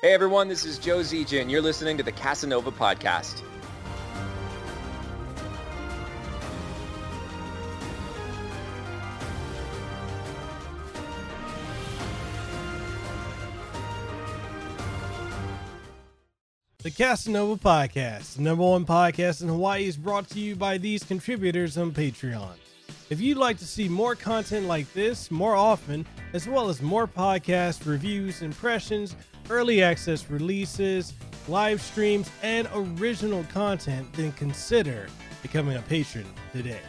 Hey everyone, this is Joe Zija, and you're listening to the Kasanova Podcast. The Kasanova Podcast, the number one podcast in Hawaii, is brought to you by these contributors on Patreon. If you'd like to see more content like this more often, as well as more podcast reviews, impressions, early access releases, live streams, and original content, then consider becoming a patron today.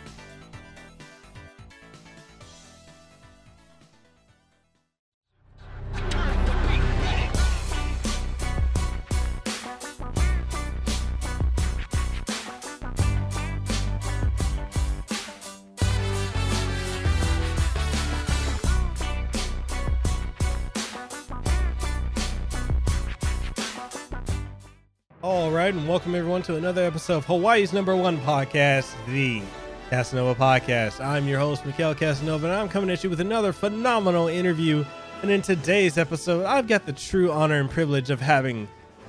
Welcome everyone to another episode of Hawaii's number one podcast, the Kasanova Podcast. I'm your host, Mekel Kasanova, and I'm coming at you with another phenomenal interview. And in today's episode, I've got the true honor and privilege of having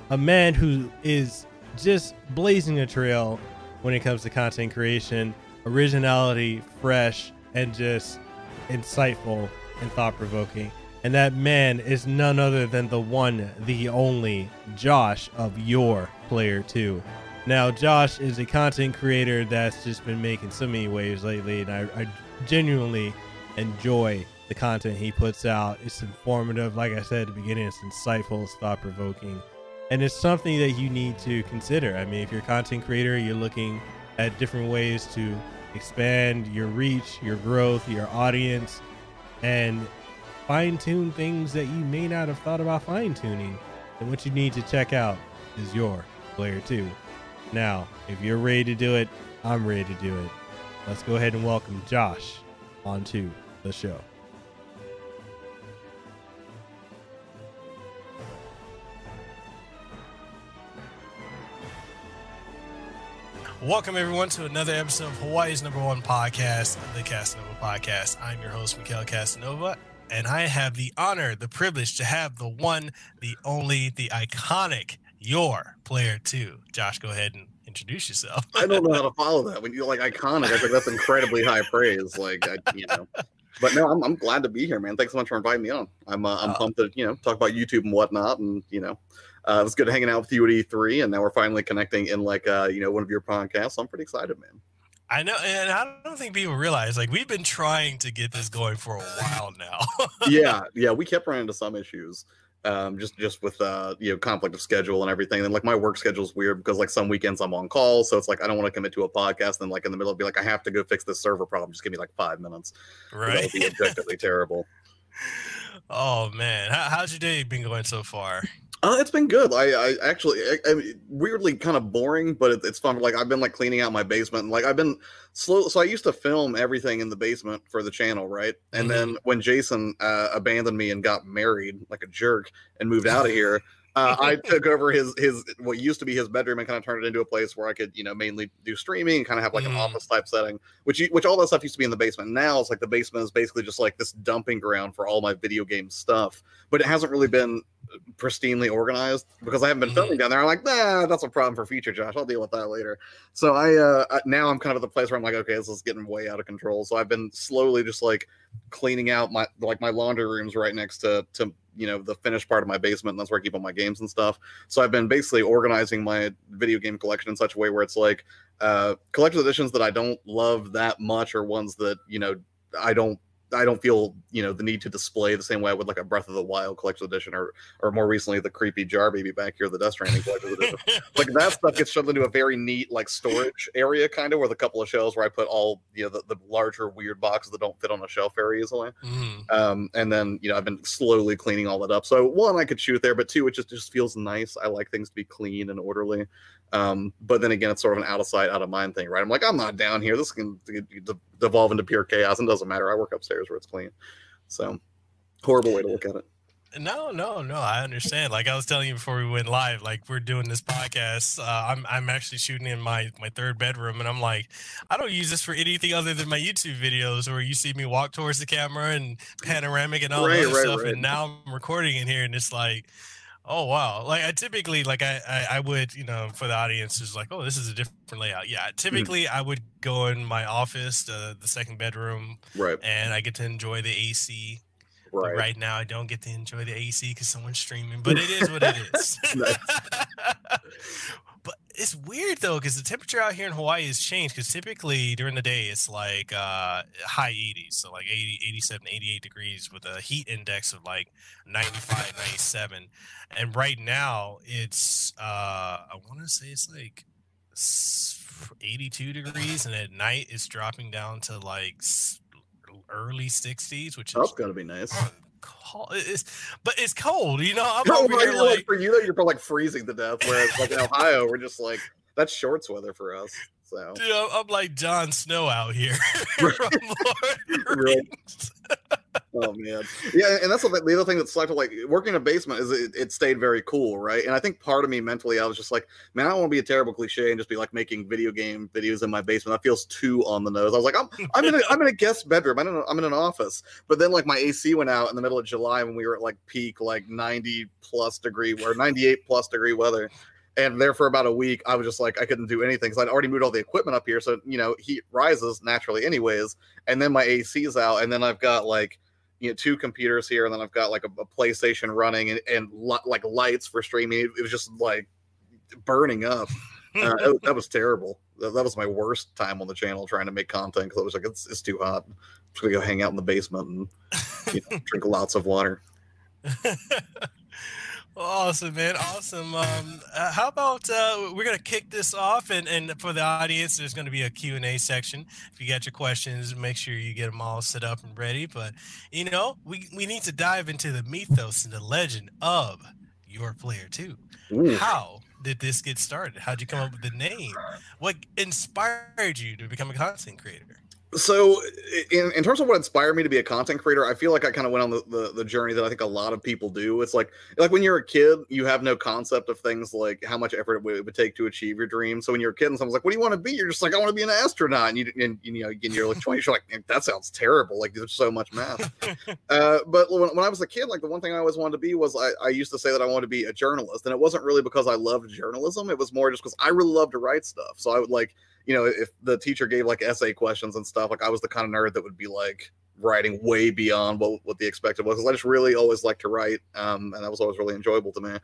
a man who is just blazing a trail when it comes to content creation, originality, fresh, and just insightful and thought provoking. And that man is none other than the one, the only Josh of Your Player Two. Now, Josh is a content creator that's just been making so many waves lately, and I, I genuinely enjoy the content he puts out. It's informative, like I said at the beginning, it's insightful, it's thought provoking, and it's something that you need to consider. I mean, if you're a content creator, you're looking at different ways to expand your reach, your growth, your audience, and fine tune things that you may not have thought about fine tuning, then what you need to check out is your player two. Now, if you're ready to do it, I'm ready to do it. Let's go ahead and welcome Josh onto the show. Welcome everyone to another episode of Hawaii's number one podcast, the Kasanova Podcast. I'm your host, Mekel Kasanova, and I have the honor, the privilege to have the one, the only, the iconic, your player two. Josh, go ahead and introduce yourself. I don't know how to follow that. When you're like iconic, I think that's incredibly high praise. Like, I, you know, but no, I'm, I'm glad to be here, man. Thanks so much for inviting me on. I'm uh, I'm Uh, pumped to you know talk about YouTube and whatnot, and you know, uh, it was good hanging out with you at E3, and now we're finally connecting in like uh you know one of your podcasts. I'm pretty excited, man. I know, and I don't think people realize like we've been trying to get this going for a while now. yeah, yeah, we kept running into some issues. Um, just just with uh you know conflict of schedule and everything, and like my work schedule is weird because like some weekends I'm on call, so it's like I don't want to commit to a podcast, and like in the middle, be like I have to go fix this server problem. Just give me like five minutes. 'cause That right. would be objectively terrible. oh man, How, how's your day been going so far? Uh, it's been good. I, I actually, I, I mean, weirdly kind of boring, but it, it's fun. Like I've been like cleaning out my basement, and like I've been slow. So I used to film everything in the basement for the channel, right? And then when Jason uh, abandoned me and got married like a jerk and moved out of here, uh, I took over his his what used to be his bedroom and kind of turned it into a place where I could you know mainly do streaming and kind of have like Mhm. an office type setting, which which all that stuff used to be in the basement. Now it's like the basement is basically just like this dumping ground for all my video game stuff, but it hasn't really been pristinely organized because I haven't been filming down there. I'm like, nah, that's a problem for future Josh. I'll deal with that later. So I uh now I'm kind of at the place where I'm like, okay, this is getting way out of control. So I've been slowly just like cleaning out my like my laundry rooms right next to to you know the finished part of my basement. And that's where I keep all my games and stuff. So I've been basically organizing my video game collection in such a way where it's like uh collector's editions that I don't love that much or ones that you know I don't I don't feel you know the need to display the same way I would like a Breath of the Wild collector's edition or or more recently the creepy jar baby back here the Death Stranding collector's edition. Like that stuff gets shoved into a very neat like storage area kind of with a couple of shelves where I put all you know the, the larger weird boxes that don't fit on a shelf very easily. Mhm. Um, and then you know I've been slowly cleaning all that up. So one, I could shoot there, but two, it just just feels nice. I like things to be clean and orderly. Um, but then again, it's sort of an out of sight, out of mind thing, right? I'm like, I'm not down here. This can de- de- devolve into pure chaos, and doesn't matter. I work upstairs where it's clean. So horrible way to look at it. No, no, no. I understand. Like I was telling you before we went live, like we're doing this podcast. Uh, I'm I'm actually shooting in my my third bedroom, and I'm like, I don't use this for anything other than my YouTube videos, where you see me walk towards the camera and panoramic and all Right, that right, stuff. right. And now I'm recording in here, and it's like, Oh wow! Like I typically like I, I, I would you know for the audience is like oh this is a different layout. Yeah, mm-hmm. typically mm-hmm. I would go in my office, the the second bedroom, right, and I get to enjoy the AC. Right. Right now, I don't get to enjoy the AC because someone's streaming, but it is what it is. But it's weird though because the temperature out here in Hawaii has changed. Because typically during the day it's like uh, high 80s, so like 80, 87, 88 degrees with a heat index of like 95, 97. And right now it's uh, I want to say it's like 82 degrees, and at night it's dropping down to like early 60s, which that's gonna be nice uh, cold. It's, but it's cold, you know. I'm over here like, like, for you, though, you're probably like freezing to death. Whereas like in Ohio, we're just like that's shorts weather for us. So dude, I'm, I'm like Jon Snow out here. oh man, yeah, and that's the, the other thing that's like like working in a basement is it, it, stayed very cool, right? And I think part of me mentally, I was just like, man, I don't want to be a terrible cliche and just be like making video game videos in my basement. That feels too on the nose. I was like, I'm I'm in a, I'm in a guest bedroom. I don't know, I'm in an office. But then like my AC went out in the middle of July when we were at like peak like 90 plus degree or 98 plus degree weather and there for about a week i was just like i couldn't do anything because i'd already moved all the equipment up here so you know heat rises naturally anyways and then my ac's out and then i've got like you know two computers here and then i've got like a, a playstation running and, and li- like lights for streaming it, it, was just like burning up. Uh, it, that was terrible. That, that, was my worst time on the channel trying to make content because i was like it's, it's too hot. I'm just gonna go hang out in the basement and you know, drink lots of water Awesome, man. Awesome. Um, uh, how about uh, we're going to kick this off and, and for the audience, there's going to be a Q&A section. If you got your questions, make sure you get them all set up and ready. But, you know, we, we need to dive into the mythos and the legend of your player two. Ooh. How did this get started? How'd you come up with the name? What inspired you to become a content creator? So in, in terms of what inspired me to be a content creator i feel like i kind of went on the, the, the, journey that i think a lot of people do. It's like like when you're a kid you have no concept of things like how much effort it would, it would take to achieve your dream so when you're a kid and someone's like what do you want to be? you're just like i want to be an astronaut. And you, and, you know and you're like 20 you're like that sounds terrible. Like there's so much math. Uh, but when, when i was a kid like the one thing i always wanted to be was I, I used to say that i wanted to be a journalist. And it wasn't really because i loved journalism. It was more just because i really loved to write stuff. So i would like you know, if the teacher gave like essay questions and stuff, like I was the kind of nerd that would be like writing way beyond what, what the expected was. I just really always liked to write, um, and that was always really enjoyable to me.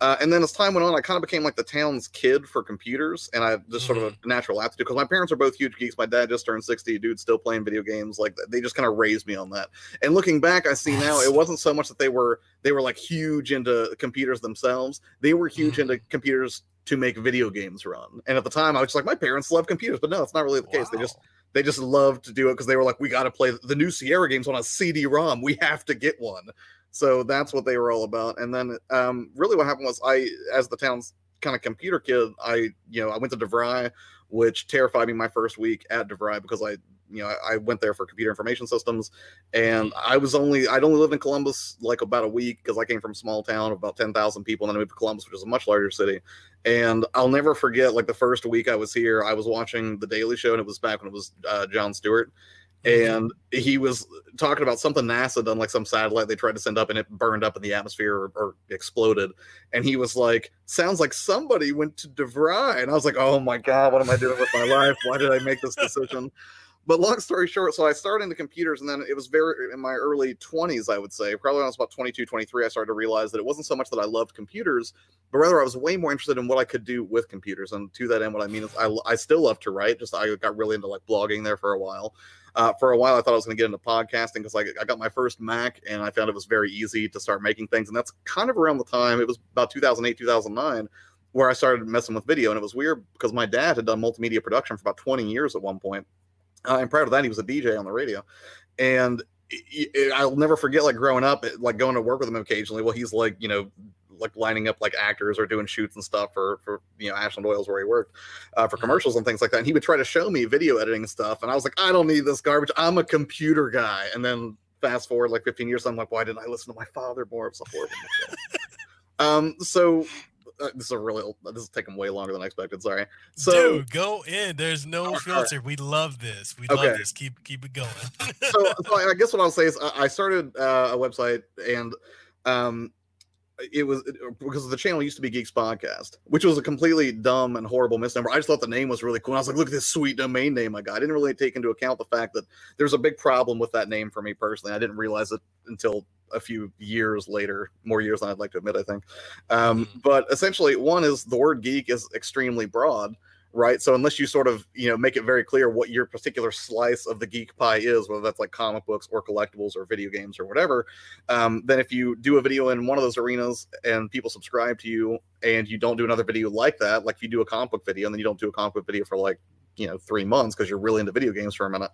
Uh, and then as time went on, I kind of became like the town's kid for computers, and I just mm-hmm. sort of a mm-hmm. natural aptitude because my parents are both huge geeks. My dad just turned sixty, dude, still playing video games. Like they just kind of raised me on that. And looking back, I see now it wasn't so much that they were they were like huge into computers themselves; they were huge mm-hmm. into computers to make video games run. And at the time, I was just like, my parents love computers, but no, it's not really the wow. case. They just they just loved to do it because they were like, we got to play the new Sierra games on a CD-ROM. We have to get one. So that's what they were all about. And then, um, really, what happened was, I, as the town's kind of computer kid, I, you know, I went to DeVry, which terrified me my first week at DeVry because I you know, I, I, went there for computer information systems, and. I was only I'd only lived in Columbus like about a week because I came from a small town of about ten thousand people, and then I moved to Columbus, which is a much larger city. And I'll never forget like the first week I was here, I was watching The Daily Show, and it was back when it was uh, Jon Stewart, mm-hmm. and he was talking about something NASA done, like some satellite they tried to send up and it burned up in the atmosphere or, or, exploded. And he was like, "Sounds like somebody went to DeVry." And I was like, "Oh my god, what am I doing with my life? Why did I make this decision?" but long story short, so I started into computers and then it was very in my early 20s, I would say, probably when I was about 22, 23, I started to realize that it wasn't so much that I loved computers, but rather I was way more interested in what I could do with computers. And to that end, what I mean is I, I still love to write, just I got really into like blogging there for a while. Uh, for a while, I thought I was going to get into podcasting because I, I got my first Mac and I found it was very easy to start making things. And that's kind of around the time, it was about 2008, 2009 where I started messing with video. And it was weird because my dad had done multimedia production for about 20 years at one point. Uh, and prior to that, he was a DJ on the radio. And it, it, I'll never forget, like growing up, like going to work with him occasionally. Well, he's like, you know, like lining up like actors or doing shoots and stuff for for you know Ashland Oils where he worked uh, for commercials and things like that. And he would try to show me video editing stuff, and I was like, I don't need this garbage. I'm a computer guy. And then fast forward like 15 years, I'm like, why didn't I listen to my father more? Horrible. um, so uh, this is a really this is taking way longer than I expected. Sorry. So Dude, go in. There's no filter. We love this. We okay. love this. Keep keep it going. so, so I guess what I'll say is I started uh, a website and um it was because the channel used to be Geeks Podcast, which was a completely dumb and horrible misnomer. I just thought the name was really cool. I was like, look at this sweet domain name I got. I didn't really take into account the fact that there's a big problem with that name for me personally. I didn't realize it until a few years later, more years than I'd like to admit, I think. Um, mm-hmm. But essentially, one is the word geek is extremely broad right? So unless you sort of you know make it very clear what your particular slice of the geek pie is, whether that's like comic books or collectibles or video games or whatever, um, then if you do a video in one of those arenas and people subscribe to you and you don't do another video like that, like if you do a comic book video and then you don't do a comic book video for like you know three months because you're really into video games for a minute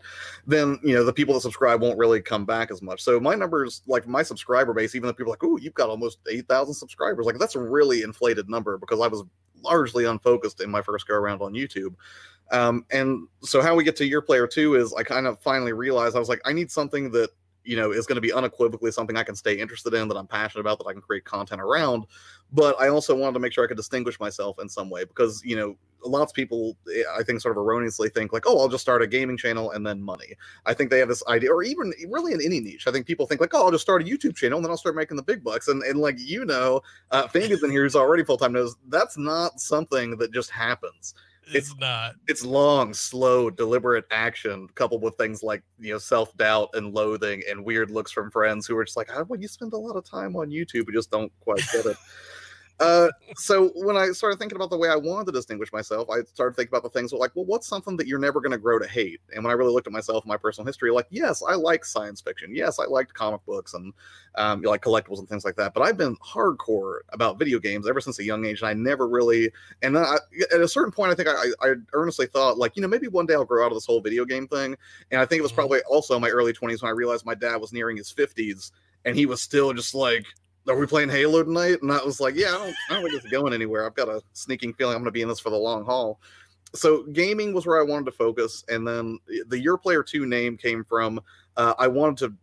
then you know the people that subscribe won't really come back as much so my numbers like my subscriber base even though people like oh you've got almost 8000 subscribers like that's a really inflated number because i was largely unfocused in my first go around on YouTube. Um, and so how we get to your player two is I kind of finally realized I was like, I need something that you know is going to be unequivocally something I can stay interested in, that I'm passionate about, that I can create content around. But I also wanted to make sure I could distinguish myself in some way because you know lots of people eh, i think sort of erroneously think like oh i'll just start a gaming channel and then money. I think they have this idea or even really in any niche i think people think like oh i'll just start a youtube channel and then i'll start making the big bucks. And, and like you know uh Fabian's in here who's already full-time knows that's not something that just happens. It's, it's not. it's long slow deliberate action coupled with things like you know self-doubt and loathing and weird looks from friends who are just like how well you spend a lot of time on youtube and just don't quite get it uh, so when I started thinking about the way I wanted to distinguish myself, I started thinking about the things like, well, what's something that you're never going to grow to hate? And when I really looked at myself and my personal history, like, yes, I like science fiction. Yes, I liked comic books and um, like collectibles and things like that. But I've been hardcore about video games ever since a young age, and I never really. And then I, at a certain point, I think I, I earnestly thought, like, you know, maybe one day I'll grow out of this whole video game thing. And I think it was mm-hmm. probably also my early 20s when I realized my dad was nearing his 50s, and he was still just like are we playing Halo tonight? And I was like, yeah, I don't, I don't think it's going anywhere. I've got a sneaking feeling I'm going to be in this for the long haul. So gaming was where I wanted to focus, and then the Your Player Two name came from uh, I wanted to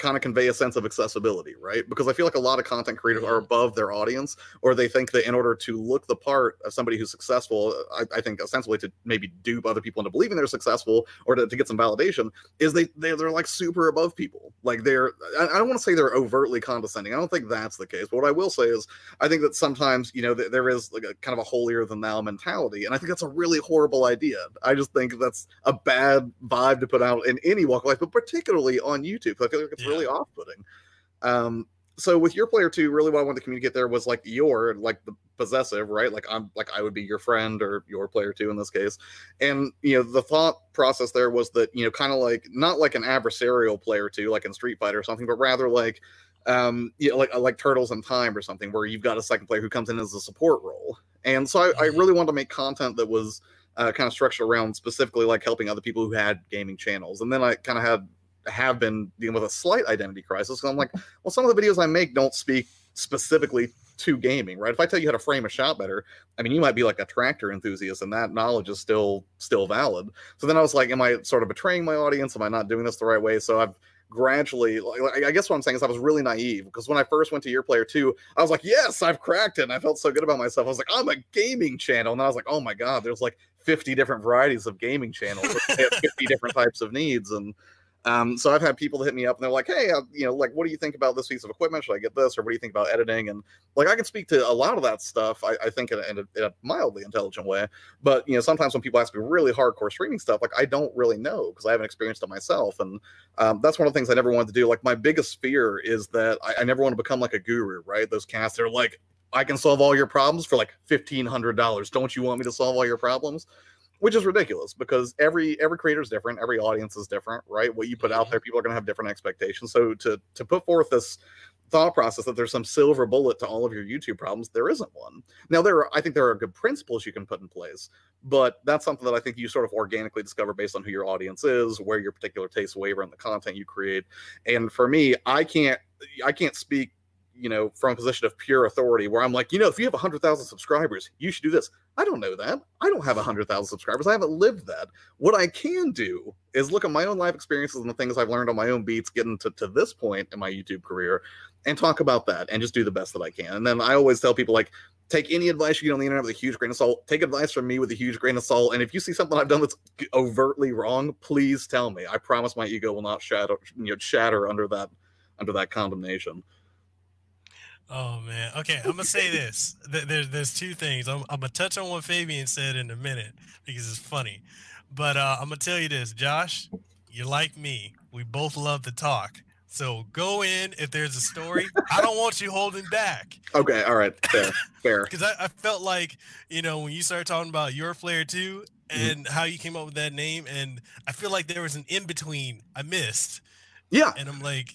kind of convey a sense of accessibility, right? Because I feel like a lot of content creators are above their audience, or they think that in order to look the part of somebody who's successful, I, I think ostensibly to maybe dupe other people into believing they're successful or to, to get some validation, is they, they they're like super above people. Like they're I, I don't want to say they're overtly condescending. I don't think that's the case. But what I will say is I think that sometimes you know th- there is like a kind of a holier than thou mentality, and I think that's a really horrible idea. I just think that's a bad vibe to put out in any walk of life, but particularly on YouTube. I feel like it's yeah really off-putting. Um, so with your player two, really what I wanted to communicate there was like your like the possessive, right? Like I'm like I would be your friend or your player two in this case. And you know, the thought process there was that, you know, kind of like not like an adversarial player two, like in Street Fighter or something, but rather like um you know, like like turtles in time or something where you've got a second player who comes in as a support role and so i, I mm-hmm. really wanted to make content that was uh, kind of structured around specifically like helping other people who had gaming channels and then i kind of had have been dealing with a slight identity crisis. I'm like, well, some of the videos I make don't speak specifically to gaming, right? If I tell you how to frame a shot better, I mean, you might be like a tractor enthusiast, and that knowledge is still still valid. So then I was like, am I sort of betraying my audience? Am I not doing this the right way? So I've gradually like i guess what i'm saying is i was really naive because when i first went to Your player 2 i was like yes i've cracked it and i felt so good about myself i was like i'm a gaming channel and i was like oh my god there's like 50 different varieties of gaming channels 50 different types of needs and um, so I've had people hit me up and they're like, "Hey, uh, you know, like, what do you think about this piece of equipment? Should I get this, or what do you think about editing?" And like, I can speak to a lot of that stuff. I, I think in a, in, a, in a, mildly intelligent way, but you know, sometimes when people ask me really hardcore streaming stuff, like I don't really know because I haven't experienced it myself, and um, that's one of the things I never wanted to do. Like, my biggest fear is that I, I never want to become like a guru, right? Those casts are like, I can solve all your problems for like fifteen hundred dollars. Don't you want me to solve all your problems? Which is ridiculous because every every creator is different every audience is different right? What you put out mm-hmm. there people are going to have different expectations. So to to put forth this thought process that there's some silver bullet to all of your youtube problems there isn't one. Now there are i think there are good principles you can put in place but that's something that i think you sort of organically discover based on who your audience is where your particular tastes waver in the content you create. And for me i can't i can't speak you know, from a position of pure authority where I'm like, you know, if you have 100,000 subscribers, you should do this. I don't know that. I don't have 100,000 subscribers. I haven't lived that. What I can do is look at my own life experiences and the things I've learned on my own beats getting to, to this point in my YouTube career and talk about that and just do the best that I can. And then I always tell people, like, take any advice you get on the internet with a huge grain of salt. Take advice from me with a huge grain of salt. And if you see something I've done that's overtly wrong, please tell me. I promise my ego will not shatter, you know, shatter under that under that condemnation. Oh man. Okay, I'm gonna say this. There's there's two things. I'm, I'm gonna touch on what Fabian said in a minute because it's funny, but uh, I'm gonna tell you this, Josh. You're like me. We both love to talk. So go in if there's a story. I don't want you holding back. Okay, all right, fair, fair. Because I, I, felt like you know when you started talking about your player two mm-hmm. and mm-hmm. how you came up with that name, and I feel like there was an in between I missed. Yeah, and I'm like,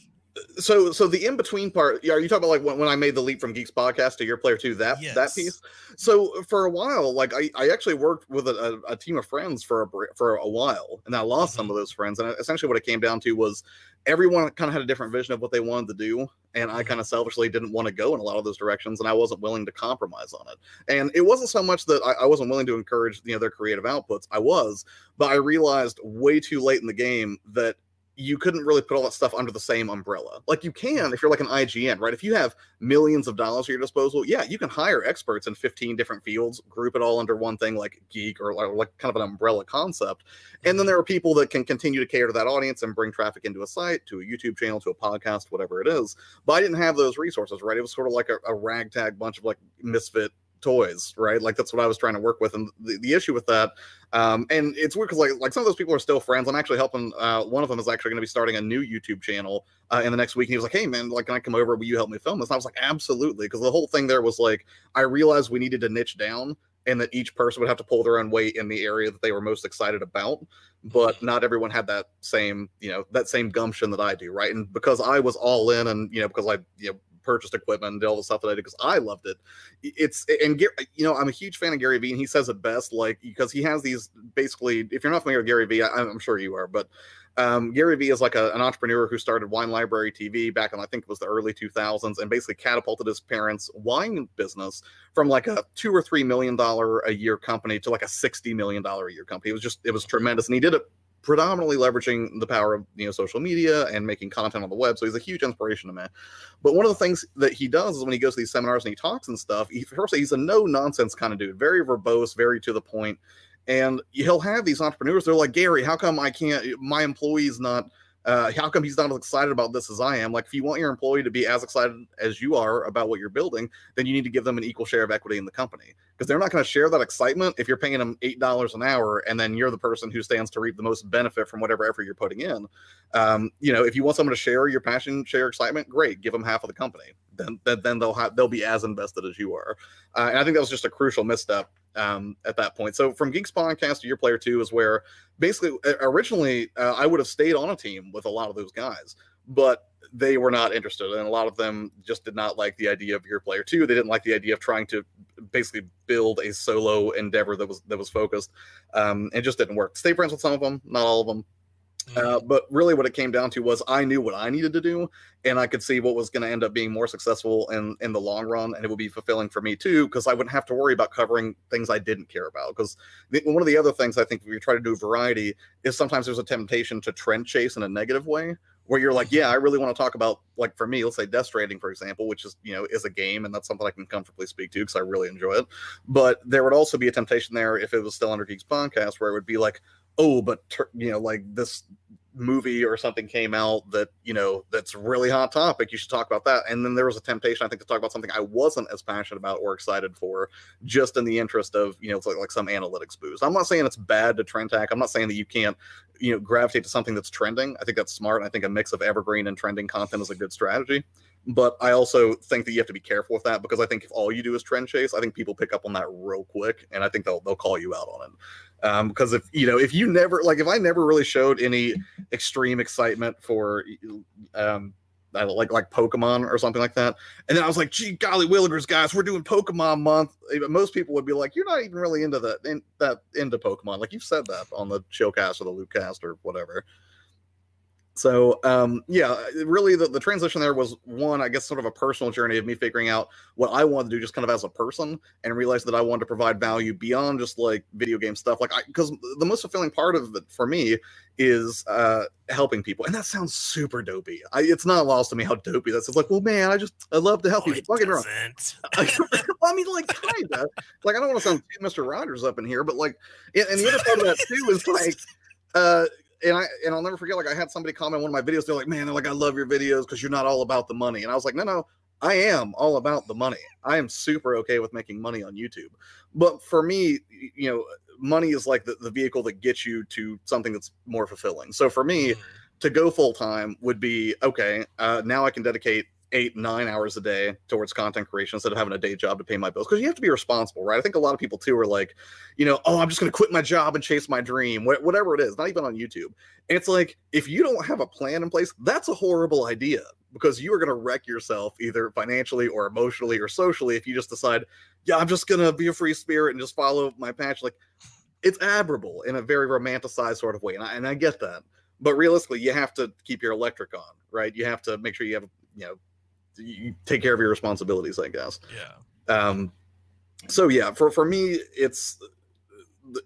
so so the in between part are you talking about like when, when i made the leap from geeks podcast to your player two that yes. that piece so for a while like i, I actually worked with a, a, a team of friends for a for a while and i lost mm-hmm. some of those friends and essentially what it came down to was everyone kind of had a different vision of what they wanted to do and i mm-hmm. kind of selfishly didn't want to go in a lot of those directions and i wasn't willing to compromise on it and it wasn't so much that I, I wasn't willing to encourage you know their creative outputs i was but i realized way too late in the game that you couldn't really put all that stuff under the same umbrella. Like you can if you're like an IGN, right? If you have millions of dollars at your disposal, yeah, you can hire experts in 15 different fields, group it all under one thing like geek or, like kind of an umbrella concept. And then mm-hmm. there are people that can continue to cater to that audience and bring traffic into a site, to a YouTube channel, to a podcast, whatever it is. But I didn't have those resources, right? It was sort of like a, a ragtag bunch of like misfit toys, right? Like that's what I was trying to work with. And the, the issue with that, um, and it's weird because like like some of those people are still friends. I'm actually helping. Uh, one of them is actually going to be starting a new YouTube channel uh, in the next week. And he was like, "Hey man, like can I come over? Will you help me film this?" And I was like, "Absolutely," because the whole thing there was like I realized we needed to niche down and that each person would have to pull their own weight in the area that they were most excited about but not everyone had that same you know that same gumption that i do right and because i was all in and you know because i you know purchased equipment and did all the stuff that I did because I loved it. It's and you know I'm a huge fan of Gary Vee and he says it best like because he has these basically if you're not familiar with Gary Vee I, am sure you are but um, Gary Vee is like a, an entrepreneur who started Wine Library TV back in I think it was the early 2000s and basically catapulted his parents' wine business from like a two or three million dollar a year company to like a 60 million dollar a year company. It was just it was tremendous and he did it predominantly leveraging the power of you know social media and making content on the web. So he's a huge inspiration to me. But one of the things that he does is when he goes to these seminars and he talks and stuff, he first he's a no nonsense kind of dude, very verbose, very to the point. And he'll have these entrepreneurs. They're like, Gary, how come I can't? My employee's not uh, how come he's not as excited about this as I am? Like, if you want your employee to be as excited as you are about what you're building, then you need to give them an equal share of equity in the company because they're not going to share that excitement if you're paying them eight dollars an hour and then you're the person who stands to reap the most benefit from whatever effort you're putting in. Um, you know, if you want someone to share your passion, share excitement, great, give them half of the company. Then, then, then they'll have they'll be as invested as you are. Uh, and I think that was just a crucial misstep um, at that point. So from Geeks Podcast to Your Player Two is where basically originally uh, I would have stayed on a team with a lot of those guys, but they were not interested, and a lot of them just did not like the idea of Your Player Two. They didn't like the idea of trying to basically build a solo endeavor that was that was focused, um, and just didn't work. Stay friends with some of them, not all of them. Uh, mm-hmm. but really, what it came down to was I knew what I needed to do, and I could see what was going to end up being more successful in in the long run, and it would be fulfilling for me too, because I wouldn't have to worry about covering things I didn't care about. Because one of the other things I think if you try to do variety is sometimes there's a temptation to trend chase in a negative way, where you're like, yeah, I really want to talk about like for me, let's say Death Stranding, for example, which is you know is a game, and that's something I can comfortably speak to because I really enjoy it. But there would also be a temptation there if it was still under Geeks podcast, where it would be like, oh, but you know, like this movie or something came out that you know that's really hot topic you should talk about that. And then there was a temptation i think to talk about something i wasn't as passionate about or excited for just in the interest of you know like, like some analytics boost. I'm not saying it's bad to trend tag i'm not saying that you can't you know gravitate to something that's trending. I think that's smart i think a mix of evergreen and trending content is a good strategy but I also think that you have to be careful with that because I think if all you do is trend chase, I think people pick up on that real quick, and I think they'll they'll call you out on it. Um, because if you know if you never like if I never really showed any extreme excitement for um like like Pokemon or something like that. And then I was like, gee, golly willikers, guys, we're doing Pokemon month. Most people would be like, you're not even really into that in, that into Pokemon. Like you've said that on the Chillcast or the Loopcast or whatever. So um, yeah, really the, the transition there was one, I guess, sort of a personal journey of me figuring out what I wanted to do just kind of as a person and realized that I wanted to provide value beyond just like video game stuff. Like, I because the most fulfilling part of it for me is uh, helping people, and that sounds super dopey. I, it's not lost to me how dopey that's. It's like, well, man, I just I love to help oh, people. Don't wrong. I mean, like, kinda. like, I don't want to sound Mr. Rogers up in here, but like, and the other part of that too is like. Uh, and I and I'll never forget. Like I had somebody comment on one of my videos. They're like, "Man, they're like, I love your videos because you're not all about the money." And I was like, "No, no, I am all about the money. I am super okay with making money on YouTube. But for me, you know, money is like the, the vehicle that gets you to something that's more fulfilling. So for me, Mm. to go full time would be okay. Uh, now I can dedicate eight, nine hours a day towards content creation instead of having a day job to pay my bills. Because you have to be responsible, right? I think a lot of people too are like, you know, oh, I'm just going to quit my job and chase my dream, wh- whatever it is, not even on YouTube. And it's like, if you don't have a plan in place, that's a horrible idea because you are going to wreck yourself either financially or emotionally or socially if you just decide, yeah, I'm just going to be a free spirit and just follow my passion. Like, it's admirable in a very romanticized sort of way. And I, and I get that. But realistically, you have to keep your electric on, right? You have to make sure you have, you know, you take care of your responsibilities, I guess. Yeah. Um, so yeah, for for me, it's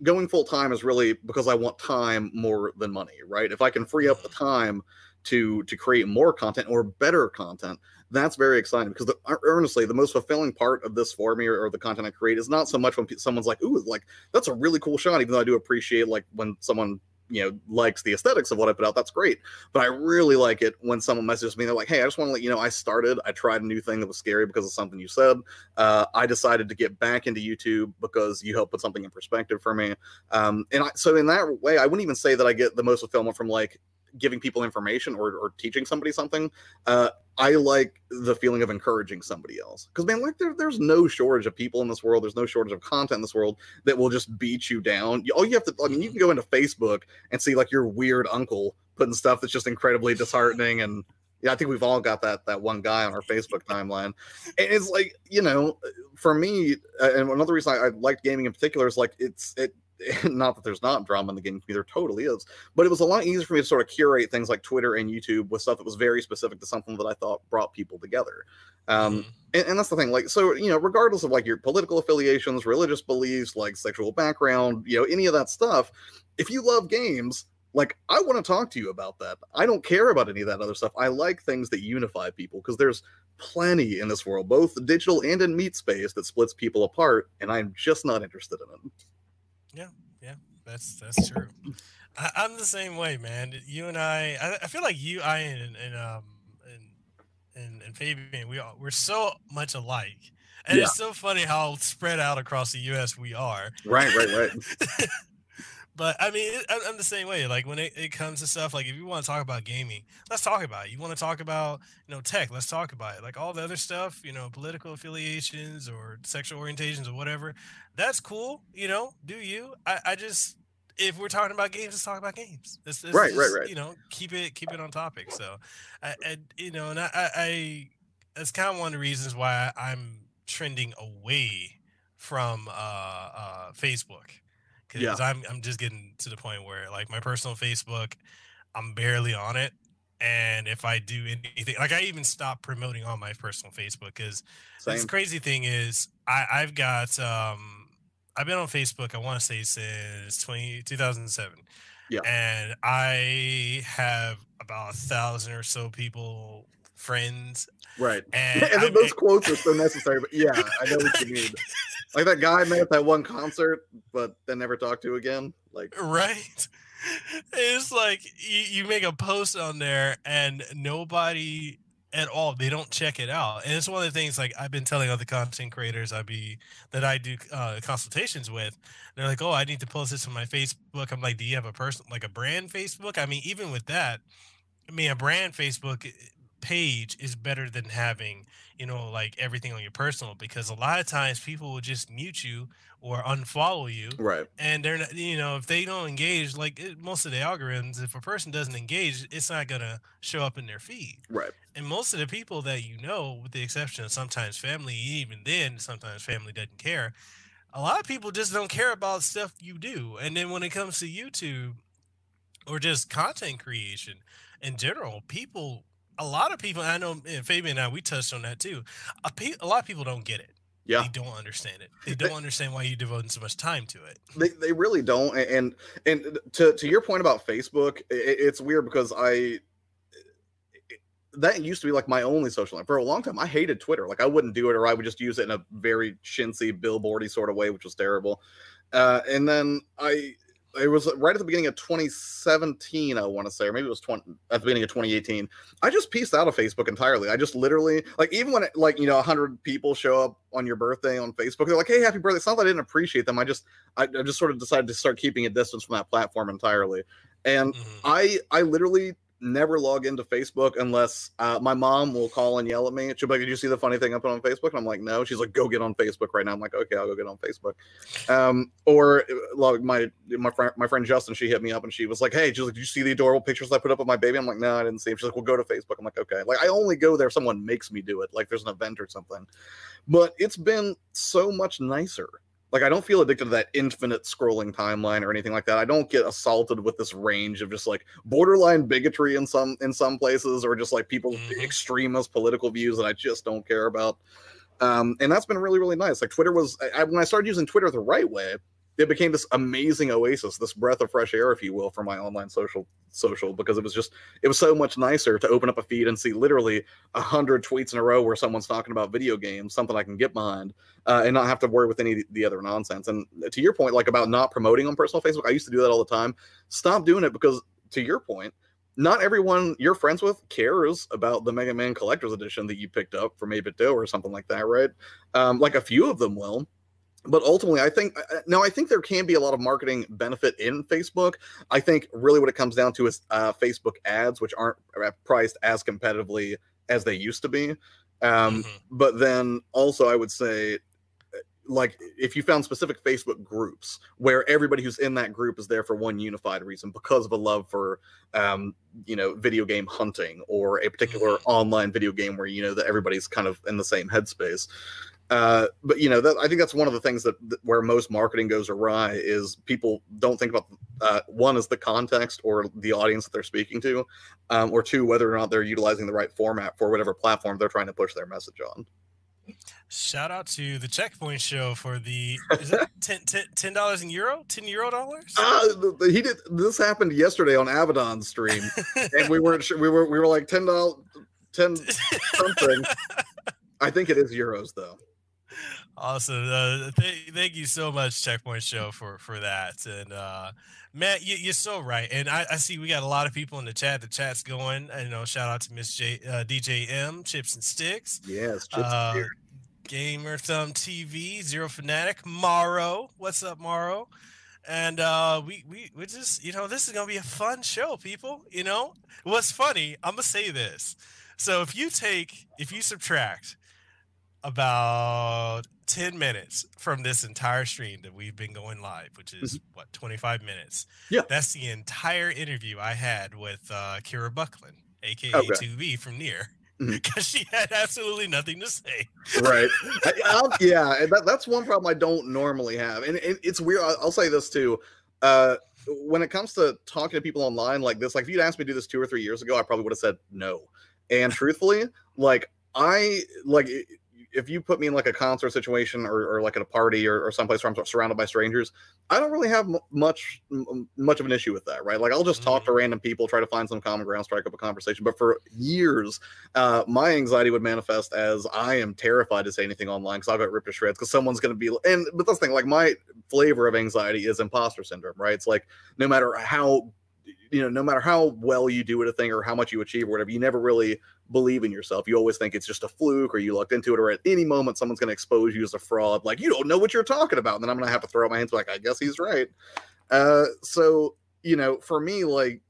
going full time is really because I want time more than money, right? If I can free up the time to to create more content or better content, that's very exciting because the, earnestly the most fulfilling part of this for me or, or the content I create is not so much when someone's like, "Ooh, like that's a really cool shot," even though I do appreciate like when someone you know likes the aesthetics of what I put out. That's great, but I really like it when someone messages me. They're like, "Hey, I just want to let you know I started. I tried a new thing that was scary because of something you said. Uh, I decided to get back into YouTube because you helped put something in perspective for me. Um, and I, so in that way, I wouldn't even say that I get the most fulfillment from like giving people information or, or teaching somebody something. Uh, I like the feeling of encouraging somebody else because man, like there, there's no shortage of people in this world. There's no shortage of content in this world that will just beat you down. All you have to, I mean, you can go into Facebook and see like your weird uncle putting stuff that's just incredibly disheartening and yeah, I think we've all got that that one guy on our Facebook timeline. And it's like, you know, for me, and another reason I, I liked gaming in particular is like it's it not that there's not drama in the gaming community, there totally is, but it was a lot easier for me to sort of curate things like Twitter and YouTube with stuff that was very specific to something that I thought brought people together. Um, Mhm. and, and that's the thing like so you know regardless of like your political affiliations religious beliefs like sexual background you know any of that stuff if you love games like i want to talk to you about that i don't care about any of that other stuff i like things that unify people because there's plenty in this world both digital and in meat space that splits people apart and i'm just not interested in it Yeah, yeah, that's that's true. I, I'm the same way, man. You and I, I, I feel like you, I, and, and um, and and, and Fabian, we are we're so much alike, and Yeah. it's so funny how spread out across the U.S. we are. right right right But I mean, it, I'm, the same way. Like when it, it comes to stuff, like if you want to talk about gaming, let's talk about it. You want to talk about, you know, tech, let's talk about it. Like all the other stuff, you know, political affiliations or sexual orientations or whatever, that's cool. You know, do you? I, I just, if we're talking about games, let's talk about games. Let's, let's Right, right, right. You know, keep it, keep it on topic. So, I, I you know, and I, I, I that's kind of one of the reasons why I'm trending away from uh, uh, Facebook because Yeah. I'm I'm just getting to the point where like my personal Facebook, I'm barely on it, and if I do anything, like I even stopped promoting on my personal Facebook because this crazy thing is I I've got um I've been on Facebook I want to say since 20, 2007. Yeah. and I have about a thousand or so people friends right and, and, those quotes are so necessary but yeah i know what you mean like that guy I met at that one concert but then never talked to again like right. It's like you, you make a post on there and nobody at all they don't check it out. And it's one of the things like i've been telling other content creators i be that i do uh, consultations with they're like oh i need to post this on my facebook. I'm like do you have a person like a brand facebook? I mean even with that i mean a brand facebook eh, page is better than having you know like everything on your personal because a lot of times people will just mute you or unfollow you right. and they're not you know if they don't engage like it, most of the algorithms if a person doesn't engage it's not going to show up in their feed. Right. And most of the people that you know with the exception of sometimes family even then sometimes family doesn't care a lot of people just don't care about stuff you do and then when it comes to youtube or just content creation in general people a lot of people i know and fabian and i we touched on that too a, pe- a lot of people don't get it. Yeah. they don't understand it. They don't understand why you're devoting so much time to it. They, they really don't and and to to your point about facebook i i- it's weird because i that used to be like my only social network for a long time i hated twitter. Like i wouldn't do it or i would just use it in a very chintzy billboardy sort of way which was terrible. Uh and then i it was right at the beginning of 2017 i want to say or maybe it was 20 at the beginning of 2018 i just pieced out of facebook entirely. I just literally like even when it, like you know 100 people show up on your birthday on facebook they're like hey happy birthday. It's not that i didn't appreciate them i just I, I just sort of decided to start keeping a distance from that platform entirely. And Mhm. i i literally never log into Facebook unless uh, my mom will call and yell at me. She'll be like, "Did you see the funny thing I put on Facebook?" And I'm like, "No." She's like, "Go get on Facebook right now." I'm like, "Okay, I'll go get on Facebook." Um, or uh, like my my friend my friend Justin, she hit me up and she was like, "Hey, she's like, did you see the adorable pictures I put up of my baby?" I'm like, "No, I didn't see." Them. She's like, "Well, go to Facebook." I'm like, "Okay." Like I only go there if someone makes me do it, like there's an event or something. But it's been so much nicer. Like I don't feel addicted to that infinite scrolling timeline or anything like that. I don't get assaulted with this range of just like borderline bigotry in some in some places or just like people's Mhm. extremist political views that I just don't care about. Um, and that's been really really nice. Like Twitter was I- when I started using Twitter the right way, it became this amazing oasis, this breath of fresh air, if you will, for my online social social because it was just it was so much nicer to open up a feed and see literally a hundred tweets in a row where someone's talking about video games, something I can get behind, uh, and not have to worry with any the- the other nonsense. And to your point, like about not promoting on personal Facebook, I used to do that all the time. Stop doing it because, to your point, not everyone you're friends with cares about the Mega Man Collector's Edition that you picked up from 8BitDo or something like that, right? Um, like a few of them will. But ultimately, I think uh, now I think there can be a lot of marketing benefit in Facebook. I think really what it comes down to is uh, Facebook ads, which aren't uh, priced as competitively as they used to be. Um, Mhm. but then also i would say uh, like if you found specific facebook groups where everybody who's in that group is there for one unified reason because of a love for um you know video game hunting or a particular Mhm. online video game where you know that everybody's kind of in the same headspace uh but you know that i think that's one of the things that, that where most marketing goes awry is people don't think about uh one is the context or the audience that they're speaking to um, or two whether or not they're utilizing the right format for whatever platform they're trying to push their message on. Shout out to the Checkpoint Show for the is it 10 ten dollars in euro, ten euro dollars. uh, he did this happened yesterday on abaddon's stream and we weren't sure we were we were like 10 dollars 10 something. I think it is euros though Awesome. Uh, th- thank you so much, Checkpoint Show, for for that. And uh, Matt, you, you're so right. And I, I see we got a lot of people in the chat. The chat's going. I know. Shout out to Miss J, uh, DJ M, Chipz-N-Sticks, yes chips uh. Gamer Thumb TV, Zero Fanatic, Morrow. What's up, Morrow? And uh, we we we just you know this is gonna be a fun show, people. You know what's funny? I'm gonna say this. So if you take if you subtract about 10 minutes from this entire stream that we've been going live, which is what 25 minutes. Mm-hmm. Yeah. That's the entire interview I had with uh Kira Buckland, aka Okay. 2B from NieR. Because she had absolutely nothing to say. right I, yeah and that, that's one problem i don't normally have and it, it's weird I'll, I'll say this too uh when it comes to talking to people online like this like if you'd asked me to do this two or three years ago i probably would have said no and truthfully like i like if you put me in like a concert situation or, or like at a party or, or someplace where i'm surrounded by strangers i don't really have m- much m- much of an issue with that right like i'll just talk to random people try to find some common ground strike up a conversation but for years uh, my anxiety would manifest as I am terrified to say anything online because I'll get ripped to shreds because someone's going to be. And but that's the thing, like my flavor of anxiety is imposter syndrome, right? It's like no matter how, you know, no matter how well you do at a thing or how much you achieve or whatever, you never really believe in yourself. You always think it's just a fluke or you lucked into it, or at any moment someone's going to expose you as a fraud. Like you don't know what you're talking about, and then I'm going to have to throw up my hands like I guess he's right. Uh, so you know, for me, like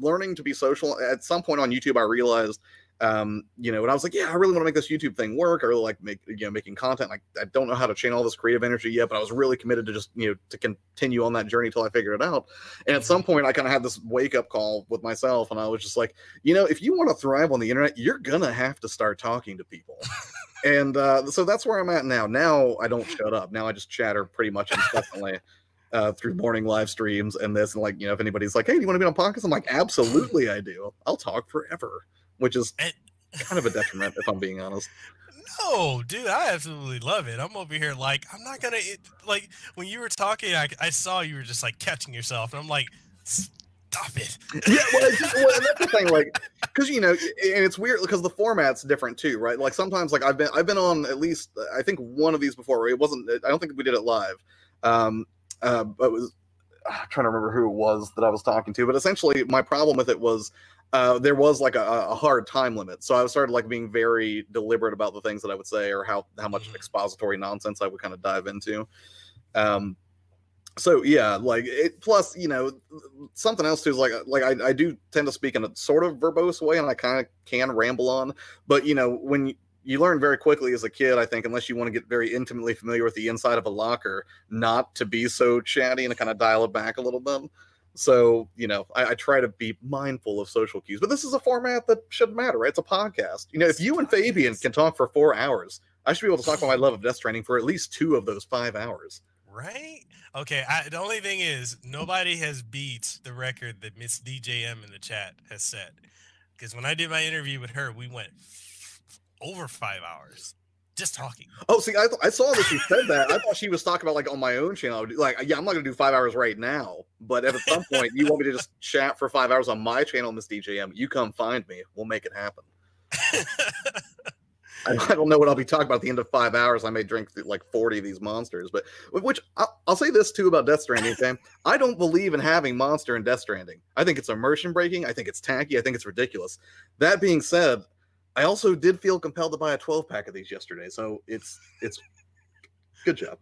learning to be social at some point on youtube i realized um you know and i was like yeah i really want to make this youtube thing work. I really like make you know making content like i don't know how to channel all this creative energy yet but i was really committed to just you know to continue on that journey until i figured it out. And at some point i kind of had this wake up call with myself and i was just like you know if you want to thrive on the internet you're gonna have to start talking to people. And uh so that's where i'm at now. Now i don't shut up. Now i just chatter pretty much incessantly uh, through morning live streams and this, and like, you know, if anybody's like, "Hey, do you want to be on podcast?" I'm like, "Absolutely, I do. I'll talk forever," which is kind of a detriment, if I'm being honest. No, dude, I absolutely love it. I'm over here like I'm not gonna it, like when you were talking. I, I saw you were just like catching yourself, and I'm like, stop it. Yeah, well, just, well, that's the thing, like, because you know, and it's weird because the format's different too, right? Like sometimes, like I've been, I've been on at least, I think one of these before. It wasn't, I don't think we did it live. Um, uh, but it was I'm trying to remember who it was that I was talking to, but essentially my problem with it was uh, there was like a, a, hard time limit. So I started like being very deliberate about the things that I would say or how how much Mhm. expository nonsense I would kind of dive into. Um, so yeah, like it. Plus, you know, something else too is like like I, I do tend to speak in a sort of verbose way, and I kind of can ramble on. But you know, when you, you learn very quickly as a kid, I think, unless you want to get very intimately familiar with the inside of a locker, not to be so chatty and to kind of dial it back a little bit. So, you know, I, I try to be mindful of social cues, but this is a format that shouldn't matter, right? It's a podcast. You know, if you and Fabian can talk for four hours, I should be able to talk about my love of Death Stranding for at least two of those five hours. Right? Okay. I, the only thing is, nobody has beat the record that Miss DJM in the chat has set. Because when I did my interview with her, we went over five hours just talking. Oh, see, I, th- I saw that she said that. I thought she was talking about like on my own channel. Like, yeah, I'm not gonna do five hours right now, but at some point, you want me to just chat for five hours on my channel, Miss DJM? You come find me. We'll make it happen. I, I don't know what I'll be talking about at the end of five hours. I may drink like 40 of these monsters, but which I'll, I'll say this too about Death Stranding. Okay, I don't believe in having monster in Death Stranding. I think it's immersion breaking. I think it's tacky. I think it's ridiculous. That being said, I also did feel compelled to buy a 12 pack of these yesterday, so it's it's good job.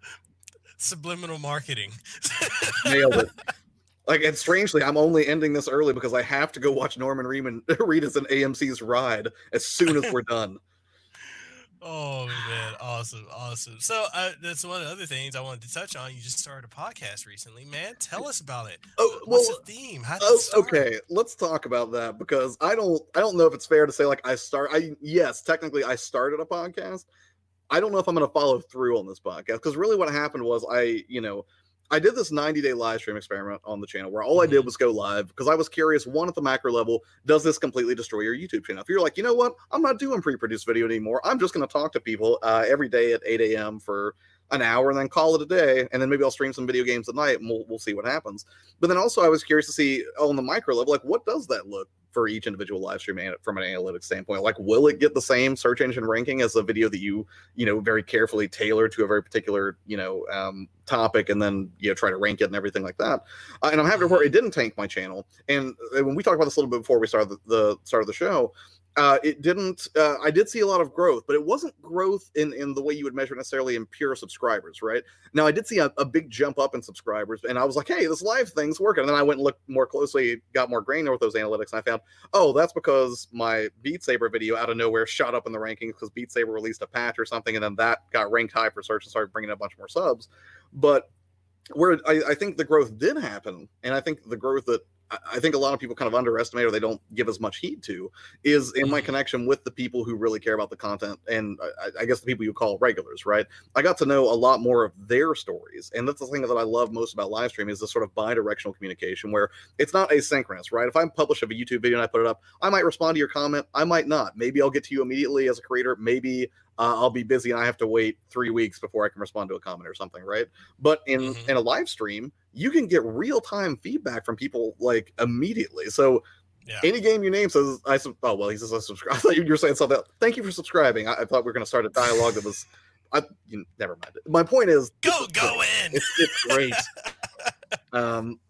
Subliminal marketing. Nailed it. Like, and strangely, I'm only ending this early because I have to go watch Norman Reedus read us an AMC's ride as soon as we're done. Oh man, awesome, awesome. So uh, that's one of the other things I wanted to touch on. You just started a podcast recently, man. Tell us about it. Oh, What's well, the theme? Oh, okay, let's talk about that because I don't I don't know if it's fair to say like I start I yes, technically I started a podcast. I don't know if I'm going to follow through on this podcast because really what happened was I, you know, I did this 90 day live stream experiment on the channel where all I did Mhm. was go live because I was curious. One, at the macro level, does this completely destroy your YouTube channel? If you're like, you know what, I'm not doing pre produced video anymore. I'm just going to talk to people uh, every day at 8 a.m. for an hour and then call it a day. And then maybe I'll stream some video games at night and we'll, we'll see what happens. But then also, I was curious to see on the micro level, like, what does that look for each individual live stream from an analytics standpoint? Like, will it get the same search engine ranking as a video that you, you know, very carefully tailor to a very particular, you know, um, topic and then, you know, try to rank it and everything like that? Uh, and I'm happy to report it didn't tank my channel. And when we talked about this a little bit before we started the, the start of the show, uh, it didn't. Uh, I did see a lot of growth, but it wasn't growth in in the way you would measure necessarily in pure subscribers, right? Now I did see a, a big jump up in subscribers, and I was like, "Hey, this live thing's working." And then I went and looked more closely, got more granular with those analytics, and I found, oh, that's because my Beat Saber video out of nowhere shot up in the rankings because Beat Saber released a patch or something, and then that got ranked high for search and started bringing in a bunch more subs. But where I, I think the growth did happen, and I think the growth that I- think a lot of people kind of underestimate or they don't give as much heed to is in my Mhm. connection with the people who really care about the content and I, I guess the people you call regulars, right? I got to know a lot more of their stories, and that's the thing that I love most about live streaming is the sort of bi-directional communication where it's not asynchronous, right? If I publish a YouTube video and I put it up, I might respond to your comment, I might not. Maybe I'll get to you immediately as a creator. Maybe uh, I'll be busy and I have to wait three weeks before I can respond to a comment or something, right? But in Mhm. in a live stream, you can get real time feedback from people like immediately. So Yeah. any game you name says, "I sub- oh well, he says I subscribe." I thought you were saying something. Else. Thank you for subscribing. I, I thought we were going to start a dialogue that was. I you, never mind. My point is, Go, go in. it's, it's great. um,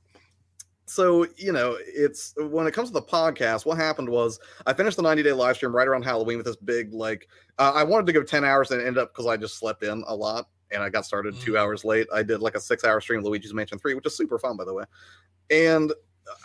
so you know, it's when it comes to the podcast. What happened was I finished the 90 day live stream right around Halloween with this big like. Uh, I wanted to go 10 hours and ended up because I just slept in a lot and I got started two Mm. hours late. I did like a six hour stream of Luigi's Mansion 3, which is super fun by the way. And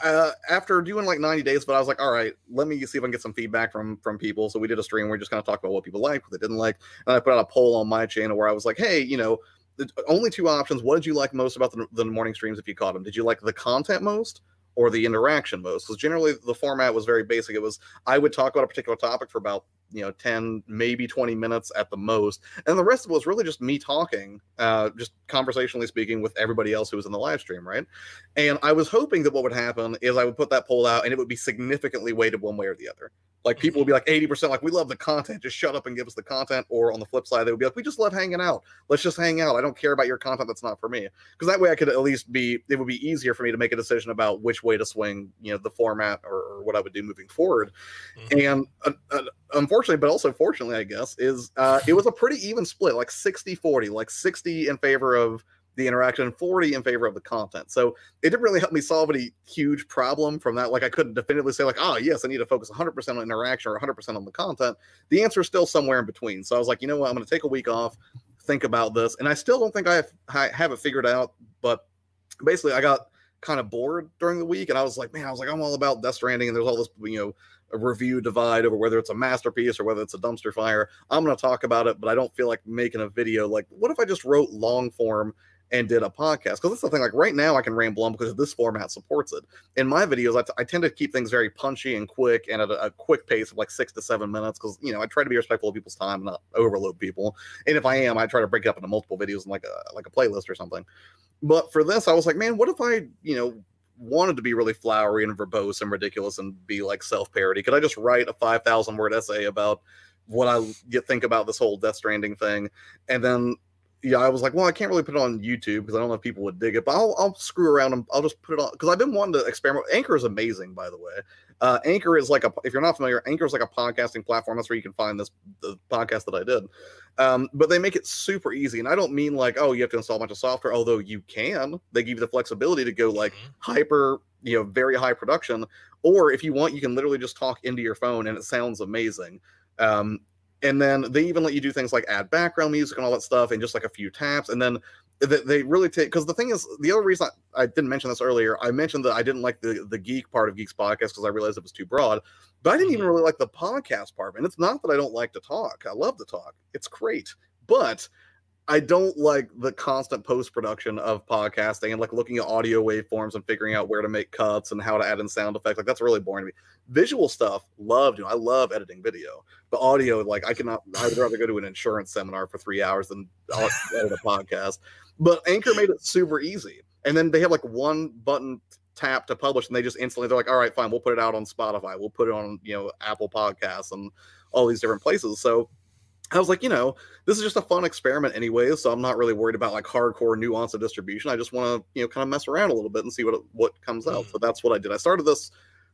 uh, after doing like 90 days, but I was like, all right, let me see if I can get some feedback from from people. So we did a stream where we just kind of talked about what people liked, what they didn't like, and I put out a poll on my channel where I was like, hey, you know, the only two options. What did you like most about the, the morning streams if you caught them? Did you like the content most or the interaction most? Because generally the format was very basic. It was I would talk about a particular topic for about you know 10 maybe 20 minutes at the most and the rest of it was really just me talking uh just conversationally speaking with everybody else who was in the live stream right and i was hoping that what would happen is i would put that poll out and it would be significantly weighted one way or the other like people would be like 80% like we love the content. Just shut up and give us the content. Or on the flip side they would be like we just love hanging out. Let's just hang out. I don't care about your content. That's not for me. Because that way i could at least be it would be easier for me to make a decision about which way to swing you know the format or, or what i would do moving forward. Mhm. and uh, uh, unfortunately but also fortunately i guess is uh, it was a pretty even split like 60 40 like 60 in favor of the interaction, 40 in favor of the content. So it didn't really help me solve any huge problem from that. Like I couldn't definitively say like, oh yes, I need to focus 100% on interaction or 100% on the content. The answer is still somewhere in between. So I was like, you know what, I'm going to take a week off, think about this, and I still don't think I have, I have it figured out. But basically, I got kind of bored during the week, and I was like, man, I was like, I'm all about Death Stranding, and there's all this, you know a review divide over whether it's a masterpiece or whether it's a dumpster fire. I'm going to talk about it, but I don't feel like making a video. Like, what if I just wrote long form and did a podcast because that's the thing like right now i can ramble on because this format supports it. In my videos I, t- I tend to keep things very punchy and quick and at a, a quick pace of like six to seven minutes because you know i try to be respectful of people's time and not overload people. And if i am i try to break it up into multiple videos in like a like a playlist or something. But for this i was like man what if i you know wanted to be really flowery and verbose and ridiculous and be like self-parody? Could i just write a 5000 word essay about what I think about this whole Death Stranding thing, and then yeah, I was like, well, I can't really put it on YouTube because I don't know if people would dig it, but I'll, I'll screw around and I'll just put it on because I've been wanting to experiment. Anchor is amazing, by the way. Uh, Anchor is like a if you're not familiar, Anchor is like a podcasting platform. That's where you can find this the podcast that I did. Um, but they make it super easy, and I don't mean like oh you have to install a bunch of software. Although you can, they give you the flexibility to go like mm-hmm. hyper, you know, very high production, or if you want, you can literally just talk into your phone and it sounds amazing. Um, and then they even let you do things like add background music and all that stuff and just like a few taps. And then they really take because the thing is the other reason I, I, didn't mention this earlier i mentioned that i didn't like the the geek part of geeks podcast because i realized it was too broad but i didn't even mm-hmm. really like the podcast part and it's not that i don't like to talk. I love to talk. It's great. But I don't like the constant post production of podcasting and like looking at audio waveforms and figuring out where to make cuts and how to add in sound effects. Like that's really boring to me. Visual stuff, love doing. I love editing video, but audio, like I cannot. I'd rather go to an insurance seminar for three hours than edit a podcast. But Anchor made it super easy, and then they have like one button tap to publish, and they just instantly they're like, all right, fine, we'll put it out on Spotify, we'll put it on you know Apple Podcasts and all these different places. So I was like, you know, this is just a fun experiment anyway, so I'm not really worried about like hardcore nuance of distribution. I just want to, you know, kind of mess around a little bit and see what what comes out. So mm. that's what I did. I started this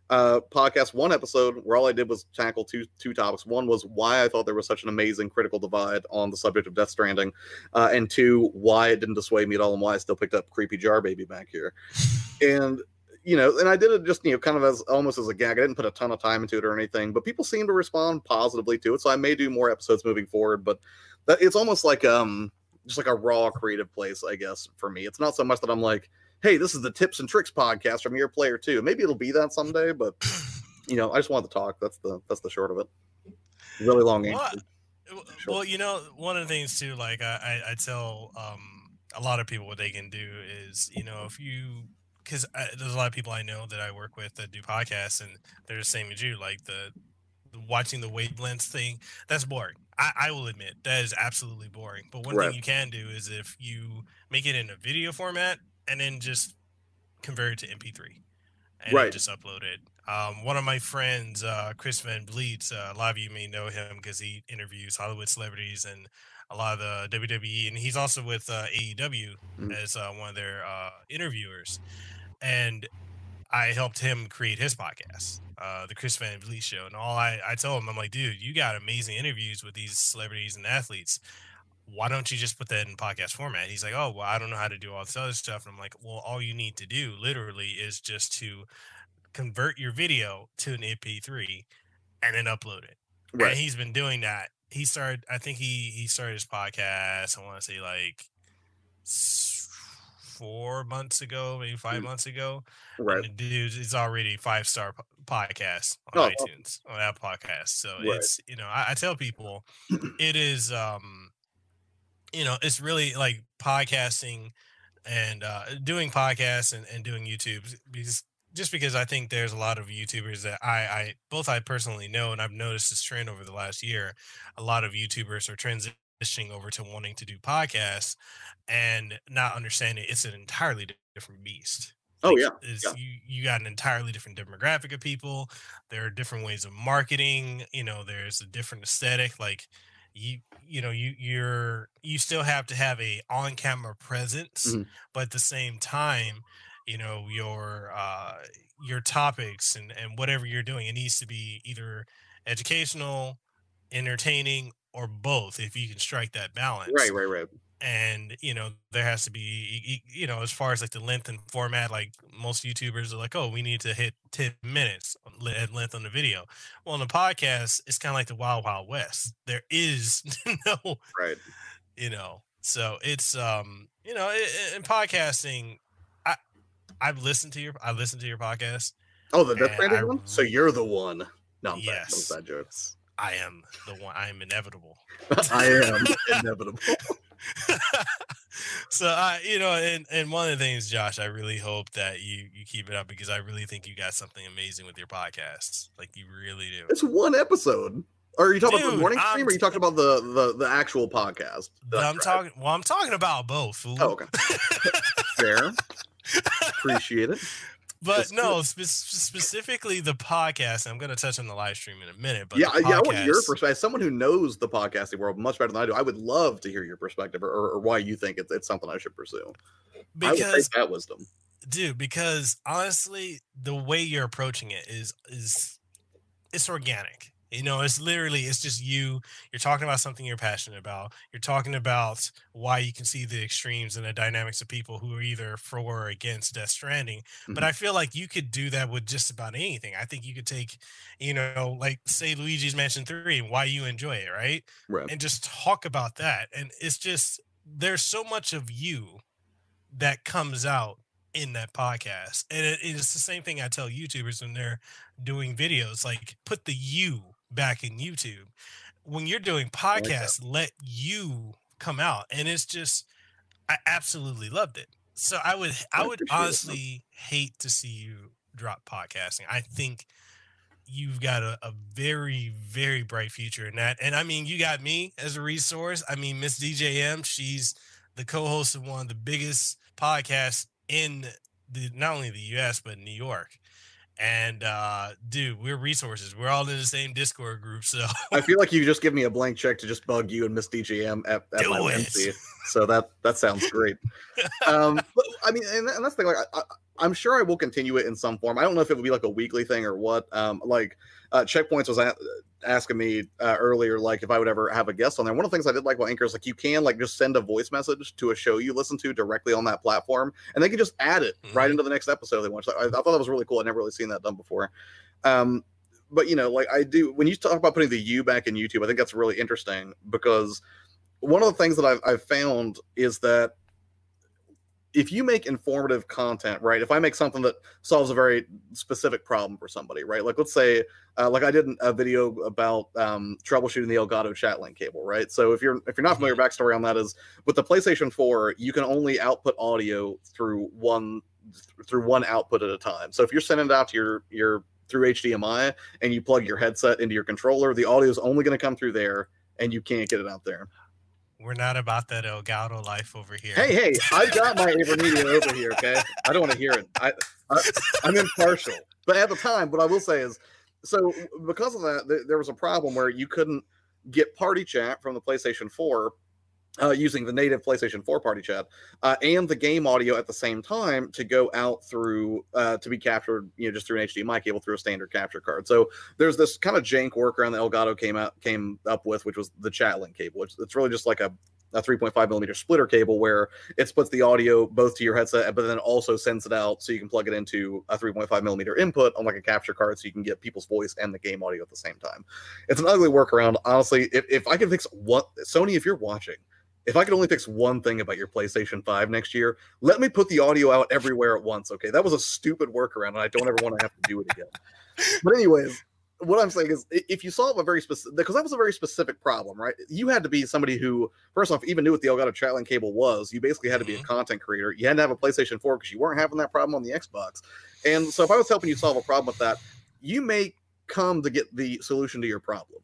uh, podcast one episode where all I did was tackle two two topics. One was why I thought there was such an amazing critical divide on the subject of Death Stranding, uh, and two, why it didn't dissuade me at all, and why I still picked up Creepy Jar Baby back here. And you know, and I did it just, you know, kind of as almost as a gag. I didn't put a ton of time into it or anything, but people seem to respond positively to it. So I may do more episodes moving forward, but that, it's almost like um just like a raw creative place, I guess, for me. It's not so much that I'm like, hey, this is the tips and tricks podcast from your player two. Maybe it'll be that someday, but you know, I just wanted to talk. That's the that's the short of it. Really long answer. Well, well, you know, one of the things too, like I, I tell um, a lot of people what they can do is, you know, if you because there's a lot of people I know that I work with that do podcasts, and they're the same as you. Like the, the watching the wavelengths thing, that's boring. I, I, will admit that is absolutely boring. But one right. thing you can do is if you make it in a video format and then just convert it to MP3 and right. just upload it. Um, one of my friends, uh, Chris Van Vliet, uh, a lot of you may know him because he interviews Hollywood celebrities and a lot of the WWE, and he's also with uh, AEW mm-hmm. as uh, one of their uh, interviewers and I helped him create his podcast, uh, the Chris Van Vliet Show. And all I, I told him, I'm like, dude, you got amazing interviews with these celebrities and athletes. Why don't you just put that in podcast format? He's like, oh, well, I don't know how to do all this other stuff. And I'm like, well, all you need to do literally is just to convert your video to an MP3 and then upload it. Right. And he's been doing that. He started, I think he he started his podcast. I want to say like four months ago, maybe five mm. months ago. Right. And dude, it's already five star podcast on oh, iTunes on that podcast. So right. it's you know I, I tell people it is um you know it's really like podcasting and uh doing podcasts and, and doing YouTube because just because I think there's a lot of YouTubers that I, I both I personally know and I've noticed this trend over the last year. A lot of YouTubers are transitioning over to wanting to do podcasts and not understanding it's an entirely different beast. Oh, like, oh yeah. yeah. You you got an entirely different demographic of people. There are different ways of marketing. You know, there's a different aesthetic. Like you you know you you're you still have to have a on camera presence, mm-hmm. but at the same time, you know your uh your topics and and whatever you're doing, it needs to be either educational, entertaining, or both if you can strike that balance. Right, right, right. and you know there has to be you know as far as like the length and format like most youtubers are like oh we need to hit 10 minutes at length on the video well on the podcast it's kind of like the wild wild west there is no right you know so it's um you know in podcasting i've listened to your i listened to your podcast oh the death stranding one so you're the one no yes bad, jokes i am the one i am inevitable i am inevitable so I, you know, and and one of the things, Josh, I really hope that you you keep it up because I really think you got something amazing with your podcast. Like you really do. It's one episode. Or are you talking Dude, about the morning stream, or are you talking about the the, the actual podcast? I'm talking. Well, I'm talking about both. Fool. Oh, okay. Fair. Appreciate it. But no, spe- specifically the podcast. I'm going to touch on the live stream in a minute. But yeah, podcast, yeah, I want your perspective. As someone who knows the podcasting world much better than I do, I would love to hear your perspective or, or why you think it's, it's something I should pursue. Because that wisdom, dude. Because honestly, the way you're approaching it is is it's organic. You know, it's literally it's just you. You're talking about something you're passionate about. You're talking about why you can see the extremes and the dynamics of people who are either for or against Death Stranding. Mm-hmm. But I feel like you could do that with just about anything. I think you could take, you know, like say Luigi's Mansion 3 and why you enjoy it, right? Right. And just talk about that. And it's just there's so much of you that comes out in that podcast. And it, it's the same thing I tell YouTubers when they're doing videos like put the you back in YouTube. When you're doing podcasts, like let you come out. And it's just I absolutely loved it. So I would I, I would honestly it. hate to see you drop podcasting. I think you've got a, a, very, very bright future in that. And I mean, you got me as a resource. I mean, Miss DJM, she's the co-host of one of the biggest podcasts in the not only the US but New York. And uh dude, we're resources. We're all in the same Discord group. So I feel like you just give me a blank check to just bug you and Miss DJM at, at my it. MC. So that that sounds great. um but I mean and, and that's the thing, like I, I, I'm sure I will continue it in some form. I don't know if it would be like a weekly thing or what. Um like uh, checkpoints was at, asking me uh, earlier, like if I would ever have a guest on there. One of the things I did like about Anchor is like you can like just send a voice message to a show you listen to directly on that platform, and they can just add it mm-hmm. right into the next episode they watch. I, I, thought that was really cool. I'd never really seen that done before. Um, but you know, like I do when you talk about putting the U back in YouTube, I think that's really interesting because one of the things that I've, I've found is that if you make informative content, right? If I make something that solves a very specific problem for somebody, right? Like let's say, uh, like I did a video about um, troubleshooting the Elgato chat link cable, right? So if you're if you're not familiar, mm-hmm. backstory on that is with the PlayStation 4, you can only output audio through one through one output at a time. So if you're sending it out to your your through HDMI and you plug your headset into your controller, the audio is only going to come through there, and you can't get it out there. We're not about that Elgato life over here. Hey, hey, I've got my AverMedia over here. Okay, I don't want to hear it. I, I I'm impartial, but at the time, what I will say is, so because of that, th- there was a problem where you couldn't get party chat from the PlayStation 4 uh, using the native PlayStation 4 party chat uh, and the game audio at the same time to go out through uh, to be captured, you know, just through an HDMI cable through a standard capture card. So there's this kind of jank workaround that Elgato came out came up with, which was the chat link cable, which it's really just like a a 3.5 millimeter splitter cable where it splits the audio both to your headset, but then also sends it out so you can plug it into a 3.5 millimeter input on like a capture card so you can get people's voice and the game audio at the same time. It's an ugly workaround. Honestly, if, if I can fix what Sony, if you're watching, if I could only fix one thing about your PlayStation 5 next year, let me put the audio out everywhere at once. Okay. That was a stupid workaround, and I don't ever want to have to do it again. But, anyways, what I'm saying is if you solve a very specific because that was a very specific problem, right? You had to be somebody who, first off, even knew what the Elgato chat link cable was. You basically had to be a mm-hmm. content creator. You had to have a PlayStation 4 because you weren't having that problem on the Xbox. And so if I was helping you solve a problem with that, you may come to get the solution to your problem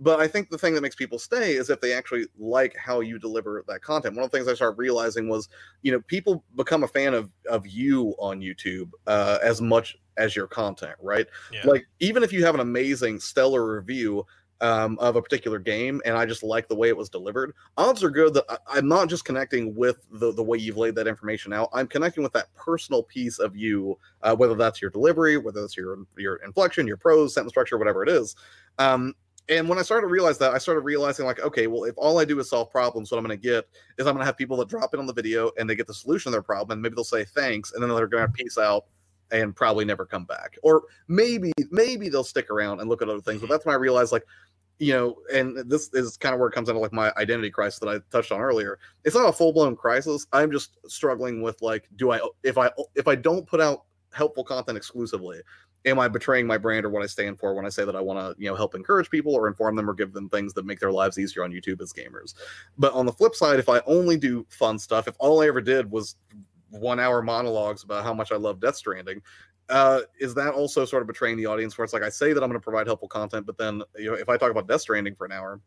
but I think the thing that makes people stay is if they actually like how you deliver that content. One of the things I started realizing was, you know, people become a fan of of you on YouTube uh, as much as your content, right? Yeah. Like even if you have an amazing, stellar review um, of a particular game, and I just like the way it was delivered, odds are good that I, am not just connecting with the the way you've laid that information out. I'm connecting with that personal piece of you, uh, whether that's your delivery, whether it's your your inflection, your prose, sentence structure, whatever it is. Um, and when I started to realize that, I started realizing like, okay, well, if all I do is solve problems, what I'm going to get is I'm going to have people that drop in on the video and they get the solution to their problem, and maybe they'll say thanks, and then they're going to peace out and probably never come back, or maybe maybe they'll stick around and look at other things. But mm-hmm. that's when I realized like, you know, and this is kind of where it comes into like my identity crisis that I touched on earlier. It's not a full blown crisis. I'm just struggling with like, do I if I if I don't put out helpful content exclusively am I betraying my brand or what I stand for when I say that I want to, you know, help encourage people or inform them or give them things that make their lives easier on YouTube as gamers? But on the flip side, if I only do fun stuff, if all I ever did was one hour monologues about how much I love Death Stranding, uh, is that also sort of betraying the audience where it's like I say that I'm going to provide helpful content, but then you know if I talk about Death Stranding for an hour,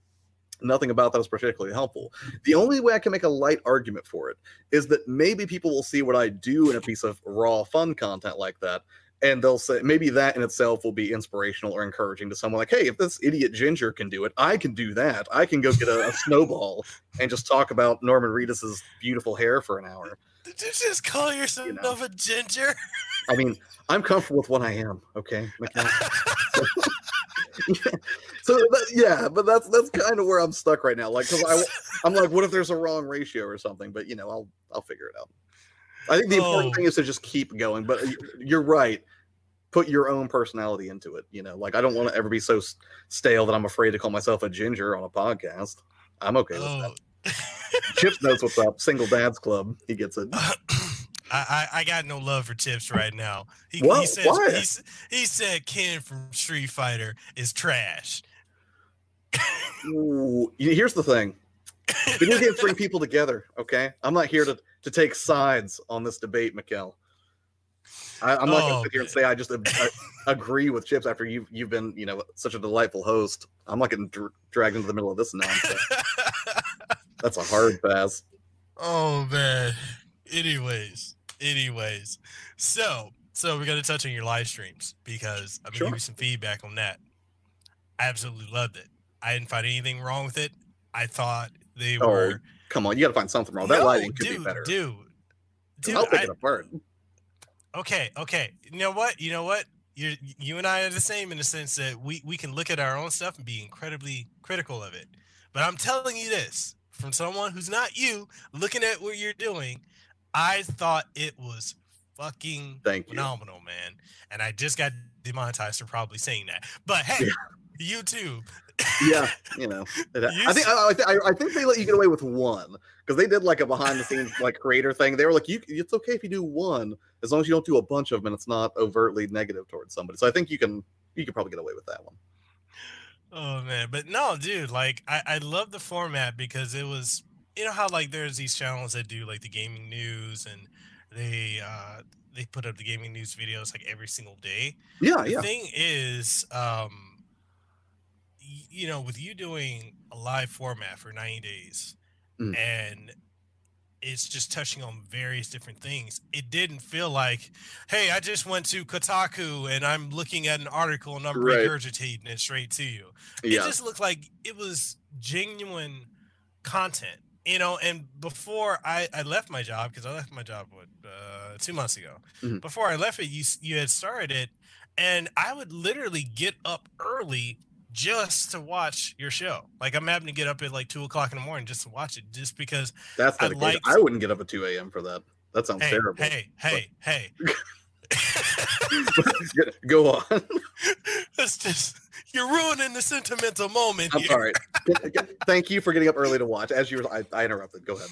nothing about that is particularly helpful. The only way I can make a light argument for it is that maybe people will see what I do in a piece of raw fun content like that and they'll say maybe that in itself will be inspirational or encouraging to someone like hey if this idiot ginger can do it i can do that. I can go get a, a snowball and just talk about norman reedus's beautiful hair for an hour. Did you just call yourself you know? a ginger? I mean i'm comfortable with what i am okay? So, so yeah but that's that's kind of where i'm stuck right now like because i'm like what if there's a wrong ratio or something? But you know i'll i'll figure it out I think the important oh. thing is to just keep going. But you're right. Put your own personality into it. You know, like I don't want to ever be so stale that I'm afraid to call myself a ginger on a podcast. I'm okay with oh. that. Chips knows what's up. Single Dads Club. He gets it. I, I, got no love for Chips right now. He, he says? He, he said Ken from Street Fighter is trash. Ooh, here's the thing. Video games bring people together. Okay, I'm not here to to take sides on this debate, Mekel. I, am not oh, going to sit here and say I just I, agree with Chips after you've you've been you know such a delightful host. I'm not getting dr- dragged into the middle of this nonsense. That's a hard pass. Oh man. Anyways, anyways, so so we're gonna touch on your live streams because I'm gonna sure. give you some feedback on that. I absolutely loved it. I didn't find anything wrong with it. I thought they oh, were come on, you got to find something wrong. That no, lighting could dude, be better. Dude, dude, I'll pick I, it apart. Okay, okay. You know what? You know what? You you and I are the same in the sense that we we can look at our own stuff and be incredibly critical of it. But I'm telling you this from someone who's not you, looking at what you're doing, I thought it was fucking Thank phenomenal, you. man. And I just got demonetized for probably saying that. But hey, yeah. YouTube, yeah, you know, I think I, I, I, think they let you get away with one because they did like a behind the scenes like creator thing. They were like, you, it's okay if you do one as long as you don't do a bunch of them and it's not overtly negative towards somebody. So I think you can you can probably get away with that one. Oh man, but no, dude, like I I love the format because it was you know how like there's these channels that do like the gaming news and they uh they put up the gaming news videos like every single day. Yeah, the yeah. thing is, um you know, with you doing a live format for 90 days mm. and it's just touching on various different things. It didn't feel like, hey, I just went to Kotaku and I'm looking at an article and I'm right. regurgitating it straight to you. Yeah. It just looked like it was genuine content, you know. And before I, I left my job, because I left my job what uh, two months ago. Mm-hmm. Before I left it, you you had started it, and I would literally get up early just to watch your show. Like I'm having to get up at like two o'clock in the morning just to watch it, just because that's I like. I wouldn't get up at two a.m. for that. That sounds hey, terrible. Hey, hey, but... hey. Go on. That's just you're ruining the sentimental moment. I'm here. sorry. Thank you for getting up early to watch. As you were, I, I interrupted. Go ahead.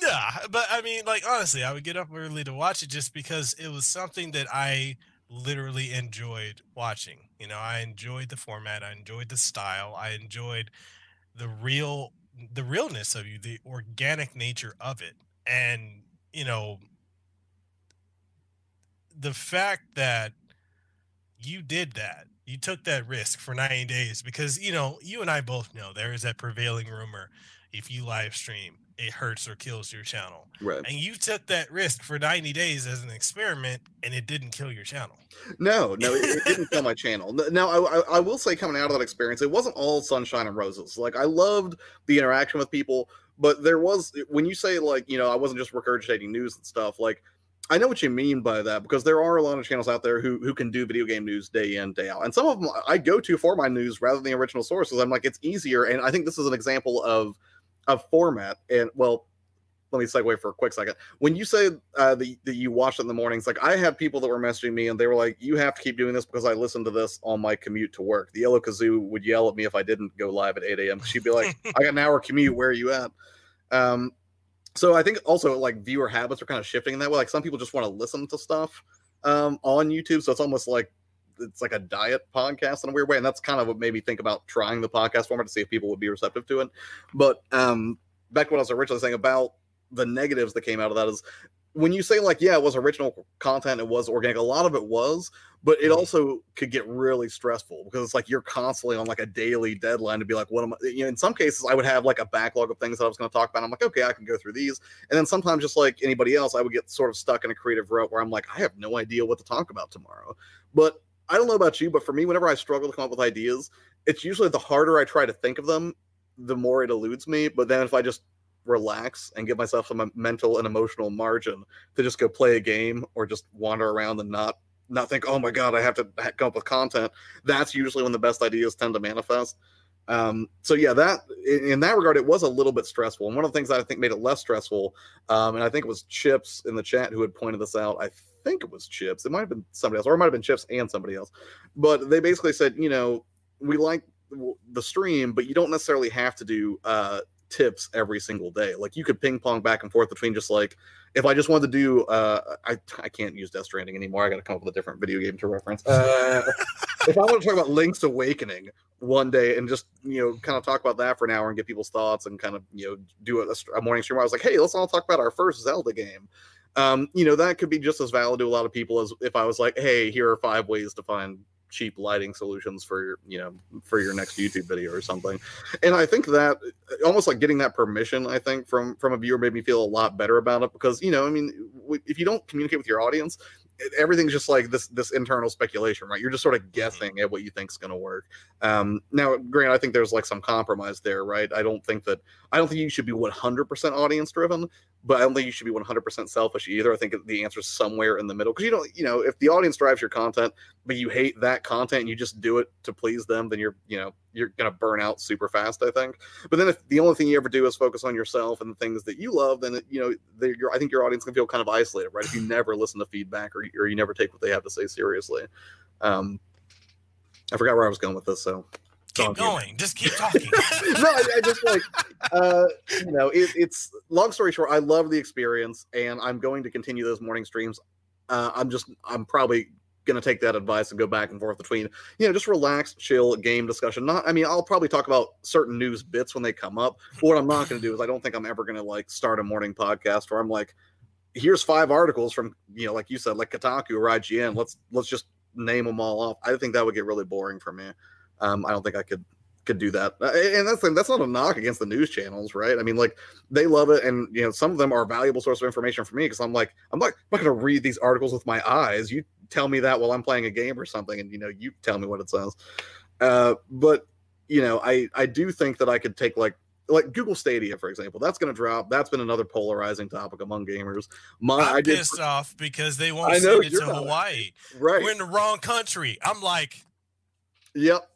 Yeah, but I mean, like honestly, I would get up early to watch it just because it was something that I literally enjoyed watching. You know, I enjoyed the format, I enjoyed the style, I enjoyed the real the realness of you, the organic nature of it. And, you know, the fact that you did that, you took that risk for 90 days because, you know, you and I both know there is that prevailing rumor if you live stream, it hurts or kills your channel. Right. And you took that risk for 90 days as an experiment and it didn't kill your channel. No, no, it, it didn't kill my channel. Now, I, I, will say, coming out of that experience, it wasn't all sunshine and roses. Like, I loved the interaction with people, but there was, when you say, like, you know, I wasn't just regurgitating news and stuff, like, I know what you mean by that because there are a lot of channels out there who who can do video game news day in day out, and some of them I go to for my news rather than the original sources. I'm like, it's easier, and I think this is an example of of format. And well, let me segue for a quick second. When you say uh, that, that you watch it in the mornings, like I had people that were messaging me and they were like, "You have to keep doing this because I listen to this on my commute to work." The yellow kazoo would yell at me if I didn't go live at 8 a.m. She'd be like, "I got an hour commute. Where are you at?" Um, so I think also like viewer habits are kind of shifting in that way. Like some people just want to listen to stuff um, on YouTube, so it's almost like it's like a diet podcast in a weird way, and that's kind of what made me think about trying the podcast format to see if people would be receptive to it. But um, back to what I was originally saying about the negatives that came out of that is when you say like yeah it was original content it was organic a lot of it was but it also could get really stressful because it's like you're constantly on like a daily deadline to be like what am i you know in some cases i would have like a backlog of things that i was going to talk about i'm like okay i can go through these and then sometimes just like anybody else i would get sort of stuck in a creative rut where i'm like i have no idea what to talk about tomorrow but i don't know about you but for me whenever i struggle to come up with ideas it's usually the harder i try to think of them the more it eludes me. But then if i just relax and give myself some mental and emotional margin to just go play a game or just wander around and not not think oh my god i have to come up with content that's usually when the best ideas tend to manifest. Um, so yeah that in, in, that regard it was a little bit stressful. And one of the things that i think made it less stressful um, and i think it was chips in the chat who had pointed this out i think it was chips it might have been somebody else or it might have been chips and somebody else but they basically said you know we like the stream but you don't necessarily have to do uh, tips every single day. Like you could ping pong back and forth between just like if I just wanted to do uh I I can't use Death Stranding anymore. I gotta come up with a different video game to reference. Uh if I want to talk about Link's Awakening one day and just you know kind of talk about that for an hour and get people's thoughts and kind of you know do a, a morning stream, I was like, hey, let's all talk about our first Zelda game. Um, you know, that could be just as valid to a lot of people as if I was like, hey, here are five ways to find cheap lighting solutions for your you know for your next youtube video or something. And i think that almost like getting that permission i think from from a viewer made me feel a lot better about it because you know i mean if you don't communicate with your audience everything's just like this this internal speculation right? You're just sort of mm-hmm. guessing at what you think's going to work. Um now grant i think there's like some compromise there right? I don't think that i don't think you should be 100% audience driven but I don't think you should be 100% selfish either. I think the answer is somewhere in the middle because you don't, you know, if the audience drives your content, but you hate that content and you just do it to please them, then you're, you know, you're gonna burn out super fast. I think. But then if the only thing you ever do is focus on yourself and the things that you love, then you know, I think your audience can feel kind of isolated, right? If you never listen to feedback or, or you never take what they have to say seriously. Um, I forgot where I was going with this, so keep going. Just keep talking. no, I, I, just like, uh, you know, it, it's long story short. I love the experience, and I'm going to continue those morning streams. Uh, I'm just, I'm probably going to take that advice and go back and forth between, you know, just relax, chill, game discussion. Not, I mean, I'll probably talk about certain news bits when they come up. But what I'm not going to do is, I don't think I'm ever going to like start a morning podcast where I'm like, here's five articles from, you know, like you said, like Kotaku or IGN. Let's let's just name them all off. I think that would get really boring for me. Um, I don't think I could could do that. Uh, and that's that's not a knock against the news channels, right? I mean, like they love it, and you know, some of them are a valuable source of information for me because I'm like, I'm not, I'm not going to read these articles with my eyes. You tell me that while I'm playing a game or something, and you know, you tell me what it says. Uh, but you know, I I do think that I could take like like Google Stadia, for example, that's going to drop. That's been another polarizing topic among gamers. My, I'm I did, pissed off because they won't send it to Hawaii. Right, we're in the wrong country. I'm like, yep.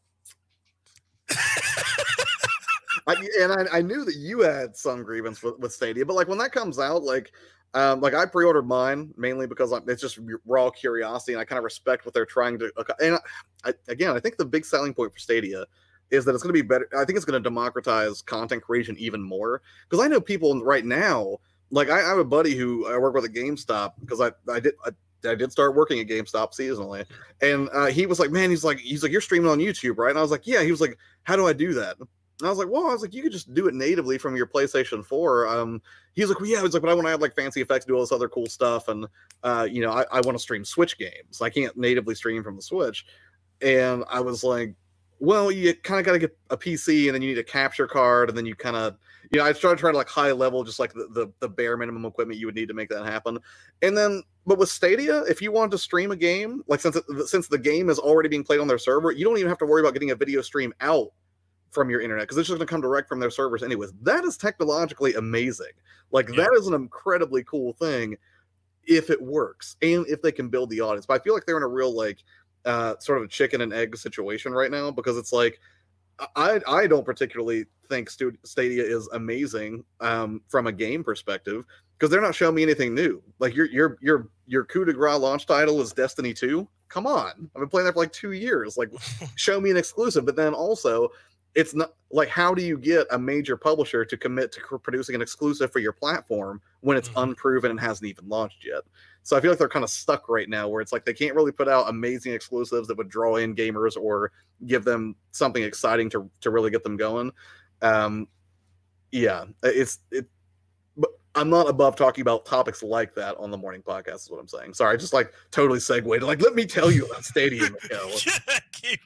I, and I, I, knew that you had some grievance with, with Stadia, but like when that comes out, like um, like I pre-ordered mine mainly because I'm, it's just raw curiosity, and I kind of respect what they're trying to. And I, again, I think the big selling point for Stadia is that it's going to be better. I think it's going to democratize content creation even more because I know people right now. Like I, I, have a buddy who I work with at GameStop because I I did I I did start working at GameStop seasonally, and uh, he was like, "Man, he's like, he's like, you're streaming on YouTube, right?" And I was like, "Yeah." He was like, "How do I do that?" And I was like, "Well, I was like, you could just do it natively from your PlayStation 4." Um, he's like, "Well, yeah." I was like, "But I want to add like fancy effects, do all this other cool stuff, and uh, you know, I, I want to stream Switch games. I can't natively stream from the Switch." And I was like, "Well, you kind of got to get a PC, and then you need a capture card, and then you kind of." You know, I started trying to like high level, just like the, the the bare minimum equipment you would need to make that happen. And then but with Stadia, if you want to stream a game, like since it, since the game is already being played on their server, you don't even have to worry about getting a video stream out from your internet because it's just going to come direct from their servers anyways. That is technologically amazing. Like yeah. that is an incredibly cool thing. if it works and if they can build the audience. But I feel like they're in a real like uh, sort of a chicken and egg situation right now because it's like I I don't particularly think Stadia is amazing um, from a game perspective because they're not showing me anything new. Like your your your your coup de grace launch title is Destiny 2. Come on. I've been playing that for like 2 years. Like show me an exclusive, but then also it's not like how do you get a major publisher to commit to producing an exclusive for your platform when it's mm-hmm. unproven and hasn't even launched yet? So I feel like they're kind of stuck right now where it's like they can't really put out amazing exclusives that would draw in gamers or give them something exciting to to really get them going. Um yeah, it's it but I'm not above talking about topics like that on the morning podcast. Is what I'm saying. Sorry, I just like totally segued. Like, let me tell you about Stadium. keep,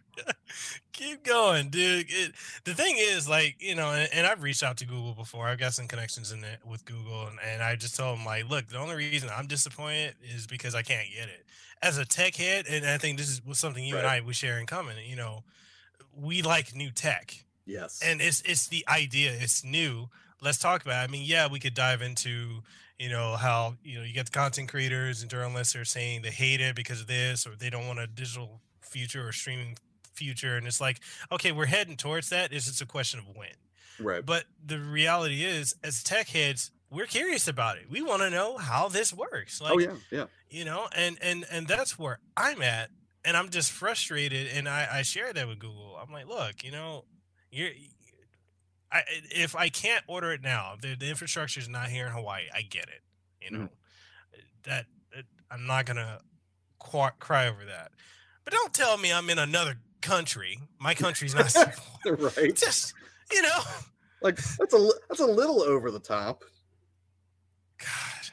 keep going, dude. It, the thing is, like, you know, and, and, I've reached out to Google before. I've got some connections in it with Google, and, and I just told them, like, look, the only reason I'm disappointed is because I can't get it. As a tech head, and I think this is something you right. and I we share in common. You know, we like new tech. Yes. And it's it's the idea. It's new. Let's talk about. It. I mean, yeah, we could dive into you know how you know you get the content creators and journalists are saying they hate it because of this or they don't want a digital future or streaming future and it's like okay we're heading towards that it's just a question of when right but the reality is as tech heads we're curious about it we want to know how this works like oh yeah yeah you know and and and that's where i'm at and i'm just frustrated and i i share that with google i'm like look you know you're I, if I can't order it now, the, the infrastructure is not here in Hawaii. I get it. You know mm-hmm. that, that, I'm not gonna cry over that. But don't tell me I'm in another country. My country's not right. Just you know, like that's a that's a little over the top. God.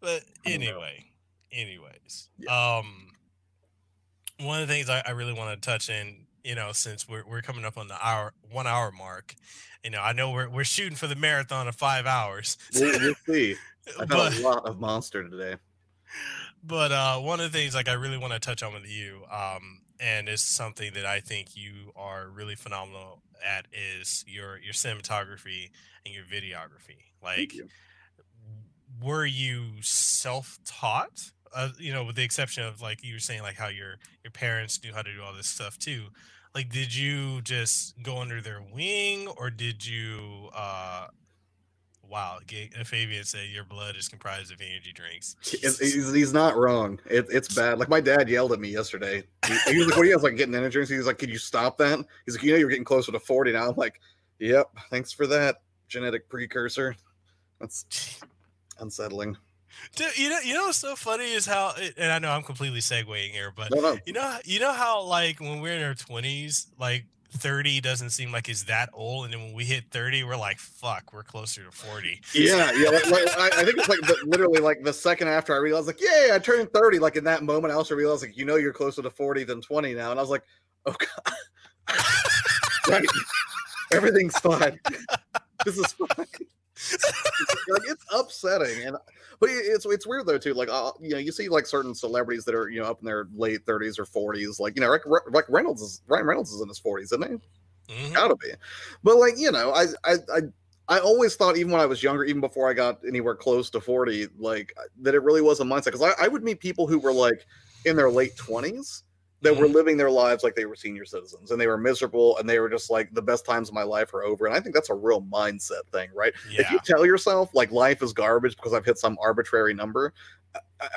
But anyway, anyways, yeah. um, one of the things I, I really want to touch in, you know, since we're we're coming up on the hour one hour mark, you know, I know we're we're shooting for the marathon of five hours. We'll, we'll see. I got a lot of monster today. But uh, one of the things like I really want to touch on with you, um, and it's something that I think you are really phenomenal at is your your cinematography and your videography. Like, you. were you self taught? Uh, you know, with the exception of like you were saying, like how your your parents knew how to do all this stuff too. Like, did you just go under their wing, or did you uh, Wow, Fabian said your blood is comprised of energy drinks. He's, he's, not wrong. It, it's bad. Like my dad yelled at me yesterday. He, he was like, "What are you like getting energy drinks?" He's like, "Can you stop that?" He's like, "You know, you're getting closer to 40 now." I'm like, "Yep, thanks for that genetic precursor." That's unsettling. Dude, you know, you know what's so funny is how, and I know I'm completely segueing here, but no, no. you know, you know how like when we're in our 20s, like 30 doesn't seem like it's that old and then when we hit 30 we're like fuck we're closer to 40 yeah yeah like, like, I, I, think it's like the, literally like the second after i realized like yeah i turned 30 like in that moment i also realized like you know you're closer to 40 than 20 now and i was like oh god. Right. Everything's fine. This is fine like it's upsetting and but it's it's weird though too like uh, you know you see like certain celebrities that are you know up in their late 30s or 40s like you know like, like reynolds is ryan reynolds is in his 40s isn't he mm-hmm. gotta be but like you know I, I i I always thought, even when I was younger, even before I got anywhere close to 40, like that it really was a mindset. Because I, I would meet people who were like in their late 20s that were mm-hmm. living their lives like they were senior citizens and they were miserable and they were just like the best times of my life are over and i think that's a real mindset thing right yeah. if you tell yourself like life is garbage because i've hit some arbitrary number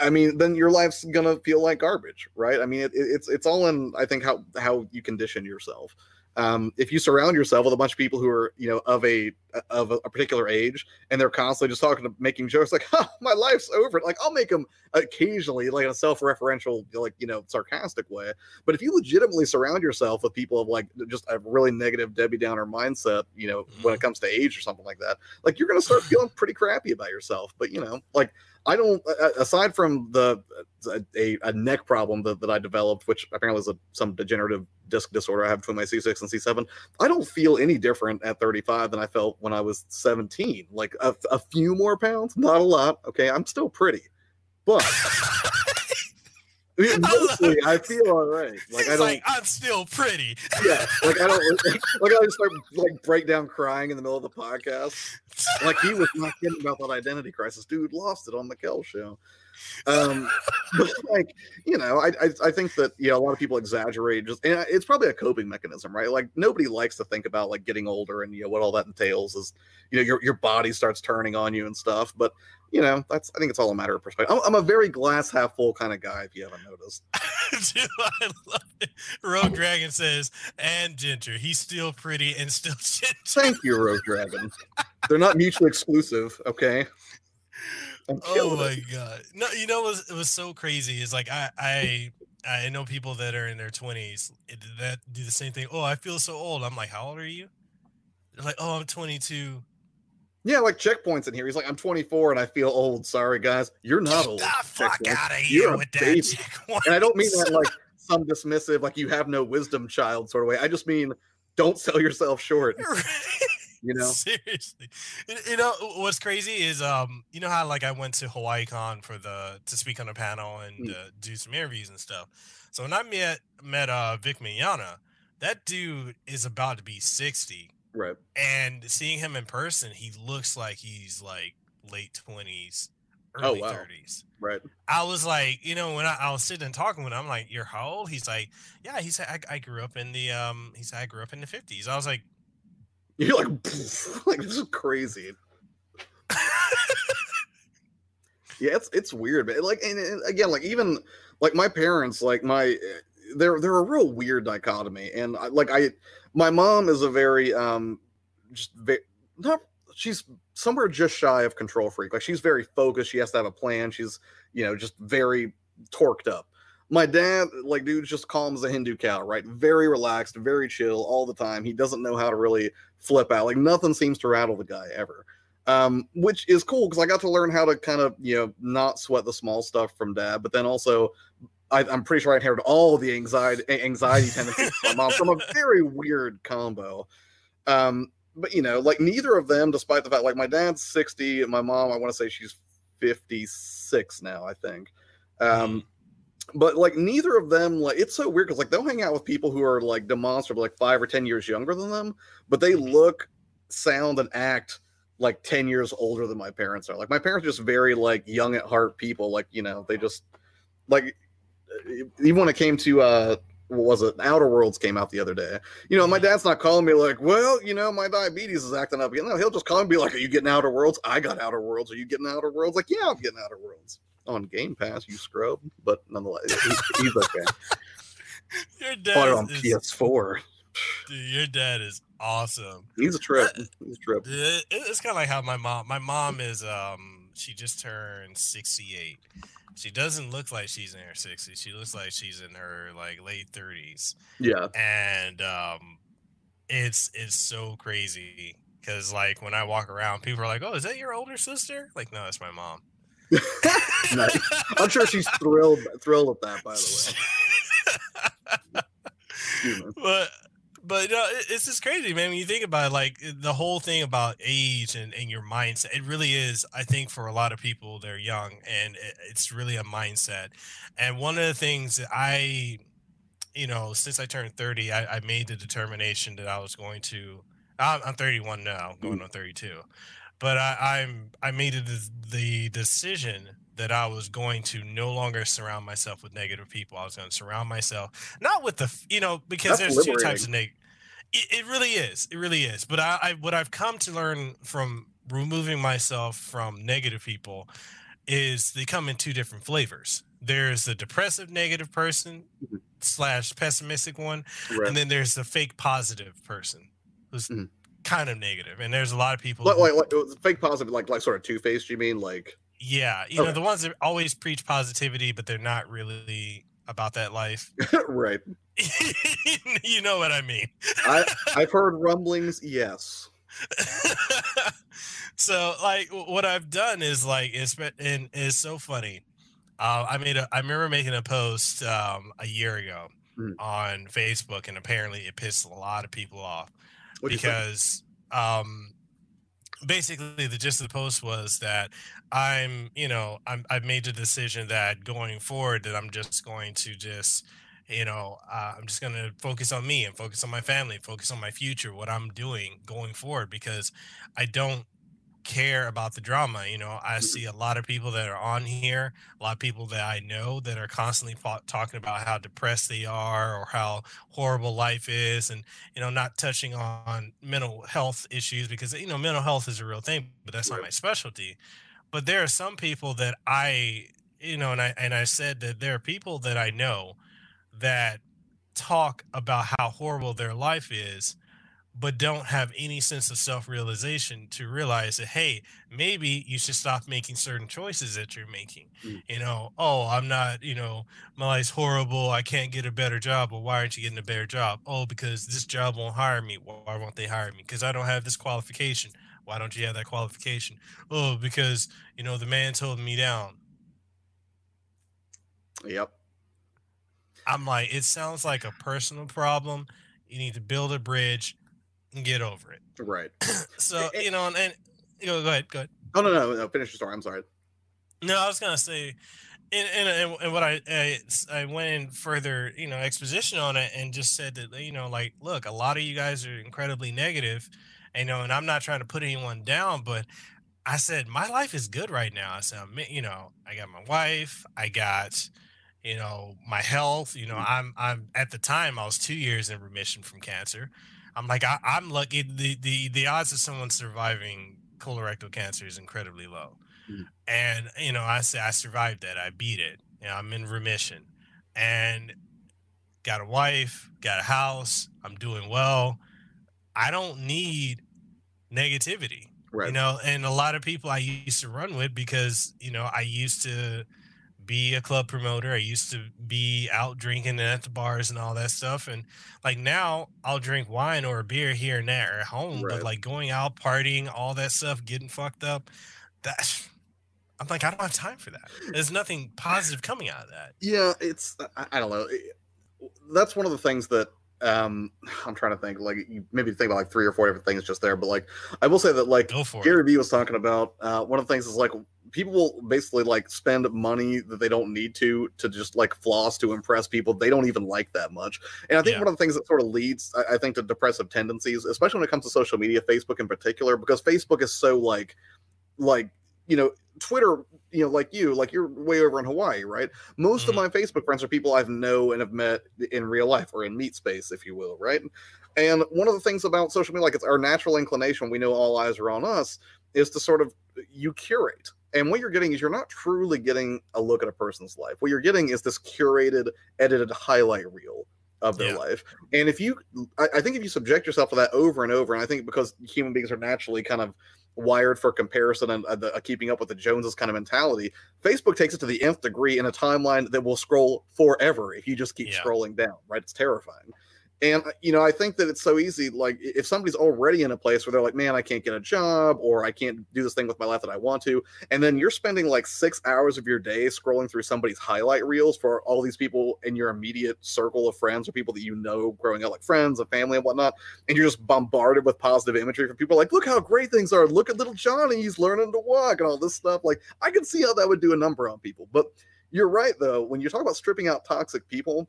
i mean then your life's gonna feel like garbage right i mean it, it's it's all in i think how how you condition yourself um, if you surround yourself with a bunch of people who are you know of a of a, particular age and they're constantly just talking to making jokes like huh, my life's over like i'll make them occasionally like in a self-referential like you know sarcastic way but if you legitimately surround yourself with people of like just a really negative debbie downer mindset you know when it mm-hmm. comes to age or something like that like you're gonna start feeling pretty crappy about yourself but you know like I don't. Aside from the a, a neck problem that, that I developed, which apparently is a, some degenerative disc disorder I have between my C6 and C7, I don't feel any different at 35 than I felt when I was 17. Like a, a few more pounds, not a lot. Okay, I'm still pretty, but I mostly, I feel all right. Like He's I don't. like, I'm still pretty. yeah, like I don't. Like I just start like break down crying in the middle of the podcast. Like he was not kidding about that identity crisis. Dude lost it on the Kel show. Um, but like you know, I, I I think that yeah, a lot of people exaggerate. Just and it's probably a coping mechanism, right? Like nobody likes to think about like getting older and you know what all that entails is you know your your body starts turning on you and stuff. But you know, that's I think it's all a matter of perspective. I'm, I'm a very glass half full kind of guy, if you haven't noticed. Dude, I love it. Rogue Dragon says, and Ginger. He's still pretty and still ginger. Thank you, Rogue Dragon. They're not mutually exclusive, okay? Oh my it. god! No, you know what was, it was so crazy is like I I I know people that are in their twenties eh, that do the same thing. Oh, I feel so old. I'm like, how old are you? They're like, oh, I'm 22. Yeah, like checkpoints in here. He's like, I'm 24 and I feel old. Sorry, guys. You're not Get old. the fuck out of You're here a with that checkpoint. And I don't mean that like some dismissive, like you have no wisdom child sort of way. I just mean don't sell yourself short. You know? Seriously, you, know what's crazy is um you know how like I went to Hawaii Con for the to speak on a panel and uh, do some interviews and stuff. So when I met met uh Vic Mignogna, that dude is about to be sixty, Right. and seeing him in person, he looks like he's like late twenties, Oh, early wow. thirties. Right. I was like, you know, when I, I was sitting and talking with him, I'm like, "You're how old?" He's like, "Yeah." He said, I, "I grew up in the um." He said, "I grew up in the '50s." I was like, You're like, like this is crazy. yeah, it's it's weird, but like, and, and again, like even like my parents, like my, they're they're a real weird dichotomy, and I, like I, my mom is a very um, just very not. She's somewhere just shy of control freak. Like she's very focused. She has to have a plan. She's you know just very torqued up. My dad, like, dude, just calm as a Hindu cow, right? Very relaxed, very chill all the time. He doesn't know how to really flip out. Like nothing seems to rattle the guy ever. Um, which is cool because I got to learn how to kind of, you know, not sweat the small stuff from dad, but then also I, I'm pretty sure I inherited all the anxiety anxiety tendencies from my mom from a very weird combo. Um, but you know, like neither of them, despite the fact like my dad's 60, and my mom, I want to say she's 56 now, I think. Um, but like neither of them like it's so weird because like they'll hang out with people who are like demonstrably like five or ten years younger than them but they look sound and act like 10 years older than my parents are. Like my parents are just very like young at heart people like you know they just like even when it came to uh what was it outer worlds came out the other day you know my dad's not calling me like well you know my diabetes is acting up. You know he'll just call me and be like are you getting outer worlds? I got outer worlds. Are you getting outer worlds? Like yeah i'm getting outer worlds on game pass you scrub but nonetheless he- he's okay Your dad on is, ps4 dude, your dad is awesome. he's a trip he's a trip It- it's kind of like how my mom. My mom is um. She just turned sixty eight. She doesn't look like she's in her sixties. She looks like she's in her like late thirties. yeah And um, it's it's so crazy because like when I walk around, people are like, "Oh, is that your older sister?" Like, no, it's my mom. I'm sure she's thrilled thrilled at that by the way but but no, it, it's just crazy, man. When you think about it, like the whole thing about age and, and your mindset, it really is. I think for a lot of people, they're young, and it, it's really a mindset. And one of the things that I, you know, since I turned thirty, I, I made the determination that I was going to. I'm, I'm 31 now, going mm-hmm. on 32, but I, I'm I made it the, the decision that I was going to no longer surround myself with negative people. I was going to surround myself not with the you know because That's there's two types of negative. It, it really is. It really is. But I, I what I've come to learn from removing myself from negative people is they come in two different flavors. There's the depressive negative person Mhm. slash pessimistic one, Right. and then there's the fake positive person who's Mhm. Kind of. And there's a lot of people like, who- like, like fake positive, like like sort of two faced. You mean like yeah, you know, the ones that always preach positivity, but they're not really about that life. right? you know what I mean. I I've heard rumblings. Yes. so like what I've done is like it's been and it's so funny. Uh, I made a I remember making a post um, a year ago Mm. on Facebook, and apparently it pissed a lot of people off What do you think? because um, basically the gist of the post was that i'm you know I'm, i've made the decision that going forward that i'm just going to just you know uh, i'm just going to focus on me and focus on my family focus on my future what i'm doing going forward because i don't care about the drama. You know, I mm-hmm. see a lot of people that are on here, a lot of people that I know that are constantly fought, talking about how depressed they are or how horrible life is, and you know, not touching on mental health issues because you know, mental health is a real thing, but that's not my specialty. But there are some people that I, you know, and I and I said that there are people that I know that talk about how horrible their life is but don't have any sense of self-realization to realize that hey maybe you should stop making certain choices that you're making. Mm. you know oh i'm not you know my life's horrible i can't get a better job well why aren't you getting a better job? Oh because this job won't hire me why won't they hire me? Because i don't have this qualification why don't you have that qualification? Oh because you know the man's holding me down. Yep. I'm like it sounds like a personal problem. You need to build a bridge get over it. Right. so you know, and, and go, go ahead, go ahead. Oh no, no, no. Finish your story. I'm sorry. No, I was gonna say, and and, and what I, I I went in further, you know, exposition on it, and just said that you know, like, look, a lot of you guys are incredibly negative, you know, and I'm not trying to put anyone down, but I said my life is good right now. I said, I'm, you know, I got my wife, I got, you know, my health. You know, mm. I'm I'm at the time I was two years in remission from cancer. I'm like, I, am lucky. The, the the odds of someone surviving colorectal cancer is incredibly low. Mm. And you know, I say I survived that. I beat it. You know, I'm in remission, and got a wife, got a house. I'm doing well. I don't need negativity. Right. You know, and a lot of people I used to run with because you know I used to be a club promoter. I used to be out drinking at the bars and all that stuff. And like now I'll drink wine or a beer here and there at home, right. but like going out, partying, all that stuff, getting fucked up, that I'm like, I don't have time for that. There's nothing positive coming out of that. Yeah, it's I, I don't know. That's one of the things that um i'm trying to think like you maybe think about like three or four different things just there but like i will say that like gary vee was talking about uh one of the things is like people will basically like spend money that they don't need to to just like floss to impress people. They don't even like that much. And i think yeah. one of the things that sort of leads I, I, think to depressive tendencies especially when it comes to social media facebook in particular because facebook is so like like you know twitter you know like you like you're way over in hawaii right? Most mm-hmm. of my facebook friends are people i've know and have met in real life or in meet space if you will right? And one of the things about social media like it's our natural inclination we know all eyes are on us is to sort of you curate and what you're getting is you're not truly getting a look at a person's life. What you're getting is this curated, edited highlight reel of their yeah. life. And if you, I, I, think if you subject yourself to that over and over, and I think because human beings are naturally kind of wired for comparison and uh, the, uh, keeping up with the Joneses kind of mentality, Facebook takes it to the nth degree in a timeline that will scroll forever if you just keep yeah. scrolling down, right? It's terrifying. And uh, you know, I think that it's so easy. Like, if somebody's already in a place where they're like, "Man, I can't get a job," or "I can't do this thing with my life that I want to," and then you're spending like six hours of your day scrolling through somebody's highlight reels for all these people in your immediate circle of friends or people that you know growing up, like friends and family and whatnot, and you're just bombarded with positive imagery from people like, "Look how great things are! Look at little Johnny, he's learning to walk," and all this stuff. Like, I can see how that would do a number on people. But you're right, though. When you talk about stripping out toxic people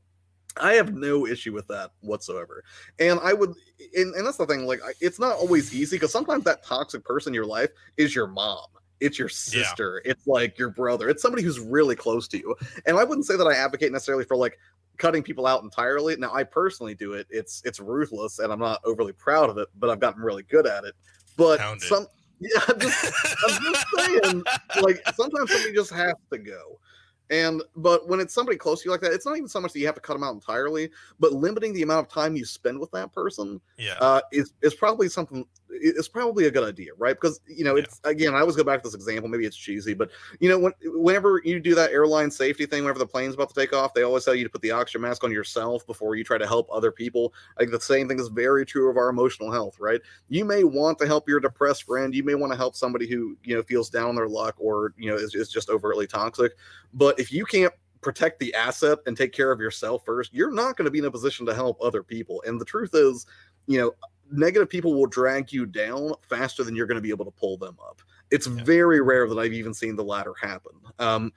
I have no issue with that whatsoever. And I would, and, and that's the thing, like, it's not always easy because sometimes that toxic person in your life is your mom. It's your sister. Yeah. It's like your brother. It's somebody who's really close to you. And I wouldn't say that I advocate necessarily for like cutting people out entirely. Now, I personally do it. It's it's ruthless, and I'm not overly proud of it, but I've gotten really good at it. But Pounded. some, yeah, I'm just, I'm just saying, like sometimes somebody just has to go. And but when it's somebody close to you like that, it's not even so much that you have to cut them out entirely, but limiting the amount of time you spend with that person, yeah, uh, is is probably something it's probably a good idea, right? Because you know, it's again, I always go back to this example. Maybe it's cheesy, but you know, when, whenever you do that airline safety thing, whenever the plane's about to take off, they always tell you to put the oxygen mask on yourself before you try to help other people. Like the same thing is very true of our emotional health, right? You may want to help your depressed friend, you may want to help somebody who you know feels down on their luck or you know is, is just overtly toxic, but if you can't protect the asset and take care of yourself first, you're not going to be in a position to help other people. And the truth is, you know, negative people will drag you down faster than you're going to be able to pull them up. It's yeah. very rare that I've even seen the latter happen. Um,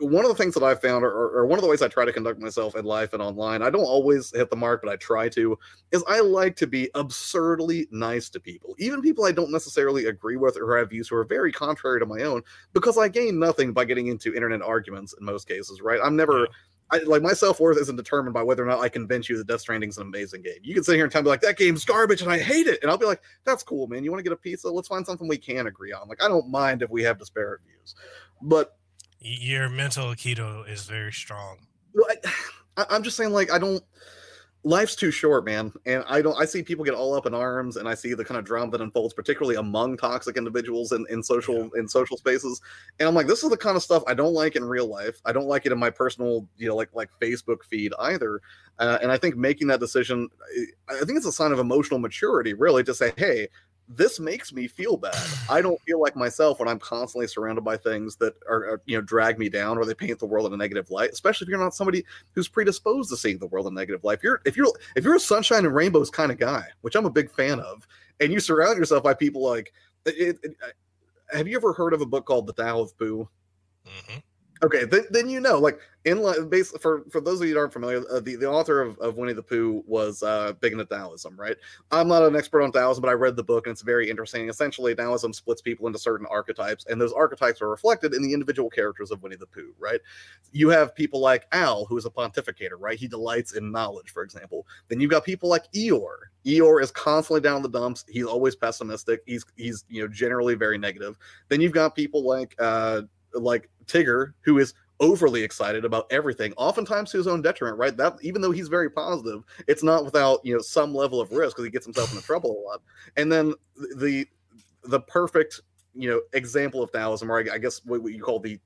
one of the things that I've found, or, or, one of the ways I try to conduct myself in life and online, I don't always hit the mark, but I try to, is I like to be absurdly nice to people, even people I don't necessarily agree with or have views who are very contrary to my own, because I gain nothing by getting into internet arguments in most cases, right? I'm never. I, like my self worth isn't determined by whether or not I convince you that Death Stranding is an amazing game. You can sit here and tell me like that game's garbage and I hate it, and I'll be like, "That's cool, man. You want to get a pizza? Let's find something we can agree on." Like I don't mind if we have disparate views, but your mental keto is very strong. I, I'm just saying, like, I don't. Life's too short, man, and I don't. I see people get all up in arms, and I see the kind of drama that unfolds, particularly among toxic individuals in, in social yeah. in social spaces. And I'm like, this is the kind of stuff I don't like in real life. I don't like it in my personal, you know, like like Facebook feed either. Uh, and I think making that decision, I think it's a sign of emotional maturity, really, to say, hey, this makes me feel bad. I don't feel like myself when I'm constantly surrounded by things that are, are, you know drag me down or they paint the world in a negative light. Especially if you're not somebody who's predisposed to seeing the world in a negative light. If you're if you're if you're a sunshine and rainbows kind of guy, which I'm a big fan of, and you surround yourself by people like, it, it, have you ever heard of a book called The Tao of Pooh? Mm-hmm. Okay, then, then you know, like in base for for those of you that aren't familiar, uh, the the author of, of Winnie the Pooh was uh, big into Taoism, right? I'm not an expert on Taoism, but I read the book and it's very interesting. Essentially, Taoism splits people into certain archetypes, and those archetypes are reflected in the individual characters of Winnie the Pooh, right? You have people like Owl, who is a pontificator, right? He delights in knowledge, for example. Then you've got people like Eeyore. Eeyore is constantly down the dumps. He's always pessimistic. He's he's you know generally very negative. Then you've got people like uh like Tigger, who is overly excited about everything, oftentimes to his own detriment, right? That even though he's very positive, it's not without you know some level of risk because he gets himself into trouble a lot. And then the the perfect you know example of Taoism, or I, I guess what, what you call the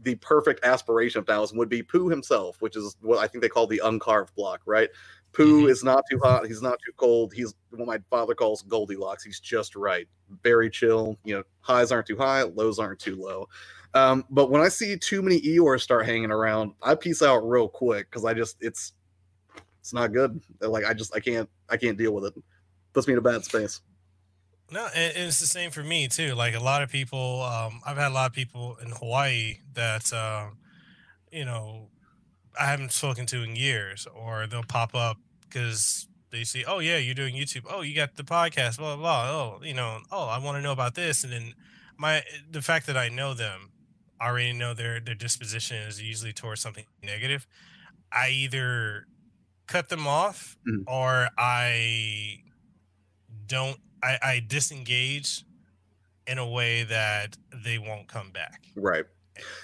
the perfect aspiration of Taoism would be Pooh himself, which is what I think they call the uncarved block, right? Pooh mm-hmm. is not too hot, he's not too cold. He's what my father calls Goldilocks. He's just right, very chill. You know, highs aren't too high, lows aren't too low. Um, but when I see too many Eeyores start hanging around, I piece out real quick because I just it's it's not good. Like I just I can't I can't deal with it. Puts me in a bad space. No, and it's the same for me too. Like a lot of people, um, I've had a lot of people in Hawaii that, uh, you know, I haven't spoken to in years, or they'll pop up because they see, oh yeah, you're doing YouTube. Oh, you got the podcast, blah blah. blah. Oh, you know, oh, I want to know about this, and then my the fact that I know them already know their their disposition is usually towards something negative, I either cut them off mm. or I don't I, I disengage in a way that they won't come back. Right.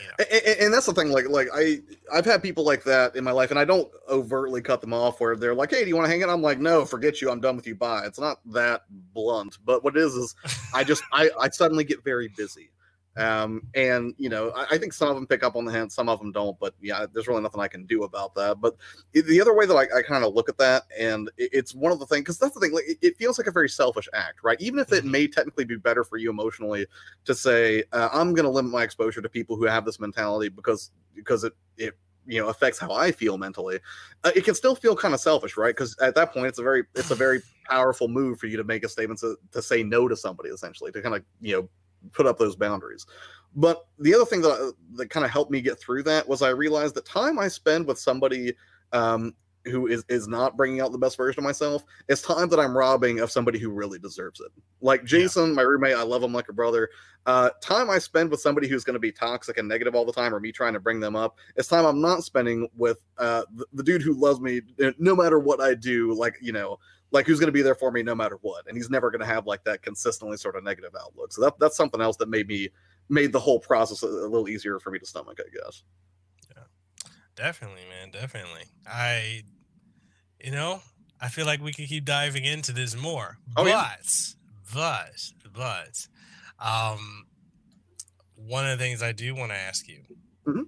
You know. and, and, that's the thing like like i i've had people like that in my life and i don't overtly cut them off where they're like hey do you want to hang it i'm like no forget you i'm done with you bye it's not that blunt but what it is is i just i i suddenly get very busy um, and you know, I, I, think some of them pick up on the hint, some of them don't. But yeah, there's really nothing I can do about that. But the other way that I, I kind of look at that, and it, it's one of the things because that's the thing. Like, it, it, feels like a very selfish act, right? Even if it mm-hmm. may technically be better for you emotionally to say, uh, I'm going to limit my exposure to people who have this mentality because because it it you know affects how I feel mentally. Uh, it can still feel kind of selfish, right? Because at that point, it's a very it's a very powerful move for you to make a statement to, to say no to somebody, essentially, to kind of you know put up those boundaries. But the other thing that that kind of helped me get through that was I realized that time I spend with somebody um, who is is not bringing out the best version of myself is time that I'm robbing of somebody who really deserves it. Like Jason, yeah. my roommate, I love him like a brother. Uh, time I spend with somebody who's going to be toxic and negative all the time, or me trying to bring them up, it's time I'm not spending with uh, the, the dude who loves me uh, no matter what I do. Like you know, like who's going to be there for me no matter what? And he's never going to have like that consistently sort of negative outlook. So that, that's something else that made me made the whole process a, a little easier for me to stomach i guess. Yeah. Definitely man definitely. I you know i feel like we could keep diving into this more oh, but yeah. but but um one of the things i do want to ask you mm-hmm.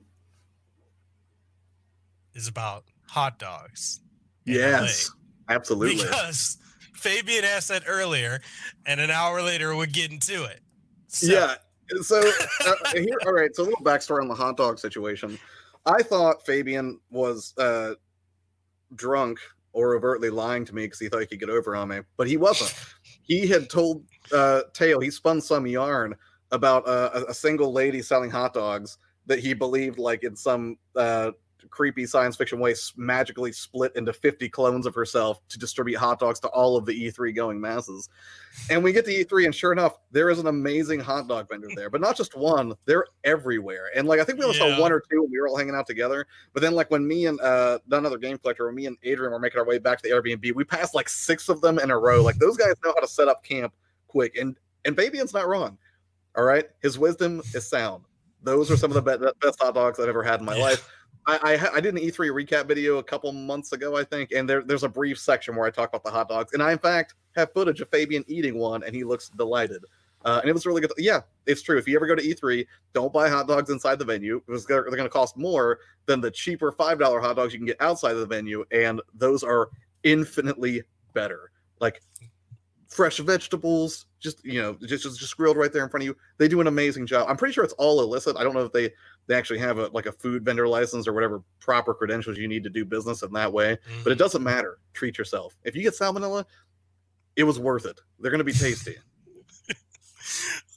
is about hot dogs yes Absolutely. Because Fabian asked that earlier, and an hour later we're getting to it. So. Yeah. So uh, here, all right. So a little backstory on the hot dog situation. I thought Fabian was uh, drunk or overtly lying to me because he thought he could get over on me, but he wasn't. he had told uh, Tale he spun some yarn about uh, a, a single lady selling hot dogs that he believed like in some uh, creepy science fiction way magically split into 50 clones of herself to distribute hot dogs to all of the E3 going masses. And we get to E3 and sure enough, there is an amazing hot dog vendor there, but not just one, they're everywhere. And like I think we only yeah. saw one or two when we were all hanging out together. But then like when me and uh another game collector, when me and Adrian were making our way back to the Airbnb, we passed like six of them in a row. Like those guys know how to set up camp quick. And and Fabian's not wrong. All right. His wisdom is sound. Those are some of the best hot dogs I've ever had in my yeah. life. I, I, I did an E3 recap video a couple months ago, I think, and there, there's a brief section where I talk about the hot dogs, and I in fact have footage of Fabian eating one, and he looks delighted. Uh, and it was really good. Yeah, it's true. If you ever go to E3, don't buy hot dogs inside the venue because they're, they're going to cost more than the cheaper five dollar hot dogs you can get outside of the venue, and those are infinitely better. Like fresh vegetables, just you know, just, just just grilled right there in front of you. They do an amazing job. I'm pretty sure it's all illicit. I don't know if they they actually have a like a food vendor license or whatever proper credentials you need to do business in that way. Mm-hmm. But it mm-hmm. doesn't matter. Treat yourself. If you get salmonella, it was worth it. They're going to be tasty.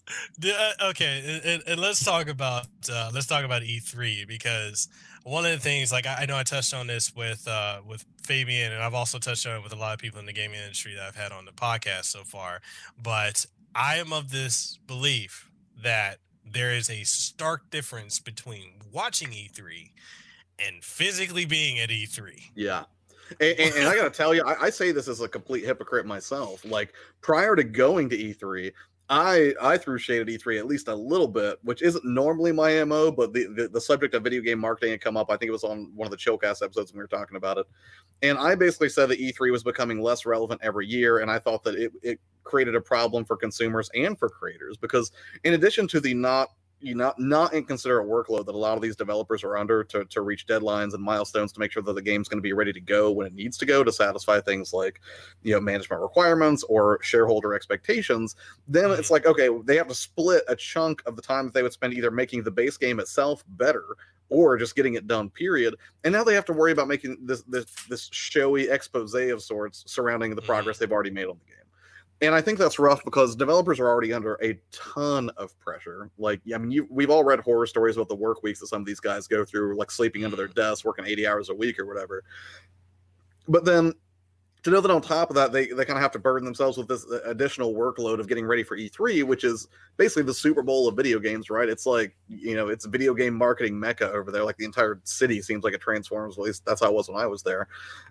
Uh, okay, and, and, let's talk about uh, let's talk about E3 because one of the things, like I, I know I touched on this with uh, with Fabian, and I've also touched on it with a lot of people in the gaming industry that I've had on the podcast so far. But I am of this belief that there is a stark difference between watching E3 and physically being at E3. Yeah. And, and, and, I gotta tell you, I, I, say this as a complete hypocrite myself. Like prior to going to E3, I I threw shade at E3 at least a little bit, which isn't normally my mo. But the, the, the subject of video game marketing had come up. I think it was on one of the Chillcast episodes when we were talking about it, and I basically said that E3 was becoming less relevant every year, and I thought that it it created a problem for consumers and for creators because in addition to the not you not not inconsiderate workload that a lot of these developers are under to, to reach deadlines and milestones to make sure that the game's going to be ready to go when it needs to go to satisfy things like you know management requirements or shareholder expectations then it's mm-hmm. like okay they have to split a chunk of the time that they would spend either making the base game itself better or just getting it done period and now they have to worry about making this this, this showy expose of sorts surrounding the mm-hmm. progress they've already made on the game and I think that's rough because developers are already under a ton of pressure. Like, I mean, you, we've all read horror stories about the work weeks that some of these guys go through, like sleeping under their mm. desks, working 80 hours a week or whatever. But then to know that on top of that, they, they kind of have to burden themselves with this uh, additional workload of getting ready for E3, which is basically the Super Bowl of video games, right? It's like, you know, it's video game marketing mecca over there. Like the entire city seems like it transforms. At least that's how it was when I was there.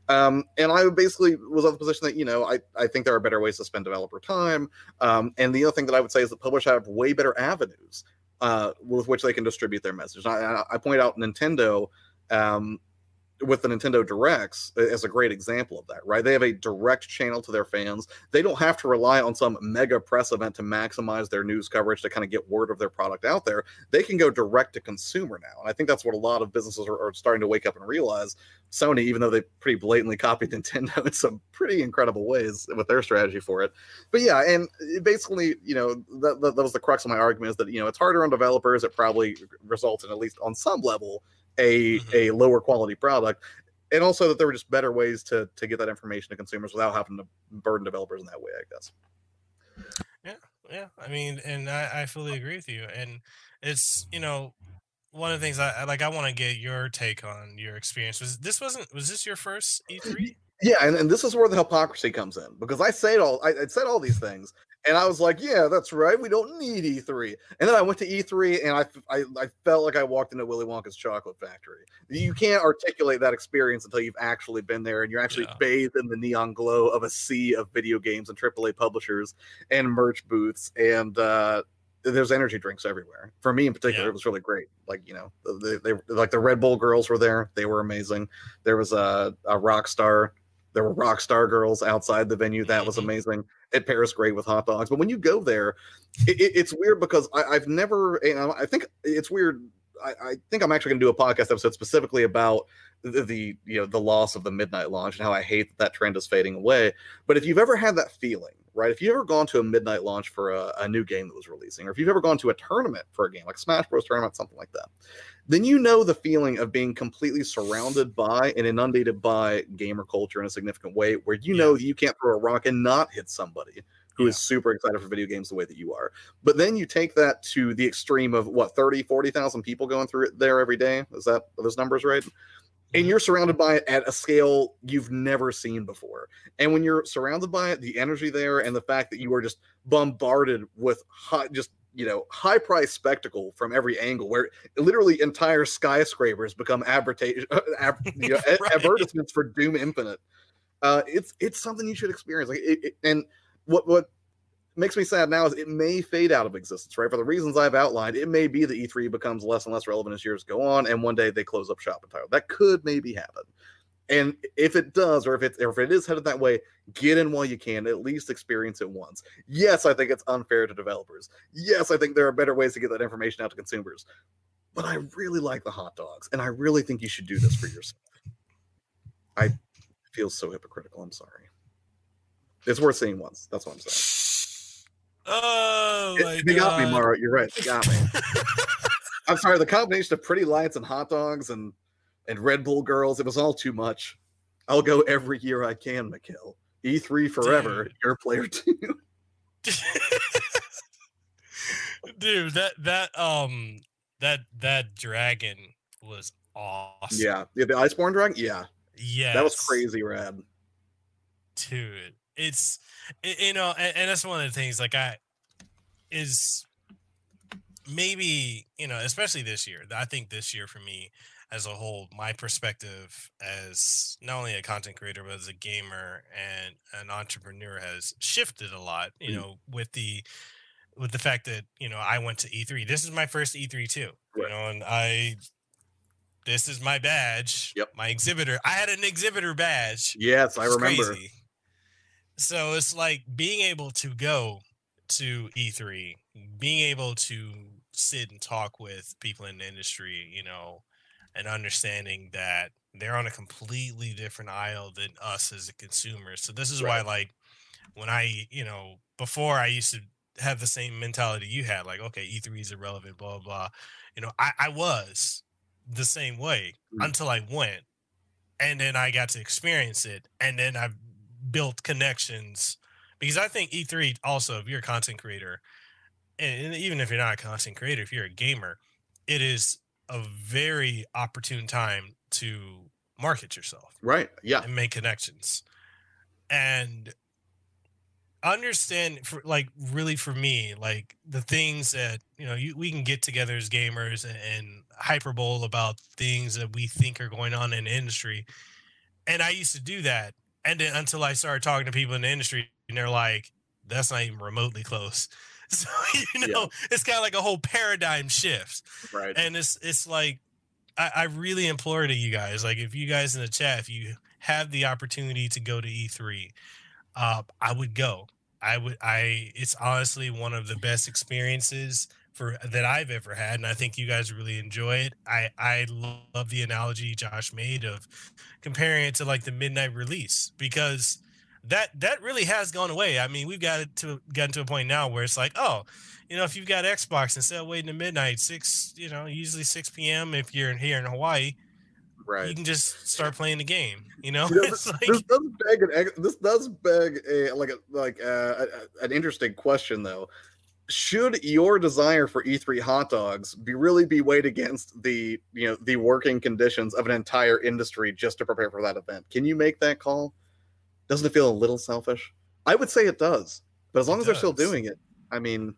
Um, and I basically was of the position that, you know, I, I think there are better ways to spend developer time. Um, and the other thing that I would say is that publishers have way better avenues uh, with which they can distribute their message. I, I point out Nintendo. Um, with the Nintendo Directs as a great example of that, right? They have a direct channel to their fans. They don't have to rely on some mega press event to maximize their news coverage to kind of get word of their product out there. They can go direct to consumer now. And I think that's what a lot of businesses are, are starting to wake up and realize. Sony, even though they pretty blatantly copied Nintendo in some pretty incredible ways with their strategy for it. But yeah, and uh, basically, you know, that, that, that was the crux of my argument is that, you know, it's harder on developers. It probably results in, at least on some level, a mm-hmm. a lower quality product and also that there were just better ways to to get that information to consumers without having to burden developers in that way i guess. Yeah yeah i mean and i, I fully agree with you and it's you know one of the things i like i want to get your take on your experience. Was this wasn't was this your first e3 yeah and, and this is where the hypocrisy comes in because i say it all I, I said all these things and I was like, yeah, that's right. We don't need E3. And then I went to E3 and I, I, I, felt like I walked into Willy Wonka's chocolate factory. You can't articulate that experience until you've actually been there and you're actually yeah. bathed in the neon glow of a sea of video games and AAA publishers and merch booths. And uh, there's energy drinks everywhere. For me in particular, yeah. it was really great. Like, you know, they, they, like the Red Bull girls were there. They were amazing. There was a, a rock star there were rock star girls outside the venue. That was amazing. It pairs great with hot dogs. But when you go there, it, it, it's weird because I, have never, and I think it's weird. I, I think I'm actually going to do a podcast episode specifically about the, the, you know the loss of the midnight launch and how I hate that that trend is fading away. But if you've ever had that feeling, right? If you've ever gone to a midnight launch for a, a new game that was releasing, or if you've ever gone to a tournament for a game like Smash Bros. tournament, something like that, then you know the feeling of being completely surrounded by and inundated by gamer culture in a significant way, where you Yeah. know you can't throw a rock and not hit somebody who is Yeah. super excited for video games the way that you are. But then you take that to the extreme of what 30, 40,000 people going through it there every day. Is that those numbers right? And Mhm. you're surrounded by it at a scale you've never seen before. And when you're surrounded by it, the energy there and the fact that you are just bombarded with high, just you know, high price spectacle from every angle, where literally entire skyscrapers become advertise, ab, you know, Right. advertisements for Doom Infinite. Uh, it's it's something you should experience. Like, it, it- and what what makes me sad now is it may fade out of existence, right? For the reasons I've outlined, it may be that E3 becomes less and less relevant as years go on, and one day they close up shop entirely. That could maybe happen. And if it does, or if it or if it is headed that way, get in while you can. At least experience it once. Yes, I think it's unfair to developers. Yes, I think there are better ways to get that information out to consumers. But I really like the hot dogs, and I really think you should do this for yourself. I feel so hypocritical. I'm sorry. It's worth seeing once. That's what I'm saying. Oh It- they got me, God. Mara. You're right. They got me. I'm sorry. The combination of pretty lights and hot dogs and and Red Bull girls, it was all too much. I'll go every year I can, Mekel. E3 forever. Dude. Your player too. Dude, that that um that that dragon was awesome. yeah. yeah. The Iceborne Dragon. Yeah. Yeah. That was crazy rad. dude it's y- you know and, and that's one of the things like i is maybe you know especially this year i think this year for me as a whole my perspective as not only a content creator but as a gamer and an entrepreneur has shifted a lot you Mm. know with the with the fact that you know i went to e3 this is my first e3 too you know and i this is my badge Yep. my exhibitor i had an exhibitor badge Yes, I remember. crazy. So it's like being able to go to E3, being able to sit and talk with people in the industry, you know, and understanding that they're on a completely different aisle than us as a consumer. So this is why, like, when I, you know, before I used to have the same mentality you had, like, okay, E3 is irrelevant, blah, blah, blah. You know, I, I was the same way Mm. until I went and then I got to experience it, and then I built connections because I think E3 also, if you're a content creator, and even if you're not a content creator, if you're a gamer, it is a very opportune time to market yourself Right. Yeah. and make connections and understand for like really for me like the things that you know you, we can get together as gamers and, and hyperbole about things that we think are going on in the industry and i used to do that and then until i started talking to people in the industry and they're like that's not even remotely close so you Yeah. know it's kind of like a whole paradigm shift Right. and it's it's like I, I really implore to you guys, like if you guys in the chat, if you have the opportunity to go to E3, uh, I would go. I would I it's honestly one of the best experiences for that I've ever had, and I think you guys really enjoy it. I I love the analogy Josh made of comparing it to like the midnight release because that that really has gone away. I mean, we've got it to gotten to a point now where it's like, oh, you know, if you've got Xbox, instead of waiting to midnight, six, you know, usually six p.m. if you're in here in Hawaii, Right. you can just start playing the game. You know, You know, it's like this does beg an this does beg a like a like uh, a, a- an interesting question though. Should your desire for E3 hot dogs be really be weighed against the you know the working conditions of an entire industry just to prepare for that event? Can you make that call? Doesn't it feel a little selfish? I would say it does, but as long It as they're still doing it, I mean,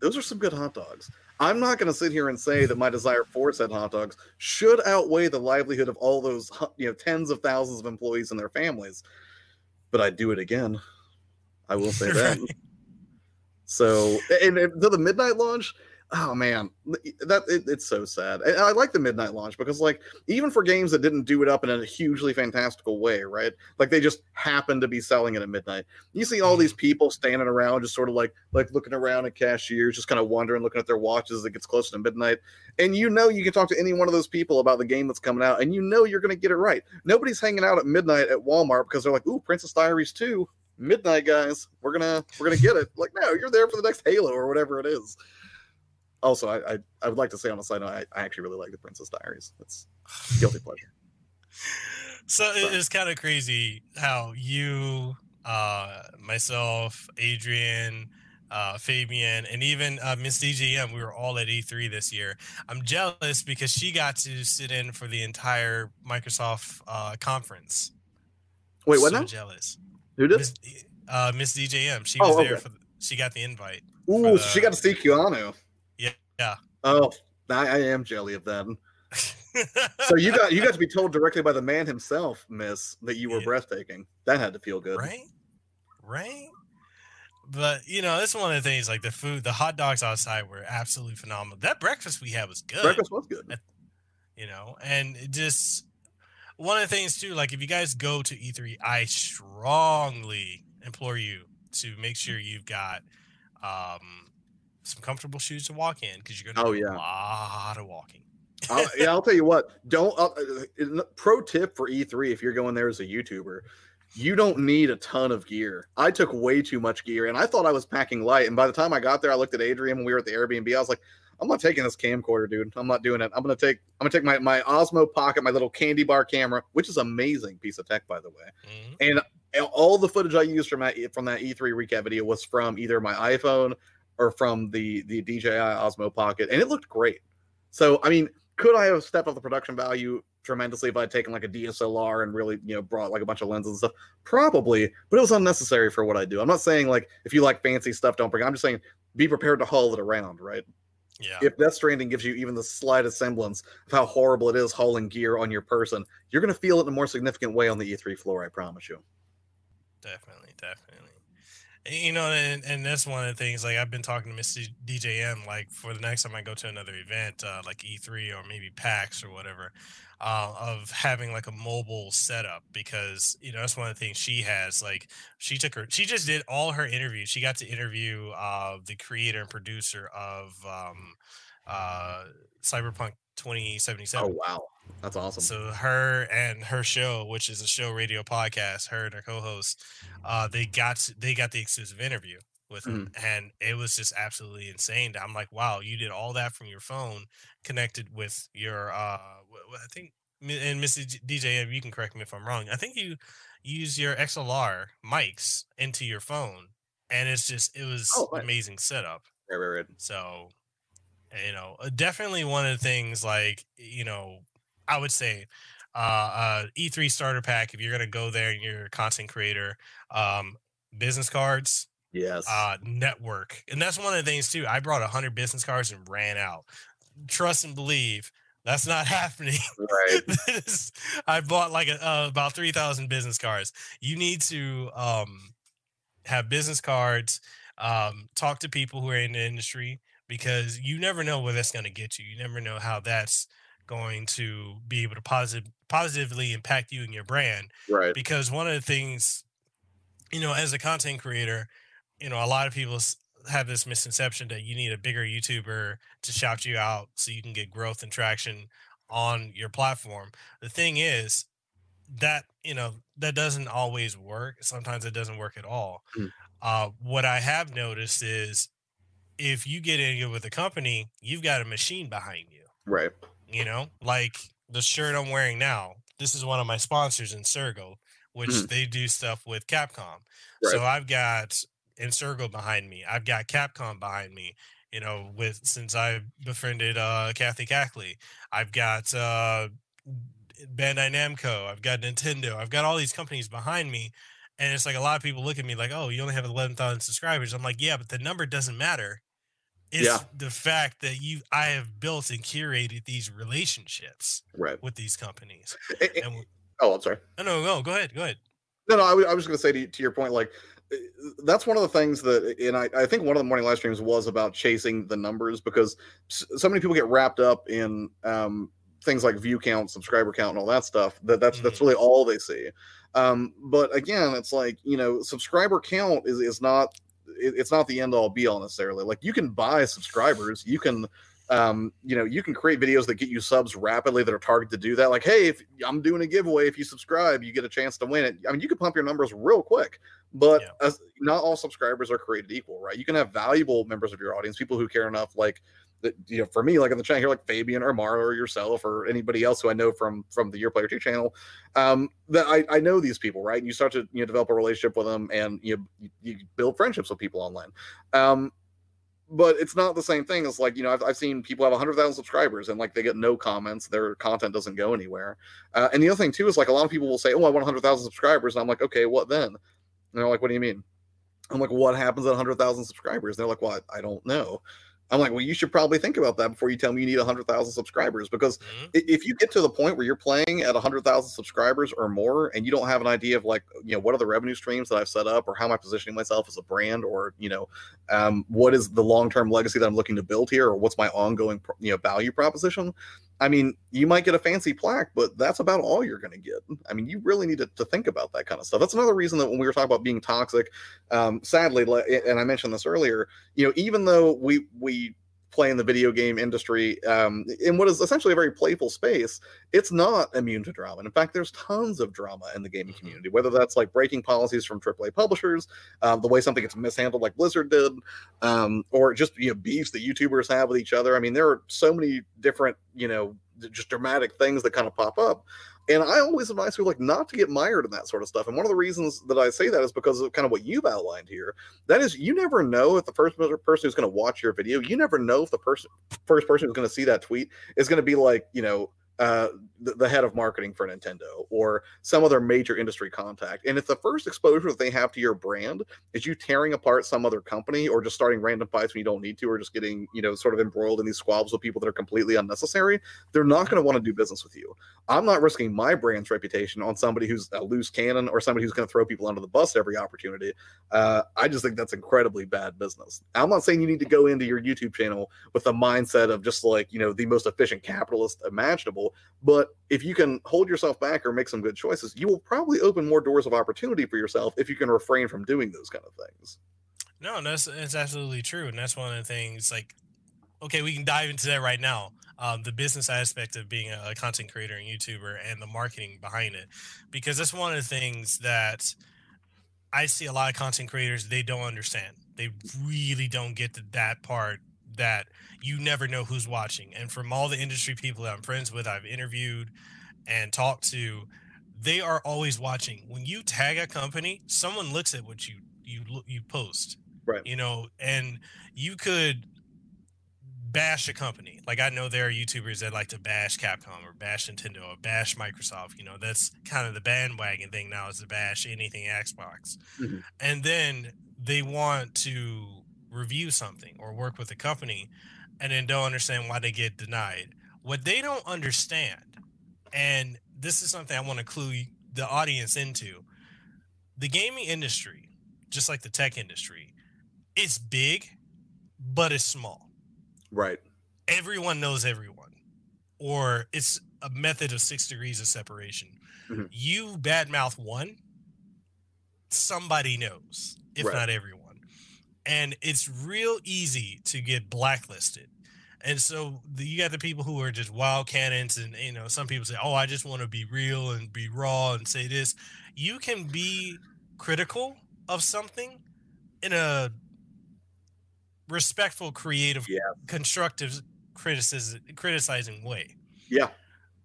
those are some good hot dogs. I'm not going to sit here and say that my desire for said hot dogs should outweigh the livelihood of all those you know tens of thousands of employees and their families, but I'd do it again. I will say that. So, and, and the midnight launch, oh man, that it, it's so sad. And I like the midnight launch because, like, even for games that didn't do it up in a hugely fantastical way, right? Like they just happened to be selling it at midnight. You see all mm-hmm. these people standing around, just sort of like like looking around at cashiers, just kind of wondering, looking at their watches as it gets closer to midnight. And you know you can talk to any one of those people about the game that's coming out, and you know you're going to get it right. Nobody's hanging out at midnight at Walmart because they're like, "Ooh, Princess Diaries 2." Midnight, guys. We're gonna we're gonna get it. Like, no, you're there for the next Halo or whatever it is. Also, I I, I would like to say on a side note, I, I actually really like the Princess Diaries. It's guilty pleasure. So it- it's kind of crazy how you, uh, myself, Adrian, uh, Fabian, and even uh, Miss DJM, we were all at E3 this year. I'm jealous because she got to sit in for the entire Microsoft uh, conference. Wait, what so now? jealous. Who did? Miss, uh, Miss DJM, she Oh, was there for. The, she got the invite. Ooh, the- she got to see Keanu. Yeah, yeah. Oh, I, I am jelly of that. So you got you got to be told directly by the man himself, Miss, that you were Yeah. breathtaking. That had to feel good. right right but you know that's one of the things like the food the hot dogs outside were absolutely phenomenal that breakfast we had was good Breakfast was good. you know and it just one of the things too like if you guys go to e3 i strongly implore you to make sure you've got um some comfortable shoes to walk in because you're gonna Oh, do yeah. a lot of walking I'll, yeah, I'll tell you what. Don't. Uh, uh, pro tip for E3: if you're going there as a YouTuber, you don't need a ton of gear. I took way too much gear, and I thought I was packing light. And by the time I got there, I looked at Adrian when we were at the Airbnb. I was like, I'm not taking this camcorder, dude. I'm not doing it. I'm gonna take. I'm gonna take my my Osmo Pocket, my little candy bar camera, which is amazing piece of tech, by the way. Mhm. And all the footage I used from that from that E3 recap video was from either my iPhone or from the the DJI Osmo Pocket, and it looked great. So I mean, could I have stepped up the production value tremendously if I'd taken like a DSLR and really you know brought like a bunch of lenses and stuff? Probably, but it was unnecessary for what I do. I'm not saying like if you like fancy stuff, don't bring. it. I'm just saying be prepared to haul it around, right? Yeah If Death Stranding gives you even the slightest semblance of how horrible it is hauling gear on your person, you're going to feel it in a more significant way on the E3 floor. I promise you. definitely definitely And, you know and, and that's one of the things like i've been talking to Mr. Djm like for the next time i go to another event uh, like e3 or maybe pax or whatever uh, of having like a mobile setup because you know that's one of the things she has like she took her she just did all her interviews. She got to interview uh, the creator and producer of um, uh, cyberpunk 2077 Oh wow, that's awesome. so her and her show, which is a show radio podcast, her and her co-host, uh, they got they got the exclusive interview with him, and it was just absolutely insane. I'm like, wow, you did all that from your phone, connected with your, uh, I think, and Mr. DJ, you can correct me if I'm wrong. I think you use your XLR mics into your phone, and it's just it was Oh, nice. amazing setup. Right, right, right. So, you know, uh, definitely one of the things like, you know, I would say uh, uh E3 starter pack if you're going to go there and you're a content creator, um business cards, Yes. uh network. And that's one of the things too. I brought 100 business cards and ran out. Trust and believe that's not happening. right. I bought like a, uh, about 3,000 business cards. You need to um, have business cards, um, talk to people who are in the industry because you never know where that's going to get you. You never know how that's going to be able to positive, positively impact you and your brand. Right. Because one of the things, you know, as a content creator, you know, a lot of people have this misconception that you need a bigger YouTuber to shout you out so you can get growth and traction on your platform. The thing is that, you know, that doesn't always work. Sometimes it doesn't work at all. Mm. Uh, what I have noticed is if you get in with a company, you've got a machine behind you Right. you know like the shirt i'm wearing now this is one of my sponsors Insurgo, which Mhm. they do stuff with capcom Right. so i've got Insurgo behind me i've got capcom behind me you know with since i befriended uh kathy Cackley. i've got uh bandai namco i've got nintendo i've got all these companies behind me and it's like a lot of people look at me like oh you only have 11000 subscribers i'm like yeah but the number doesn't matter it's Yeah. the fact that you I have built and curated these relationships Right. with these companies. Eh, eh, And w- oh, I'm sorry. no, no, go ahead, go ahead. No, no, I, wa- I was going to say to, to your point, like, that's one of the things that, and I, I think one of the morning live streams was about chasing the numbers because so many people get wrapped up in um, things like view count, subscriber count, and all that stuff. That that's that's really all they see. Um, but again, it's like you know, subscriber count is is not it, it's not the end all be all necessarily. Like you can buy subscribers, you can um, you know, you can create videos that get you subs rapidly that are targeted to do that. Like, hey, if I'm doing a giveaway, if you subscribe, you get a chance to win it. I mean, you can pump your numbers real quick. But Yeah. as, not all subscribers are created equal, right? You can have valuable members of your audience, people who care enough, like that. You know, for me, like in the channel here, like Fabian or Mara or yourself or anybody else who I know from from the Your Player Two channel, um, that I, I know these people, right? And you start to you know develop a relationship with them, and you you, build friendships with people online. Um, but it's not the same thing as like you know I've, I've seen people have 100000 subscribers and like they get no comments their content doesn't go anywhere uh, and the other thing too is like a lot of people will say oh i want 100000 subscribers and i'm like okay what then and they're like what do you mean? I'm like what happens at 100000 subscribers? And they're like well I, I don't know. I'm like well you should probably think about that before you tell me you need 100000 subscribers because Mhm. if you get to the point where you're playing at 100,000 subscribers or more and you don't have an idea of like you know what are the revenue streams that I've set up or how am I positioning myself as a brand or you know um, what is the long-term legacy that I'm looking to build here or what's my ongoing you know value proposition I mean you might get a fancy plaque but that's about all you're going to get. I mean you really need to, to think about that kind of stuff. That's another reason that when we were talking about being toxic um, sadly and I mentioned this earlier you know even though we we play in the video game industry um, in what is essentially a very playful space, it's not immune to drama. And in fact, there's tons of drama in the gaming Mhm. community, whether that's like breaking policies from AAA publishers, um, the way something gets mishandled like Blizzard did, um, or just you know beefs that YouTubers have with each other. I mean, there are so many different you know just dramatic things that kind of pop up. And I always advise people like not to get mired in that sort of stuff. And one of the reasons that I say that is because of kind of what you've outlined here. That is, you never know if the first person who's going to watch your video, you never know if the person first person who's going to see that tweet is going to be like, you know, uh, the, the head of marketing for Nintendo or some other major industry contact. And if the first exposure that they have to your brand is you tearing apart some other company or just starting random fights when you don't need to, or just getting, you know, sort of embroiled in these squabbles with people that are completely unnecessary, they're not going to want to do business with you. I'm not risking my brand's reputation on somebody who's a loose cannon or somebody who's going to throw people under the bus every opportunity. Uh, I just think that's incredibly bad business. I'm not saying you need to go into your YouTube channel with the mindset of just like, you know, the most efficient capitalist imaginable. But if you can hold yourself back or make some good choices, you will probably open more doors of opportunity for yourself if you can refrain from doing those kind of things. No, that's it's absolutely true, and that's one of the things. Like, okay, we can dive into that right now. Um, the business aspect of being a, a content creator and YouTuber, and the marketing behind it, because that's one of the things that I see a lot of content creators they don't understand. They really don't get to that part that you never know who's watching. And from all the industry people that I'm friends with, I've interviewed and talked to, they are always watching. When you tag a company, someone looks at what you you you post Right. you know and you could bash a company like i know there are youtubers that like to bash capcom or bash nintendo or bash microsoft you know that's kind of the bandwagon thing now is to bash anything xbox Mhm. and then they want to review something or work with a company and then don't understand why they get denied what they don't understand and this is something i want to clue the audience into the gaming industry just like the tech industry it's big but it's small Right. everyone knows everyone or it's a method of six degrees of separation Mhm. you badmouth one somebody knows if Right. not everyone and it's real easy to get blacklisted and so the, you got the people who are just wild cannons and you know some people say oh i just want to be real and be raw and say this you can be critical of something in a respectful creative Yeah. constructive criticism criticizing way Yeah.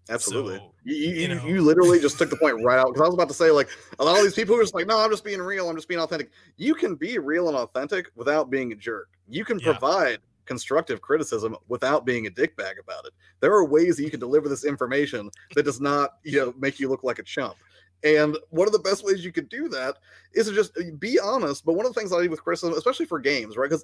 Absolutely. So, you, you, you know- you literally just took the point right out because I was about to say like a lot of these people who are just like, no, I'm just being real. I'm just being authentic. You can be real and authentic without being a jerk. You can Yeah. provide constructive criticism without being a dickbag about it. There are ways that you can deliver this information that does not, you know, make you look like a chump. And one of the best ways you could do that is to just uh, be honest. But one of the things I do with criticism, especially for games, right? Because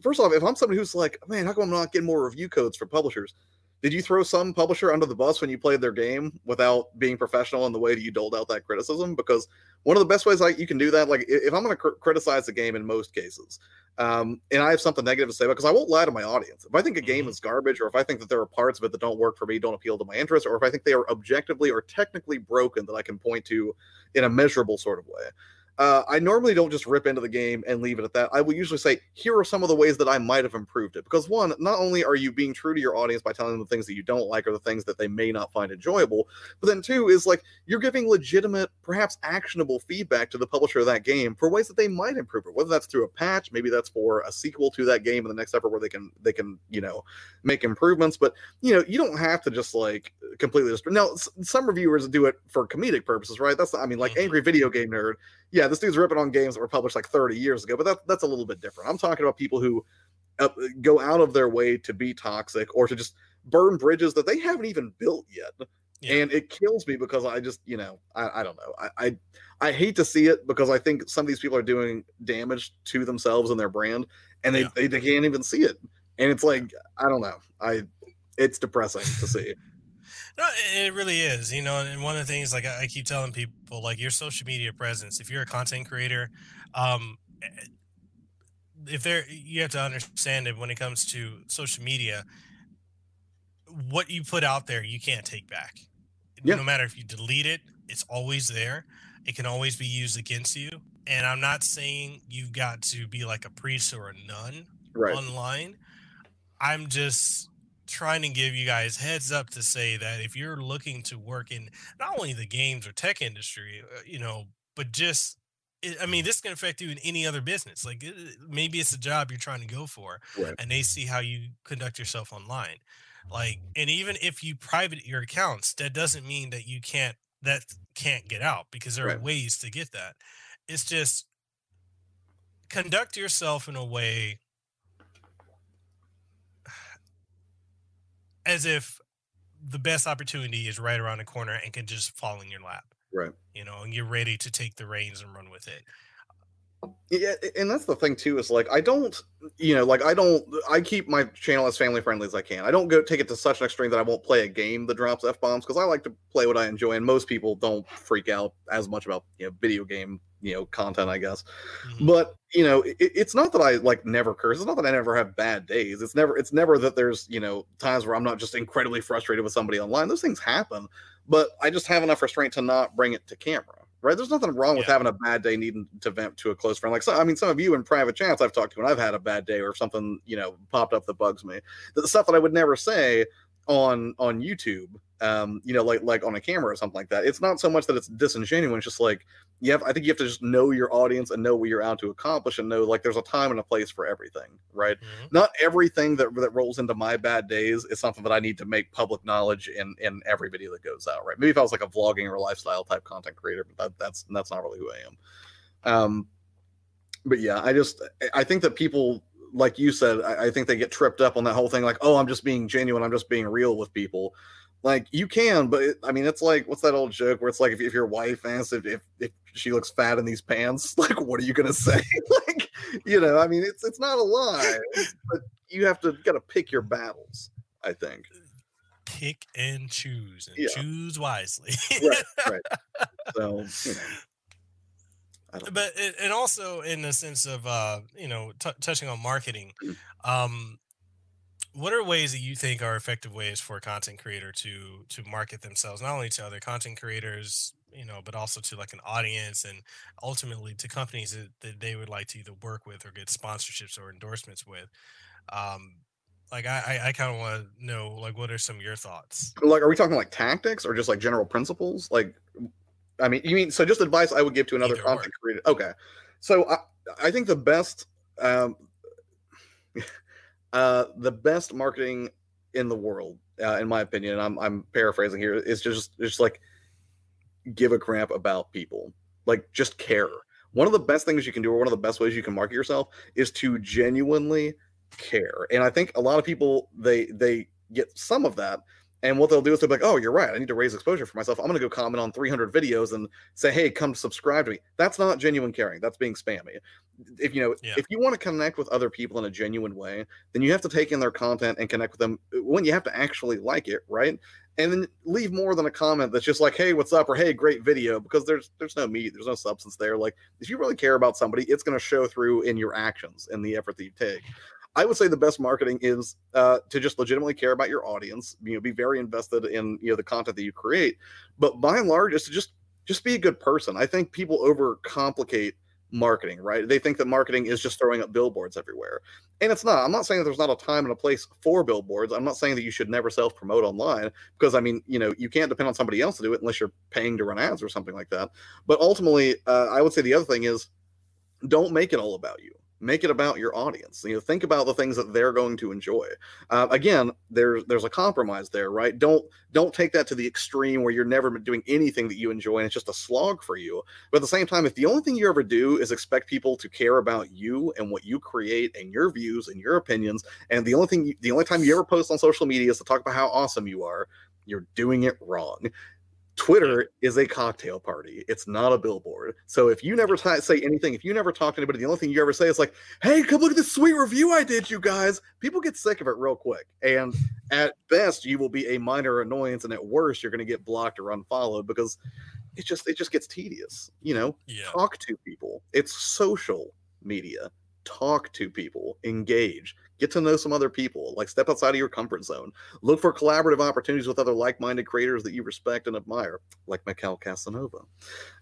first off, if I'm somebody who's like, man, how come I'm not getting more review codes for publishers? Did you throw some publisher under the bus when you played their game without being professional in the way that you doled out that criticism? Because one of the best ways like you can do that, like if I'm going to cr- criticize the game in most cases, um, and I have something negative to say, about, because I won't lie to my audience. If I think a game Mhm. is garbage, or if I think that there are parts of it that don't work for me, don't appeal to my interest, or if I think they are objectively or technically broken that I can point to in a measurable sort of way, uh, I normally don't just rip into the game and leave it at that. I will usually say, here are some of the ways that I might have improved it. Because one, not only are you being true to your audience by telling them the things that you don't like or the things that they may not find enjoyable, but then two is like you're giving legitimate, perhaps actionable feedback to the publisher of that game for ways that they might improve it. Whether that's through a patch, maybe that's for a sequel to that game in the next effort where they can they can you know make improvements. But you know you don't have to just like completely destroy. Now some reviewers do it for comedic purposes, right? That's I mean like Mhm. angry video game nerd yeah, this dude's ripping on games that were published like 30 years ago, but that, that's a little bit different. I'm talking about people who uh, go out of their way to be toxic or to just burn bridges that they haven't even built yet. Yeah. And it kills me because I just, you know, I, I don't know. I, I I hate to see it because I think some of these people are doing damage to themselves and their brand, and they, Yeah. they, they can't even see it. And it's like, I don't know. I it's depressing to see. No, it it really is. You know, and one of the things like I keep telling people, like your social media presence, if you're a content creator, um, eh, if there you have to understand that when it comes to social media, what you put out there, you can't take back. Yeah. No matter if you delete it, it's always there. It can always be used against you. And I'm not saying you've got to be like a priest or a nun Right. online. I'm just trying to give you guys heads up to say that if you're looking to work in not only the games or tech industry, uh, you know, but just I mean, this can affect you in any other business. Like it- maybe it's a job you're trying to go for, Right. and they see how you conduct yourself online. Like, and even if you private your accounts, that doesn't mean that you can't that can't get out because there are ways to get that. It's just conduct yourself in a way as if the best opportunity is right around the corner and can just fall in your lap. Right. You know, and you're ready to take the reins and run with it. Yeah, and that's the thing too is like I don't, you know, like I don't, I keep my channel as family friendly as I can. I don't go take it to such an extreme that I won't play a game that drops f bombs because I like to play what I enjoy, and most people don't freak out as much about you know video game you know content, I guess. Mhm. But you know, it, it's not that I like never curse. It's not that I never have bad days. It's never, it's never that there's you know times where I'm not just incredibly frustrated with somebody online. Those things happen, but I just have enough restraint to not bring it to camera. Right? There's nothing wrong with Yeah. having a bad day, needing to vent to a close friend. Like, so, I mean, some of you in private chats I've talked to and I've had a bad day or something, you know, popped up that bugs me. The stuff that I would never say on on YouTube, um, you know, like like on a camera or something like that. It's not so much that it's disingenuous. It's just like you have. I think you have to just know your audience and know what you're out to accomplish, and know like there's a time and a place for everything, right? Mhm. Not everything that that rolls into my bad days is something that I need to make public knowledge in in every video that goes out, right? Maybe if I was like a vlogging or lifestyle type content creator, but that, that's that's not really who I am. Um, but yeah, I just I- I think that people like you said, I, I think they get tripped up on that whole thing, like, oh, I'm just being genuine, I'm just being real with people. Like you can, but it, I mean, it's like what's that old joke where it's like if, if your wife asks if, if if she looks fat in these pants, like what are you gonna say? like, you know, I mean, it's it's not a lie, but you have to got to pick your battles. I think. Pick and choose and Yeah. choose wisely. Right, right. So you know, but it, and also in the sense of uh you know t- touching on marketing Mm. um what are ways that you think are effective ways for a content creator to to market themselves not only to other content creators you know but also to like an audience and ultimately to companies that, that they would like to either work with or get sponsorships or endorsements with? Um like i i, I kind of want to know like what are some of your thoughts? Like are we talking like tactics or just like general principles? Like i mean you mean so just advice i would give to another Either content creator okay. So i i think the best um uh the best marketing in the world uh, in my opinion and i'm i'm paraphrasing here is just just like give a crap about people like just care one of the best things you can do or one of the best ways you can market yourself is to genuinely care and i think a lot of people they they get some of that and what they'll do is they'll be like, oh, you're right. I need to raise exposure for myself. I'm going to go comment on 300 videos and say, hey, come subscribe to me. That's not genuine caring. That's being spammy. If you know, Yeah. if you want to connect with other people in a genuine way, then you have to take in their content and connect with them when you have to actually like it, right? And then leave more than a comment that's just like, hey, what's up? Or hey, great video, because there's there's no meat, there's no substance there. Like if you really care about somebody, it's going to show through in your actions and the effort that you take. I would say the best marketing is uh, to just legitimately care about your audience. You know, be very invested in you know the content that you create. But by and large, is to just just be a good person. I think people overcomplicate marketing, right? They think that marketing is just throwing up billboards everywhere. And it's not. I'm not saying that there's not a time and a place for billboards. I'm not saying that you should never self promote online because I mean, you know, you can't depend on somebody else to do it unless you're paying to run ads or something like that. But ultimately, uh, I would say the other thing is don't make it all about you make it about your audience you know think about the things that they're going to enjoy. Uh, again there's there's a compromise there right? Don't don't take that to the extreme where you're never doing anything that you enjoy and it's just a slog for you. But at the same time if the only thing you ever do is expect people to care about you and what you create and your views and your opinions and the only thing you, the only time you ever post on social media is to talk about how awesome you are you're doing it wrong Twitter is a cocktail party. It's not a billboard. So if you never t- say anything, if you never talk to anybody, the only thing you ever say is like, "Hey, come look at this sweet review I did, you guys." People get sick of it real quick, and at best, you will be a minor annoyance, and at worst, you're going to get blocked or unfollowed because it just it just gets tedious. You know, Yeah. talk to people. It's social media. Talk to people. Engage get to know some other people like step outside of your comfort zone look for collaborative opportunities with other like-minded creators that you respect and admire like Mekel Kasanova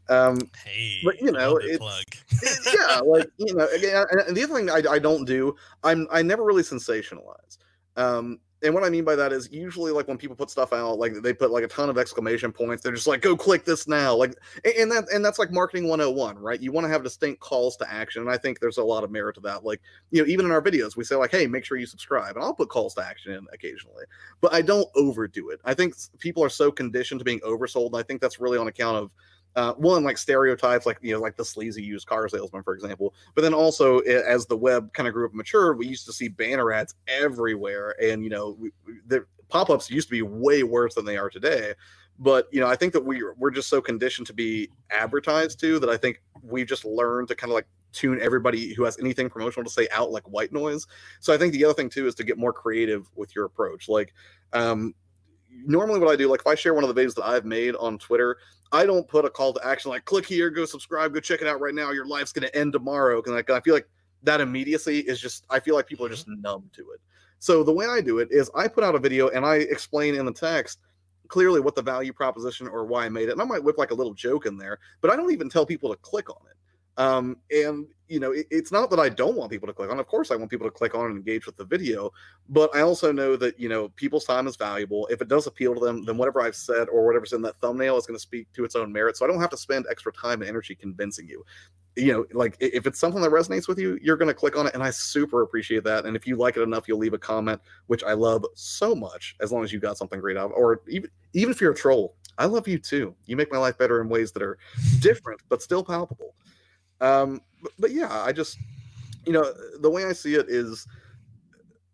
um Hey, But, you know, love the it's- plug. yeah like you know again and- and the other thing I, I don't do i'm i never really sensationalize um and what I mean by that is usually like when people put stuff out, like they put like a ton of exclamation points. They're just like, "Go click this now!" Like, and that and that's like marketing 101, right? You want to have distinct calls to action, and I think there's a lot of merit to that. Like, you know, even in our videos, we say like, "Hey, make sure you subscribe," and I'll put calls to action in occasionally, but I don't overdo it. I think people are so conditioned to being oversold, and I think that's really on account of uh, one like stereotypes like you know like the sleazy used car salesman for example but then also as the web kind of grew up and matured we used to see banner ads everywhere and you know we- the pop-ups used to be way worse than they are today but you know i think that we we're just so conditioned to be advertised to that i think we've just learned to kind of like tune everybody who has anything promotional to say out like white noise so i think the other thing too is to get more creative with your approach like um normally what i do like if i share one of the videos that i've made on twitter I don't put a call to action like click here, go subscribe, go check it out right now. Your life's gonna end tomorrow. Because like, I feel like that immediacy is just I feel like people are just mm-hmm. numb to it. So the way I do it is I put out a video and I explain in the text clearly what the value proposition or why I made it. And I might whip like a little joke in there, but I don't even tell people to click on it. Um, and you know, it, it's not that I don't want people to click on. Of course, I want people to click on and engage with the video, but I also know that you know people's time is valuable. If it does appeal to them, then whatever I've said or whatever's in that thumbnail is going to speak to its own merit. So I don't have to spend extra time and energy convincing you. You know, like if it's something that resonates with you, you're going to click on it, and I super appreciate that. And if you like it enough, you'll leave a comment, which I love so much. As long as you got something great out of, or even even if you're a troll, I love you too. You make my life better in ways that are different but still palpable. Um, but, but yeah, I just you know the way I see it is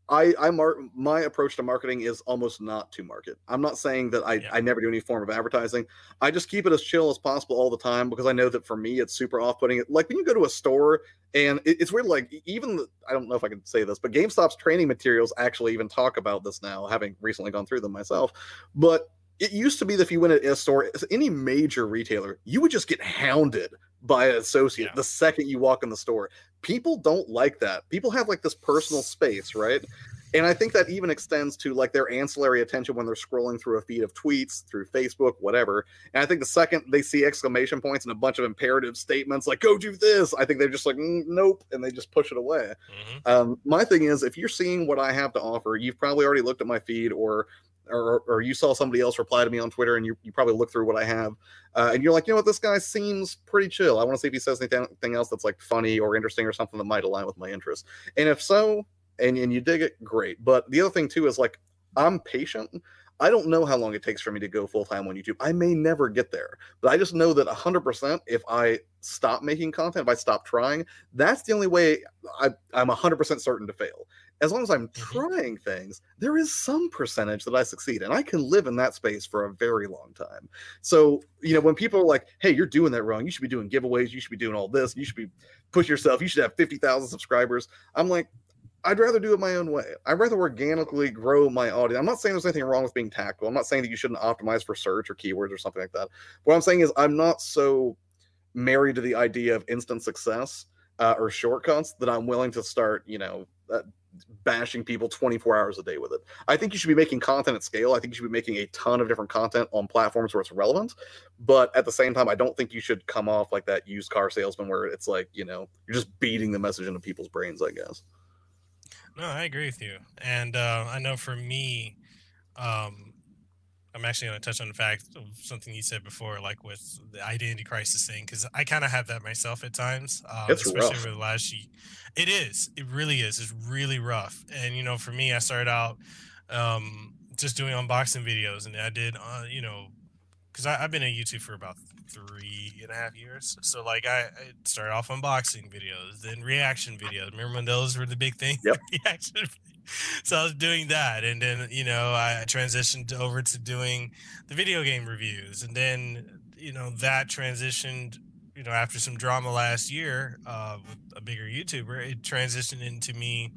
I I mark my approach to marketing is almost not to market. I'm not saying that I, Yeah. I never do any form of advertising. I just keep it as chill as possible all the time because I know that for me it's super off-putting. Like when you go to a store and it, it's weird. Like even the, I don't know if I can say this, but GameStop's training materials actually even talk about this now, having recently gone through them myself. But it used to be that if you went to a store, any major retailer, you would just get hounded by an associate Yeah. the second you walk in the store. People don't like that. People have like this personal space, right? And I think that even extends to like their ancillary attention when they're scrolling through a feed of tweets, through Facebook, whatever. And I think the second they see exclamation points and a bunch of imperative statements like "Go do this," I think they're just like "Mm, "Nope," and they just push it away. Mhm. Um, my thing is, if you're seeing what I have to offer, you've probably already looked at my feed or or, or you saw somebody else reply to me on Twitter and you, you probably look through what I have uh, and you're like, you know what, this guy seems pretty chill. I want to see if he says anything else that's like funny or interesting or something that might align with my interests. And if so, and, and you dig it, great. But the other thing too is like, I'm patient. I don't know how long it takes for me to go full time on YouTube. I may never get there, but I just know that 100% if I stop making content, if I stop trying, that's the only way I, I'm 100% certain to fail. As long as I'm trying things, there is some percentage that I succeed, and I can live in that space for a very long time. So, you know, when people are like, hey, you're doing that wrong, you should be doing giveaways, you should be doing all this, you should be push yourself, you should have 50,000 subscribers. I'm like, I'd rather do it my own way. I'd rather organically grow my audience. I'm not saying there's anything wrong with being tactical. I'm not saying that you shouldn't optimize for search or keywords or something like that. What I'm saying is I'm not so married to the idea of instant success uh, or shortcuts that I'm willing to start, you know, uh, bashing people 24 hours a day with it. I think you should be making content at scale. I think you should be making a ton of different content on platforms where it's relevant. But at the same time, I don't think you should come off like that used car salesman where it's like, you know, you're just beating the message into people's brains, I guess. No, I agree with you. And uh, I know for me, um, I'm actually going to touch on the fact of something you said before, like with the identity crisis thing, because I kind of have that myself at times, um, especially rough. over the last year. It is. It really is. It's really rough. And you know, for me, I started out um, just doing unboxing videos, and I did, uh, you know, because I've been in YouTube for about three and a half years. So like I, I started off unboxing videos, then reaction videos. Remember when those were the big thing? Yep. reaction. So I was doing that, and then you know I transitioned over to doing the video game reviews, and then you know that transitioned. You know, after some drama last year uh, with a bigger YouTuber, it transitioned into me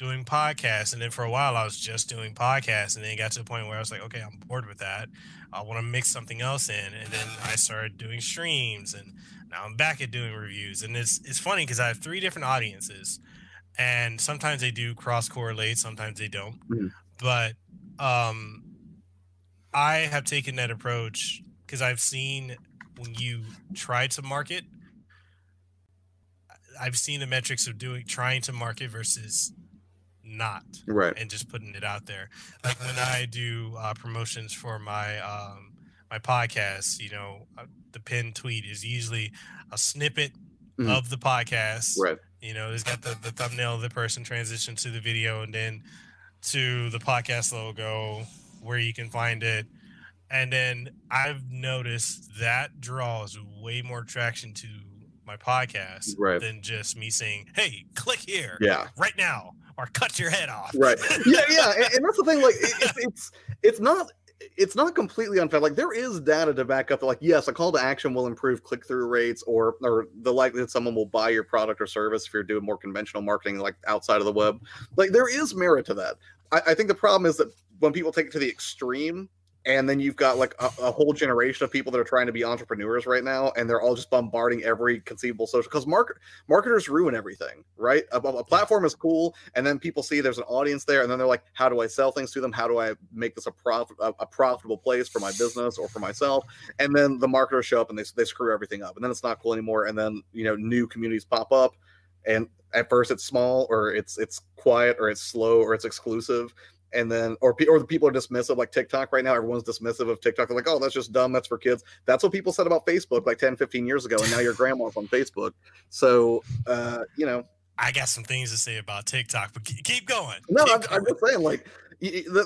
doing podcasts. And then for a while, I was just doing podcasts, and then it got to the point where I was like, okay, I'm bored with that. I want to mix something else in, and then I started doing streams, and now I'm back at doing reviews. And it's it's funny because I have three different audiences, and sometimes they do cross correlate, sometimes they don't. Mhm. But um, I have taken that approach because I've seen when you try to market, I've seen the metrics of doing trying to market versus not Right. and just putting it out there. Like when I do uh, promotions for my um, my podcast, you know, uh, the pinned tweet is usually a snippet Mhm. of the podcast. Right. You know, it's got the, the thumbnail of the person transition to the video and then to the podcast logo where you can find it. And then I've noticed that draws way more traction to my podcast Right. than just me saying, hey, click here Yeah. right now or cut your head off. Right. Yeah, yeah. And, and that's the thing, like it, it's it's it's not it's not completely unfair. Like there is data to back up that, like, yes, a call to action will improve click through rates or or the likelihood someone will buy your product or service if you're doing more conventional marketing, like outside of the web. Like there is merit to that. I, I think the problem is that when people take it to the extreme, and then you've got like a, a whole generation of people that are trying to be entrepreneurs right now, and they're all just bombarding every conceivable social because market marketers ruin everything, right? A, a platform is cool, and then people see there's an audience there, and then they're like, "How do I sell things to them? How do I make this a profit a, a profitable place for my business or for myself?" And then the marketers show up and they they screw everything up, and then it's not cool anymore. And then you know new communities pop up, and at first it's small or it's it's quiet or it's slow or it's exclusive and then or or the people are dismissive like tiktok right now everyone's dismissive of tiktok. They're like oh that's just dumb that's for kids. That's what people said about facebook like 10 15 years ago and now your grandma's on facebook. So uh you know. I got some things to say about TikTok, but keep going. no Keep I'm, I'm just saying like y- y- th-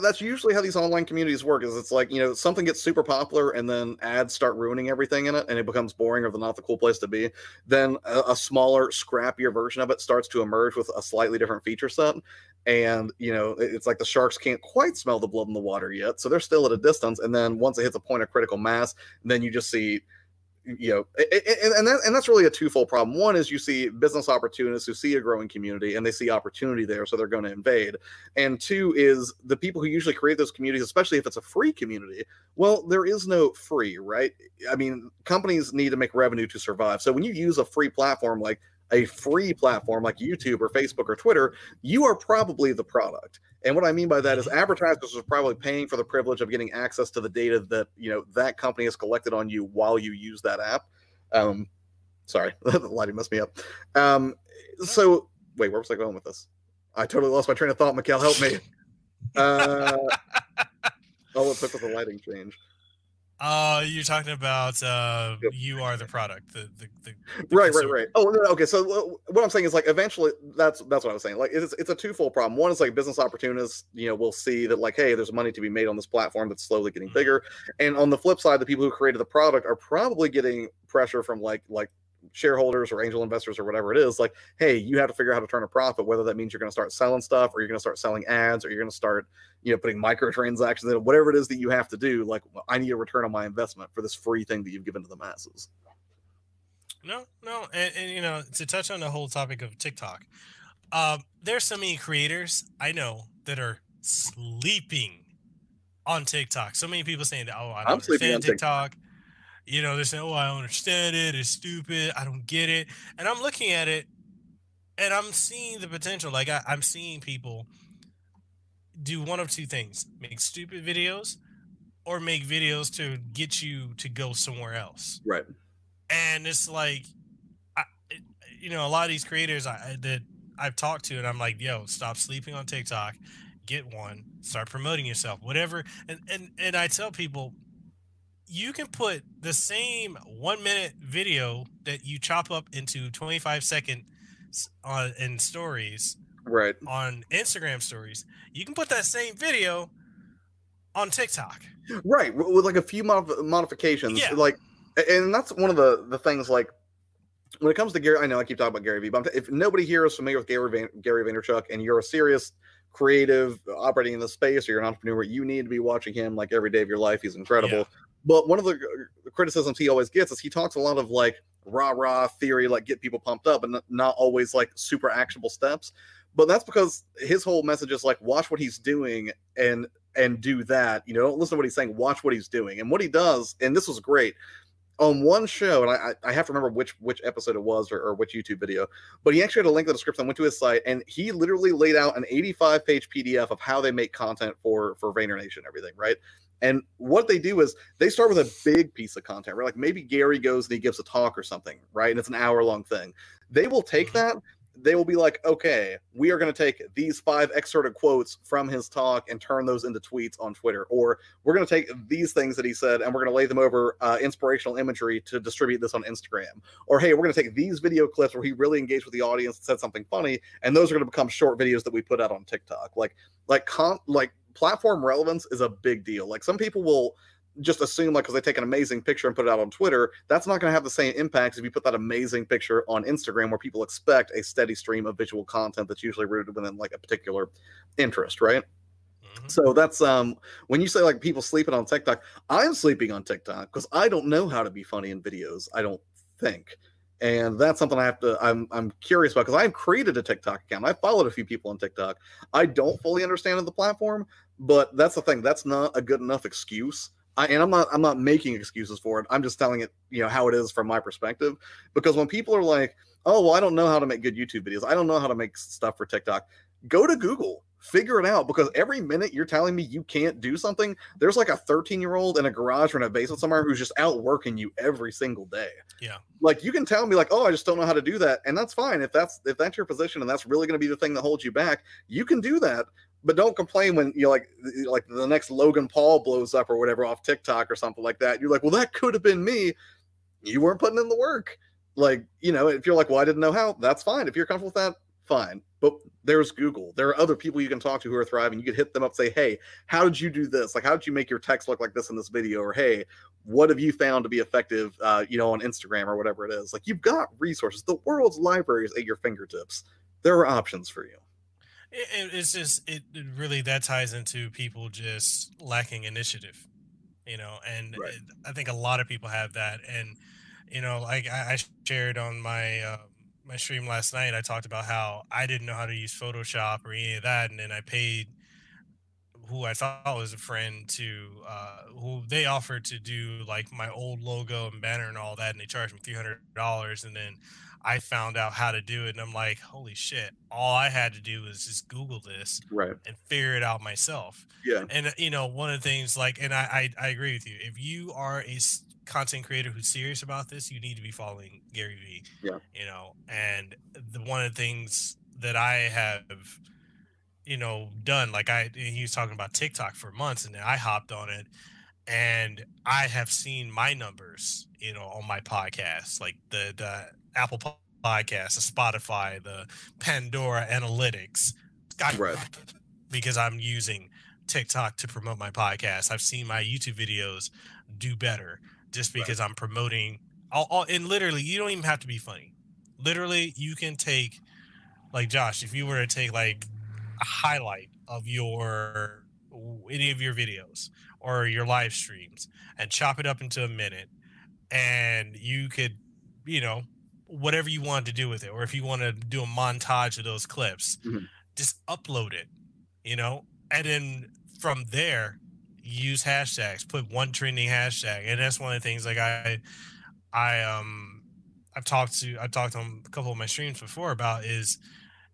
that's usually how these online communities work is it's like you know something gets super popular and then ads start ruining everything in it and it becomes boring or not the cool place to be then a, a smaller scrappier version of it starts to emerge with a slightly different feature set. And you know it's like the sharks can't quite smell the blood in the water yet so they're still at a distance and then once it hits a point of critical mass then you just see you know and and, that, and that's really a twofold problem. One is you see business opportunists who see a growing community and they see opportunity there so they're going to invade. And two is the people who usually create those communities especially if it's a free community well there is no free right? I mean companies need to make revenue to survive. So when you use a free platform like a free platform like youtube or facebook or twitter you are probably the product and what I mean by that is advertisers are probably paying for the privilege of getting access to the data that you know that company has collected on you while you use that app. Um, sorry, the lighting messed me up. Um, so wait, where was I going with this? I totally lost my train of thought. Mekel, help me. Uh, oh, it took with the lighting change. Uh, you're talking about uh, you are the product. The the, the, the right, right, consumer. right. Oh, no, no, okay. So what I'm saying is like eventually that's that's what I was saying. Like it's it's a twofold problem. One is like business opportunists, you know, will see that like, hey, there's money to be made on this platform that's slowly getting Mhm. bigger. And on the flip side, the people who created the product are probably getting pressure from like like shareholders or angel investors or whatever it is like hey you have to figure out how to turn a profit whether that means you're going to start selling stuff or you're going to start selling ads or you're going to start you know putting microtransactions in whatever it is that you have to do like well, i need a return on my investment for this free thing that you've given to the masses No, no, and, and you know, to touch on the whole topic of TikTok, um, there's so many creators I know that are sleeping on TikTok. So many people saying that, oh, I don't I'm sleeping understand on TikTok. You know, they're saying, oh, I don't understand it. It's stupid. I don't get it. And I'm looking at it. and I'm seeing the potential. Like I, I'm seeing people do one of two things: make stupid videos, or make videos to get you to go somewhere else. Right. And it's like, I, you know, a lot of these creators I, I- that I've talked to, and I'm like, yo, stop sleeping on TikTok, get one, start promoting yourself, whatever. And and and I tell people, you can put the same one minute video that you chop up into 25 second on in stories Right. on Instagram stories. You can put that same video on TikTok. Right. With like a few mod- modifications. Yeah. Like, and that's one of the the things like when it comes to Gary. I know I keep talking about Gary Vee, but if nobody here is familiar with Gary Van, Gary Vaynerchuk, and you're a serious creative operating in the space, or you're an entrepreneur, you need to be watching him like every day of your life. He's incredible. But one of the uh, criticisms he always gets is he talks a lot of like rah rah theory, like get people pumped up, and not always like super actionable steps. But that's because his whole message is like watch what he's doing and and do that. You know, don't listen to what he's saying. Watch what he's doing. And what he does, and this was great on one show, and I I I have to remember which which episode it was or, or which YouTube video, but he actually had a link in the description. I went to his site, and he literally laid out an 85 page PDF of how they make content for for Vayner Nation, and everything, right? And what they do is they start with a big piece of content, right? Like maybe Gary goes and he gives a talk or something, right? And it's an hour long thing. They will take Mhm. that they will be like, okay, we are going to take these five excerpted quotes from his talk and turn those into tweets on Twitter. Or we're going to take these things that he said and we're going to lay them over uh, inspirational imagery to distribute this on Instagram. Or hey, we're going to take these video clips where he really engaged with the audience and said something funny, and those are going to become short videos that we put out on TikTok. Like, like, con- like platform relevance is a big deal. Like some people will just assume like because they take an amazing picture and put it out on Twitter, that's not going to have the same impact as if you put that amazing picture on Instagram, where people expect a steady stream of visual content that's usually rooted within like a particular interest, right? Mhm. So that's um when you say like people sleeping on TikTok, I'm sleeping on TikTok because I don't know how to be funny in videos. I don't think. And that's something I have to I'm I'm curious about because I've created a TikTok account. I followed a few people on TikTok. I don't fully understand the platform, but that's the thing. That's not a good enough excuse. I, and I'm not I'm not making excuses for it. I'm just telling it, you know, how it is from my perspective. Because when people are like, "Oh, well, I don't know how to make good YouTube videos. I don't know how to make stuff for TikTok." Go to Google, figure it out. Because every minute you're telling me you can't do something, there's like a 13 year old in a garage or in a basement somewhere who's just out working you every single day. Yeah. Like you can tell me like, "Oh, I just don't know how to do that," and that's fine if that's if that's your position and that's really going to be the thing that holds you back. You can do that but don't complain when you know, like like the next Logan Paul blows up or whatever off TikTok or something like that. You're like, well, that could have been me. You weren't putting in the work. Like, you know, if you're like, well, I didn't know how, that's fine. If you're comfortable with that, fine. But there's Google. There are other people you can talk to who are thriving. You could hit them up, say, hey, how did you do this? Like, how did you make your text look like this in this video? Or hey, what have you found to be effective, uh, you know, on Instagram or whatever it is? Like, you've got resources. The world's library is at your fingertips. There are options for you. It, it- it's just it, it really that ties into people just lacking initiative, you know, and Right. it- I think a lot of people have that, and you know, like I, I shared on my uh, my stream last night, I talked about how I didn't know how to use Photoshop or any of that, and then I paid who I thought was a friend to uh, who they offered to do like my old logo and banner and all that, and they charged me three hundred dollars, and then I found out how to do it, and I'm like, holy shit! All I had to do was just Google this Right. and figure it out myself. Yeah. And uh, you know, one of the things like, and I I, I agree with you. If you are a content creator who's serious about this, you need to be following Gary Vee. Yeah. You know, and the one of the things that I have, you know, done like I he was talking about TikTok for months, and then I hopped on it, and I have seen my numbers, you know, on my podcast, like the the Apple Po- Podcast, the Spotify, the Pandora Analytics, Right. because I'm using TikTok to promote my podcast. I've seen my YouTube videos do better just Right. because I'm promoting. All, all, and literally, you don't even have to be funny. Literally, you can take, like Josh, if you were to take like a highlight of your any of your videos or your live streams and chop it up into a minute, and you could, you know, whatever you want to do with it, or if you want to do a montage of those clips, Mhm. just upload it, you know, and then from there, use hashtags, put one trending hashtag, and that's one of the things like I, I um, I've talked to I've talked on a couple of my streams before about is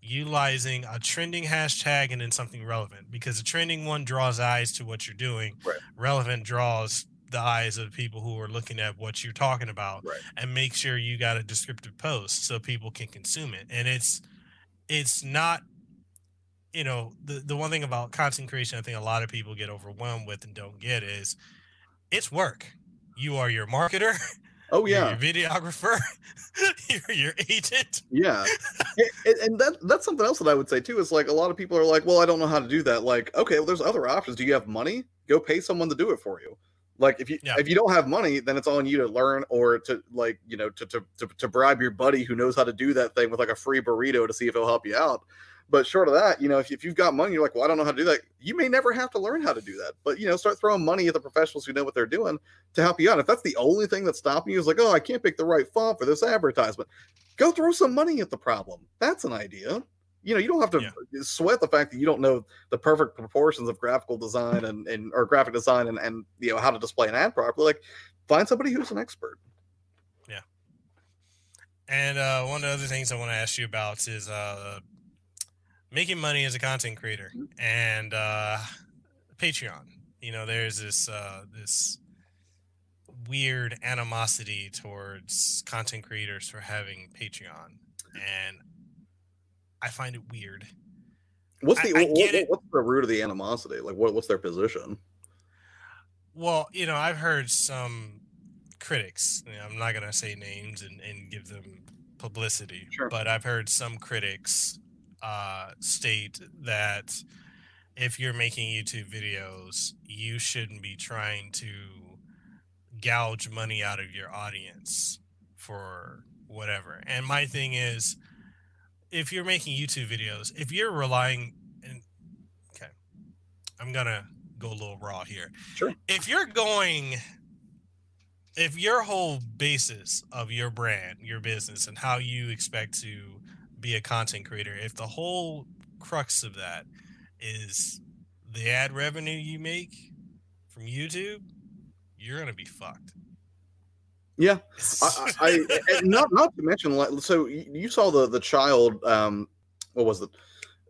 utilizing a trending hashtag and then something relevant because the trending one draws eyes to what you're doing. Right. Relevant draws the eyes of the people who are looking at what you're talking about Right. and make sure you got a descriptive post so people can consume it. And it's it's not you know the the one thing about content creation I think a lot of people get overwhelmed with and don't get is it's work. You are your marketer, Oh you're yeah, your videographer, you're your agent. yeah, and, and that that's something else that I would say too. Is like a lot of people are like, well, I don't know how to do that. Like, okay, well, there's other options. Do you have money? Go pay someone to do it for you. Like if you Yeah. if you don't have money, then it's on you to learn or to like you know to, to to to bribe your buddy who knows how to do that thing with like a free burrito to see if he'll help you out. But short of that, you know, if, if you've got money, you're like, well, I don't know how to do that. You may never have to learn how to do that. But you know, start throwing money at the professionals who know what they're doing to help you out. If that's the only thing that's stopping you, is like, oh, I can't pick the right font for this advertisement. Go throw some money at the problem. That's an idea. You know, you don't have to Yeah. sweat the fact that you don't know the perfect proportions of graphical design and, and or graphic design and, and you know how to display an ad properly. Like, find somebody who's an expert. Yeah and uh, one of the other things I want to ask you about is uh, making money as a content creator and uh, Patreon. You know, there's this uh, this weird animosity towards content creators for having Patreon, and I find it weird. What's the I what- what- what's the root of the animosity? Like, what, what's their position? Well, you know, I've heard some critics. You know, I'm not gonna say names and, and give them publicity, Sure. but I've heard some critics uh, state that if you're making YouTube videos, you shouldn't be trying to gouge money out of your audience for whatever. And my thing is, if you're making YouTube videos, if you're relying, and okay, I'm gonna go a little raw here. Sure. If you're going, if your whole basis of your brand, your business, and how you expect to be a content creator, if the whole crux of that is the ad revenue you make from YouTube, you're gonna be fucked. Yeah, I, I, not not to mention like so you you saw the the child um what was it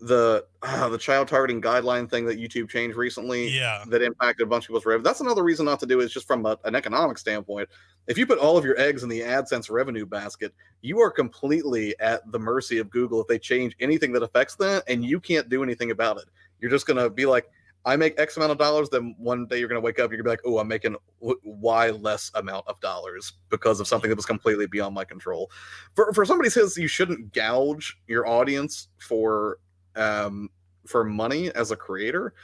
the uh, the child targeting guideline thing that YouTube changed recently yeah, that impacted a bunch of people's revenue. That's another reason not to do it, is just from a, an economic standpoint. If you put all of your eggs in the AdSense revenue basket, you are completely at the mercy of Google if they change anything that affects that, and you can't do anything about it. You're just gonna be like, I make X amount of dollars, then one day you're gonna wake up, you're gonna be like, oh, I'm making Y less amount of dollars because of something that was completely beyond my control. For for somebody says you shouldn't gouge your audience for um for money as a creator,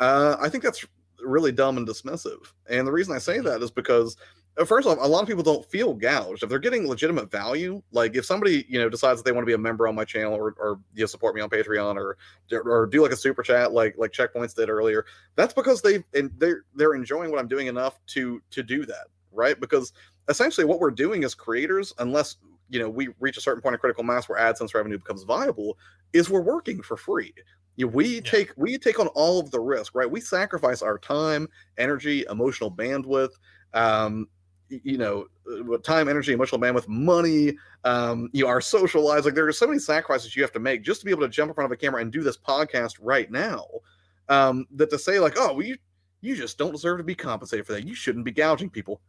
uh, I think that's really dumb and dismissive. And the reason I say that is because uh, first off, a lot of people don't feel gouged if they're getting legitimate value. Like if somebody you know decides that they want to be a member on my channel or, or you know, support me on Patreon or or do like a super chat like like checkpoints did earlier, that's because they and they're they're enjoying what I'm doing enough to to do that, right? Because essentially what we're doing as creators, unless you know we reach a certain point of critical mass where AdSense revenue becomes viable, is we're working for free. You know, we Yeah. take we take on all of the risk, right? We sacrifice our time, energy, emotional bandwidth, um, you know, uh, time, energy, emotional bandwidth, money, um, you know, our social lives. Like there are so many sacrifices you have to make just to be able to jump in front of a camera and do this podcast right now. Um, that to say like, oh, well, you you just don't deserve to be compensated for that. You shouldn't be gouging people.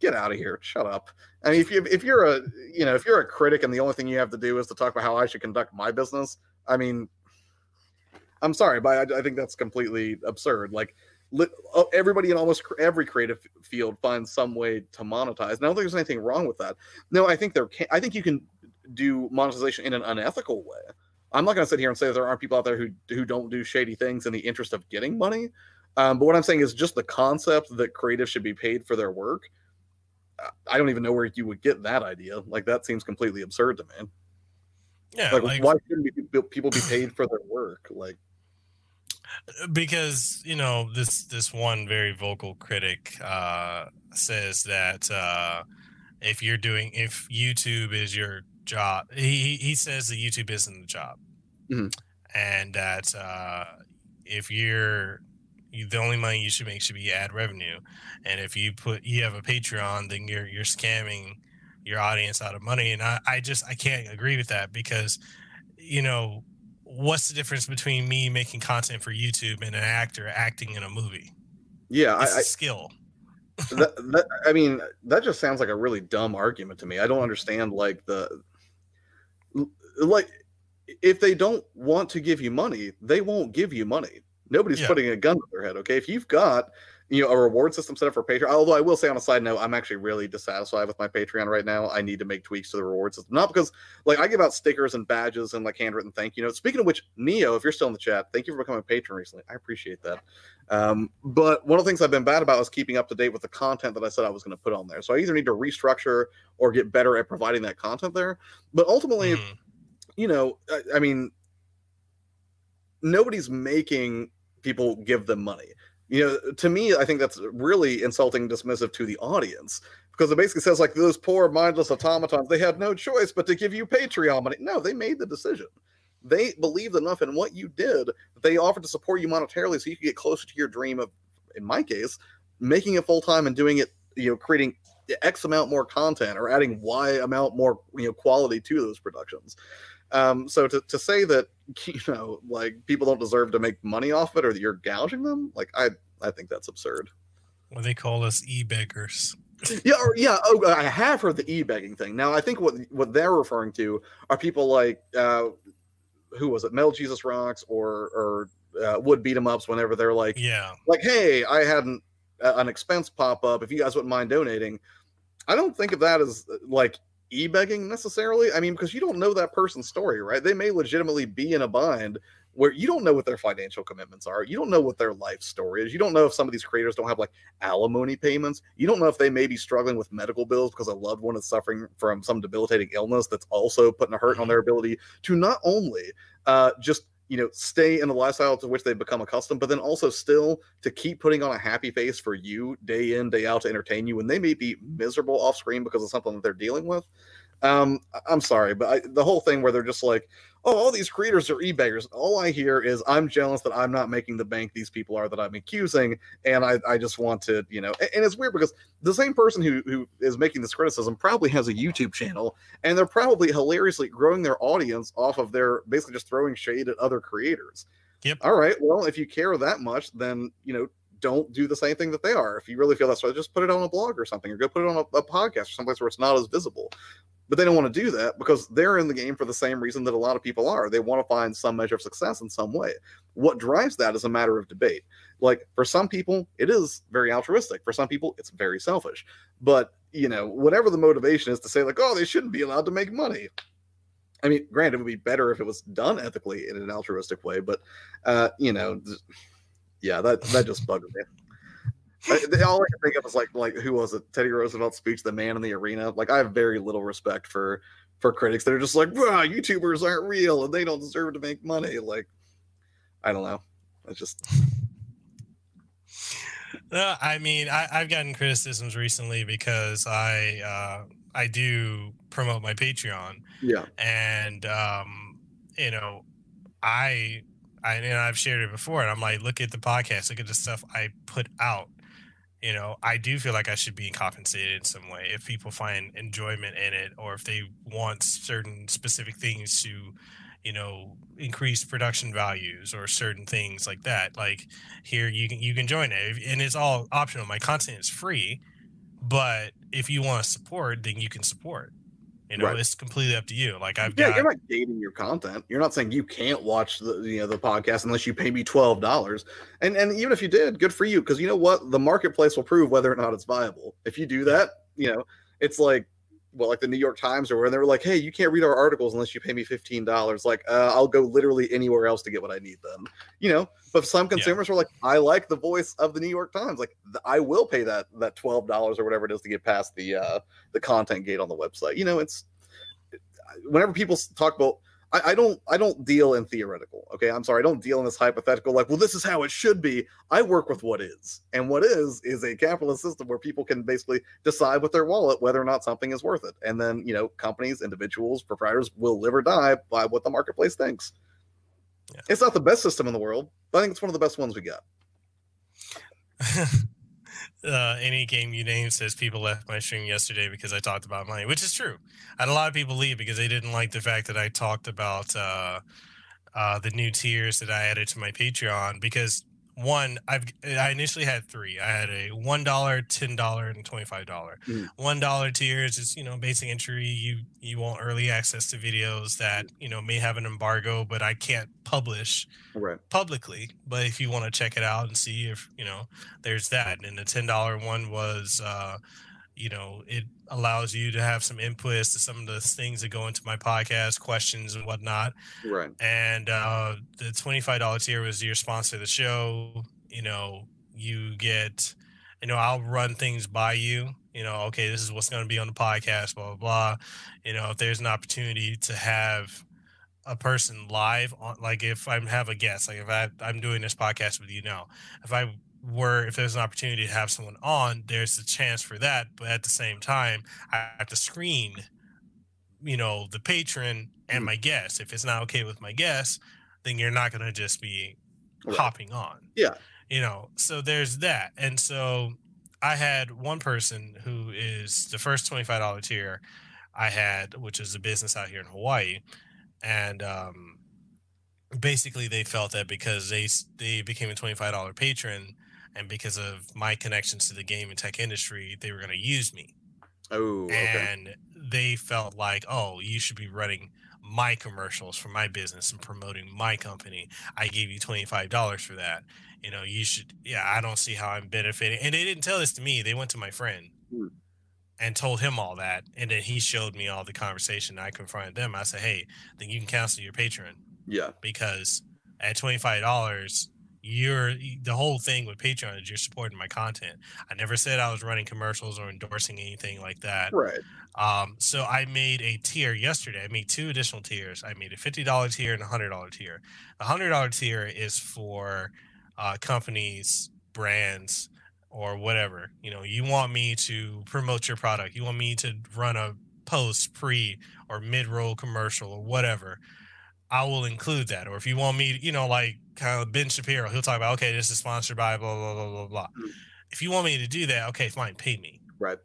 Get out of here. Shut up. I mean, if you if you're a you know if you're a critic and the only thing you have to do is to talk about how I should conduct my business, I mean, I'm sorry, but I, I think that's completely absurd. Like li- uh, everybody in almost every creative field finds some way to monetize. And I don't think there's anything wrong with that. No, I think there can. I think you can do monetization in an unethical way. I'm not going to sit here and say that there aren't people out there who who don't do shady things in the interest of getting money. Um, but what I'm saying is just the concept that creatives should be paid for their work. Uh, I don't even know where you would get that idea. Like that seems completely absurd to me. yeah, Like, like why shouldn't people be paid for their work? Like because you know this this one very vocal critic uh says that uh if you're doing if youtube is your job he he says that youtube isn't the job Mhm. and that uh if you're you, the only money you should make should be ad revenue and if you put you have a patreon then you're you're scamming your audience out of money. And I, I just I can't agree with that because, you know, what's the difference between me making content for YouTube and an actor acting in a movie? Yeah, It's I, a skill. That, that, I mean, that just sounds like a really dumb argument to me. I don't understand like the like if they don't want to give you money, they won't give you money. Nobody's Yeah. putting a gun to their head. Okay, if you've got you know a reward system set up for Patreon, although I will say on a side note, I'm actually really dissatisfied with my Patreon right now. I need to make tweaks to the reward system, not because like I give out stickers and badges and like handwritten thank you notes. Speaking of which, Neo, if you're still in the chat, thank you for becoming a patron recently. I appreciate that. Um, but one of the things I've been bad about is keeping up to date with the content that I said I was going to put on there. So I either need to restructure or get better at providing that content there. But ultimately, Mm. you know, I, I mean, nobody's making people give them money. You know, to me, I think that's really insulting, dismissive to the audience because it basically says like those poor mindless automatons, they had no choice but to give you Patreon money. No, they made the decision. They believed enough in what you did that they offered to support you monetarily so you could get closer to your dream of, in my case, making it full time and doing it, you know, creating X amount more content or adding Y amount more, you know, quality to those productions. Um, so to, to say that you know, like people don't deserve to make money off it or that you're gouging them, like I I think that's absurd. Well, they call us e-beggars. Yeah, or, yeah. Oh, I have heard the e-begging thing. Now I think what what they're referring to are people like uh, who was it, Metal Jesus Rocks or or uh, would beat them Ups whenever they're like Yeah. like, hey, I had an, uh, an expense pop up. If you guys wouldn't mind donating, I don't think of that as like e-begging necessarily. I mean, because you don't know that person's story, right? They may legitimately be in a bind where you don't know what their financial commitments are. You don't know what their life story is. You don't know if some of these creators don't have like alimony payments. You don't know if they may be struggling with medical bills because a loved one is suffering from some debilitating illness that's also putting a hurt on their ability to not only uh, just you know stay in the lifestyle to which they've become accustomed but then also still to keep putting on a happy face for you day in day out to entertain you when they may be miserable off screen because of something that they're dealing with um i'm sorry but I, the whole thing where they're just like oh all these creators are e-beggars all i hear is i'm jealous that i'm not making the bank these people are that i'm accusing and i, I just want to you know a- and it's weird because the same person who who is making this criticism probably has a youtube channel and they're probably hilariously growing their audience off of their basically just throwing shade at other creators. Yep. All right. Well, if you care that much, then you know, don't do the same thing that they are. If you really feel that's right, just put it on a blog or something, or go put it on a, a podcast or someplace where it's not as visible. But they don't want to do that because they're in the game for the same reason that a lot of people are. They want to find some measure of success in some way. What drives that is a matter of debate. Like for some people, it is very altruistic. For some people, it's very selfish. But you know, whatever the motivation is to say, like, oh, they shouldn't be allowed to make money. I mean, granted, it would be better if it was done ethically in an altruistic way, but uh, you know, yeah, that that just bugged me. I, they- all I can think of is like like who was it? Teddy Roosevelt's speech, "The Man in the Arena." Like, I have very little respect for for critics that are just like, "Wow, YouTubers aren't real and they don't deserve to make money." Like, I don't know. It's just Uh, I mean, I, I've gotten criticisms recently because I uh, I do promote my Patreon, yeah, and um, you know, I I and I've shared it before, and I'm like, look at the podcast, look at the stuff I put out. You know, I do feel like I should be compensated in some way if people find enjoyment in it, or if they want certain specific things to, you know, increase production values or certain things like that. Like here, you can you can join it, and it's all optional. My content is free, but if you want to support, then you can support. You know, Right. it's completely up to you. Like I've yeah. got You're not gating your content. You're not saying you can't watch the you know the podcast unless you pay me twelve dollars. And and even if you did, good for you, because you know what, the marketplace will prove whether or not it's viable. If you do that, you know, it's like well, like the New York Times or where they were like, hey, you can't read our articles unless you pay me fifteen dollars. Like, uh, I'll go literally anywhere else to get what I need. Then, you know, but some consumers were like, I like the voice of the New York Times. Like, th- I will pay that that twelve dollars or whatever it is to get past the uh the content gate on the website. You know, it's whenever people talk about I, I don't I don't deal in theoretical. Okay, I'm sorry, I don't deal in this hypothetical like, well, this is how it should be. I work with what is, and what is is a capitalist system where people can basically decide with their wallet whether or not something is worth it, and then you know companies, individuals, proprietors will live or die by what the marketplace thinks. Yeah. It's not the best system in the world, but I think it's one of the best ones we got. uh, any game you name says people left my stream yesterday because I talked about money, which is true. I had a lot of people leave because they didn't like the fact that I talked about uh, uh, the new tiers that I added to my Patreon because one i've i initially had three. I had a one dollar ten dollar and twenty five dollar. Mm. one dollar tiers is you know basic entry. You you want early access to videos that you know may have an embargo but i can't publish Right. publicly. But if you want to check it out and see if you know there's that. And the ten dollar one was uh you know it allows you to have some inputs to some of the things that go into my podcast questions and whatnot. Right. and uh, the $25 tier was your sponsor of the show. You know you get you know i'll run things by you. You know okay this is what's going to be on the podcast blah blah blah. You know if there's an opportunity to have a person live on like if i have a guest like if I, i'm doing this podcast with you now if i were if there's an opportunity to have someone on there's a chance for that but at the same time i have to screen you know the patron and Mhm. my guest if it's not okay with my guest then you're not going to just be Right. hopping on Yeah. you know so there's that and so i had one person who is the first $25 tier i had which is a business out here in hawaii and um basically they felt that because they they became a $25 patron and because of my connections to the game and tech industry they were going to use me Oh. Okay. and they felt like oh you should be running my commercials for my business and promoting my company i gave you $25 for that you know you should yeah i don't see how i'm benefiting and they didn't tell this to me they went to my friend Hmm. and told him all that and then he showed me all the conversation i confronted them i said hey then you can cancel your patron Yeah. because at $25 you're the whole thing with patreon is you're supporting my content i never said i was running commercials or endorsing anything like that Right. um, so I made a tier yesterday. I made two additional tiers. I made a fifty dollar tier and a hundred dollar tier. The hundred dollar tier is for uh, companies, brands, or whatever. You know, you want me to promote your product. You want me to run a post, pre, or mid roll commercial, or whatever. I will include that. Or if you want me, you know, like kind of Ben Shapiro, he'll talk about, okay, this is sponsored by blah blah blah blah blah. Mm. If you want me to do that, okay, fine, pay me. Right.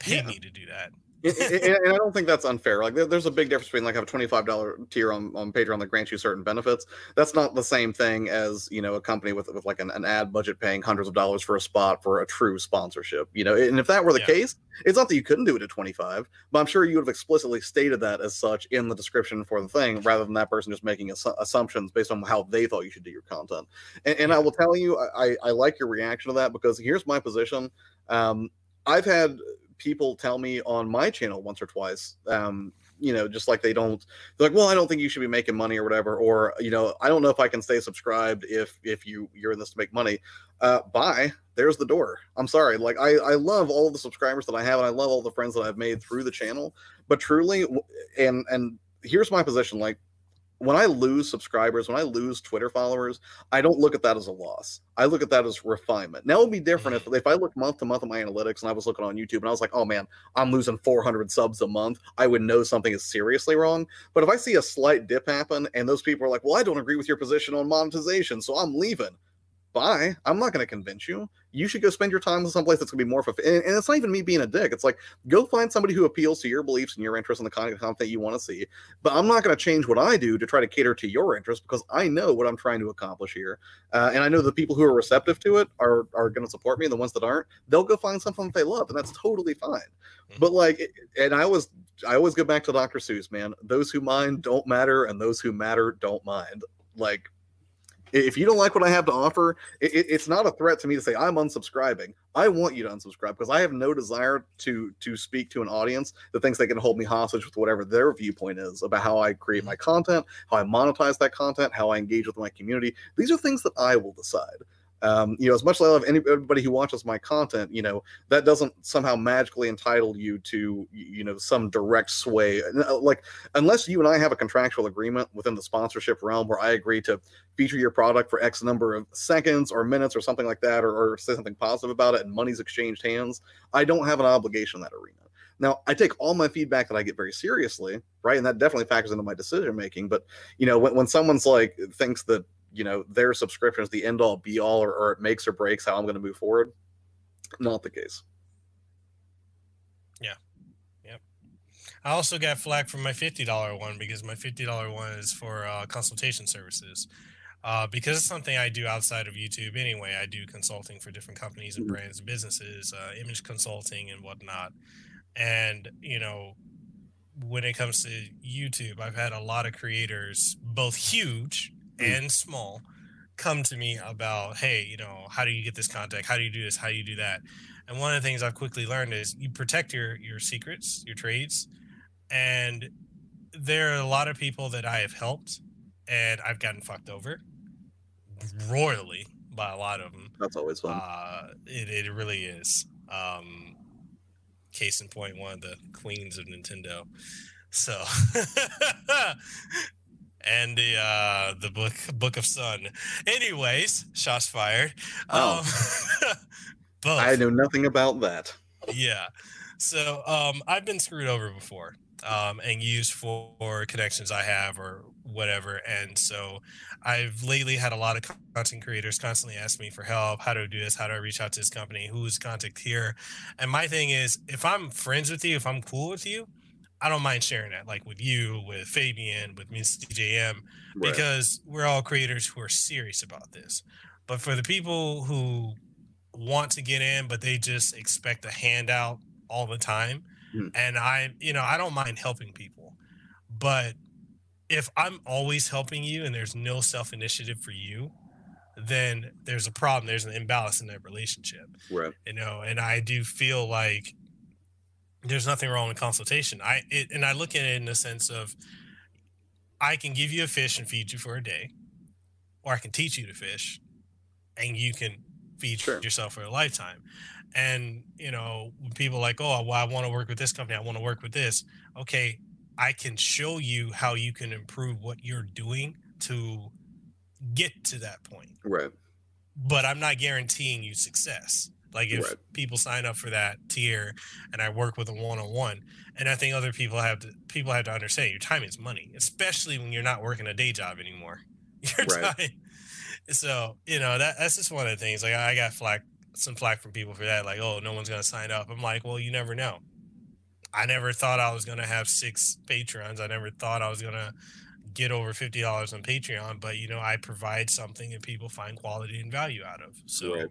Pay Yeah. me to do that. And, I don't think that's unfair. Like, there, there's a big difference between like have a twenty-five dollar tier on, on Patreon that grants you certain benefits. That's not the same thing as you know a company with with like an, an ad budget paying hundreds of dollars for a spot for a true sponsorship. You know, and if that were the Yeah. case, it's not that you couldn't do it at twenty-five, but I'm sure you would have explicitly stated that as such in the description for the thing, rather than that person just making assu- assumptions based on how they thought you should do your content. And, and I will tell you, I, I I like your reaction to that because here's my position. Um, I've had people tell me on my channel once or twice um you know just like they don't they're like well i don't think you should be making money or whatever or you know i don't know if i can stay subscribed if if you you're in this to make money. Uh bye. There's the door. I'm sorry. Like i i love all the subscribers that i have and i love all the friends that i've made through the channel but truly and and here's my position like when I lose subscribers, when I lose Twitter followers, I don't look at that as a loss. I look at that as refinement. Now it would be different if, mm. if I look month to month at my analytics and I was looking on YouTube and I was like, oh man, I'm losing 400 subs a month. I would know something is seriously wrong. But if I see a slight dip happen and those people are like, well, I don't agree with your position on monetization, so I'm leaving. Bye. I'm not going to convince you. You should go spend your time with someplace that's going to be more fulfilling. And, and it's not even me being a dick. It's like, go find somebody who appeals to your beliefs and your interests and the kind of content you want to see but I'm not going to change what I do to try to cater to your interests because I know what I'm trying to accomplish here, uh, and I know the people who are receptive to it are are going to support me, and the ones that aren't, they'll go find something that they love, and that's totally fine. But like, and I always I always go back to Dr. Seuss, man. Those who mind don't matter, and those who matter don't mind. Like. If you don't like what I have to offer, it, it- it's not a threat to me to say I'm unsubscribing. I want you to unsubscribe because I have no desire to to speak to an audience that thinks they can hold me hostage with whatever their viewpoint is about how I create my mm-hmm. content, how I monetize that content, how I engage with my community. These are things that I will decide. Um, you know, as much as I love anybody who watches my content, you know, that doesn't somehow magically entitle you to, you know, some direct sway. Uh, Like, unless you and I have a contractual agreement within the sponsorship realm where I agree to feature your product for X number of seconds or minutes or something like that, or, or say something positive about it and money's exchanged hands, I don't have an obligation in that arena. Now, I take all my feedback that I get very seriously, right? And that definitely factors into my decision making. But you know, when, when someone's like thinks that you know their subscription is the end all be all, or, or it makes or breaks how I'm going to move forward, not the case. Yeah yep i also got flack from my fifty dollar one because my fifty dollar one is for uh, consultation services. Uh, because it's something I do outside of YouTube anyway. I do consulting for different companies and Mhm. brands and businesses, uh, image consulting and whatnot. And you know, when it comes to YouTube, I've had a lot of creators, both huge. And small, come to me about, hey, you know, how do you get this contact? How do you do this? How do you do that? And one of the things I've quickly learned is you protect your your secrets, your trades, and there are a lot of people that I have helped, and I've gotten fucked over royally by a lot of them. That's always fun. Uh, it, it really is. Um, case in point, one of the queens of Nintendo. So, and the uh, the book Book of Sun. Anyways, shots fired. Oh. Um, both. I know nothing about that. Yeah. So um, I've been screwed over before um, and used for, for connections I have or whatever. And so I've lately had a lot of content creators constantly ask me for help. How do I do this? How do I reach out to this company? Who's contact here? And my thing is, if I'm friends with you, if I'm cool with you, I don't mind sharing that, like with you, with Fabian, with Miss DJM, Right. because we're all creators who are serious about this. But for the people who want to get in, but they just expect a handout all the time, Hmm. and I, you know, I don't mind helping people, but if I'm always helping you and there's no self initiative for you, then there's a problem. There's an imbalance in that relationship right. you know and i do feel like there's nothing wrong with consultation i it, and i look at it in the sense of i can give you a fish and feed you for a day or i can teach you to fish and you can feed Sure. yourself for a lifetime and you know when people are like oh well i want to work with this company i want to work with this okay i can show you how you can improve what you're doing to get to that point Right. but I'm not guaranteeing you success. Like if Right. people sign up for that tier and I work with a one on one, and I think other people have to people have to understand your time is money, especially when you're not working a day job anymore. Your Right. time. So you know that that's just one of the things. Like I got flack some flack from people for that. Like oh no one's gonna sign up. I'm like well you never know. I never thought I was gonna have six patrons. I never thought I was gonna get over fifty dollars on Patreon, but you know, I provide something that people find quality and value out of. So Right.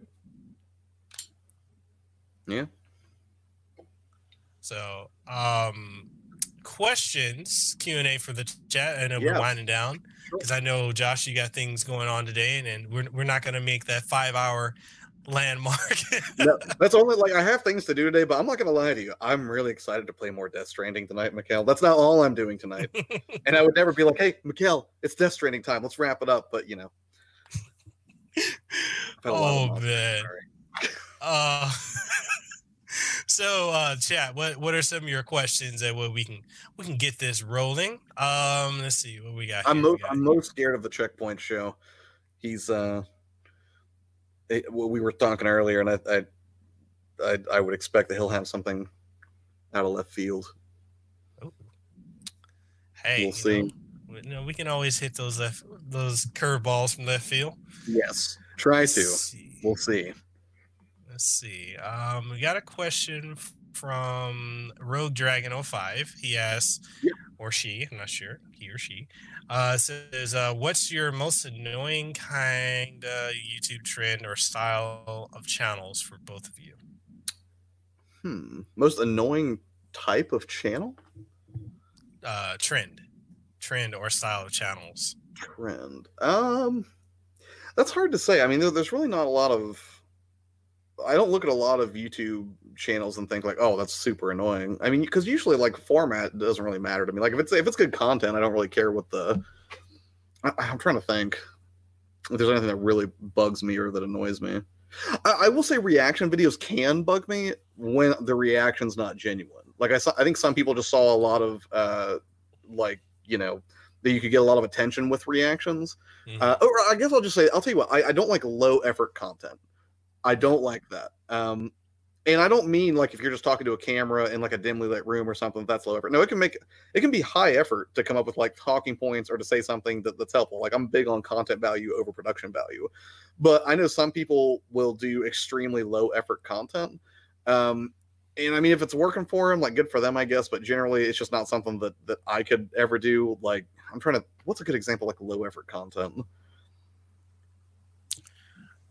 Yeah. So um questions, Q and A for the chat. I know Yeah. we're winding down because I know Josh, you got things going on today, and, and we're we're not gonna make that five hour landmark. No, that's only like I have things to do today, but I'm not gonna lie to you. I'm really excited to play more Death Stranding tonight, Mekel. That's not all I'm doing tonight. and I would never be like, "Hey, Mekel, it's Death Stranding time. Let's wrap it up." But you know, I've had a lot of oh man. Uh, so uh chat, what what are some of your questions that what we can we can get this rolling? Um let's see what we got. I'm here. Most got- I'm most scared of the checkpoint show. He's uh, it, well, we were talking earlier, and I, I I I would expect that he'll have something out of left field. hey, we'll see. know, we- know, we can always hit those left those curveballs from left field. Yes, try Let's to. see. We'll see. Let's see. Um, we got a question from Rogue Dragon 05. He asks, Yep. or she, I'm not sure, he or she, uh, says, uh, "What's your most annoying kind of YouTube trend or style of channels for both of you?" Hmm. Most annoying type of channel Uh, trend, trend or style of channels. trend. Um, that's hard to say. I mean, there's really not a lot of. I don't look at a lot of YouTube channels and think like, "Oh, that's super annoying." I mean, because usually like format doesn't really matter to me. Like if it's if it's good content, I don't really care what the. I, I'm trying to think if there's anything that really bugs me or that annoys me. I, I will say reaction videos can bug me when the reaction's not genuine. Like I saw, I think some people just saw a lot of uh, like you know that you could get a lot of attention with reactions. Mhm. Uh, or I guess I'll just say I'll tell you what I, I don't like low effort content. I don't like that. Um, and I don't mean like if you're just talking to a camera in like a dimly lit room or something, that's low effort. No, it can make it can be high effort to come up with like talking points or to say something that, that's helpful. Like I'm big on content value over production value, but I know some people will do extremely low effort content. Um, and I mean, if it's working for them, like good for them, I guess. But generally, it's just not something that that I could ever do. Like I'm trying to. What's a good example like low effort content?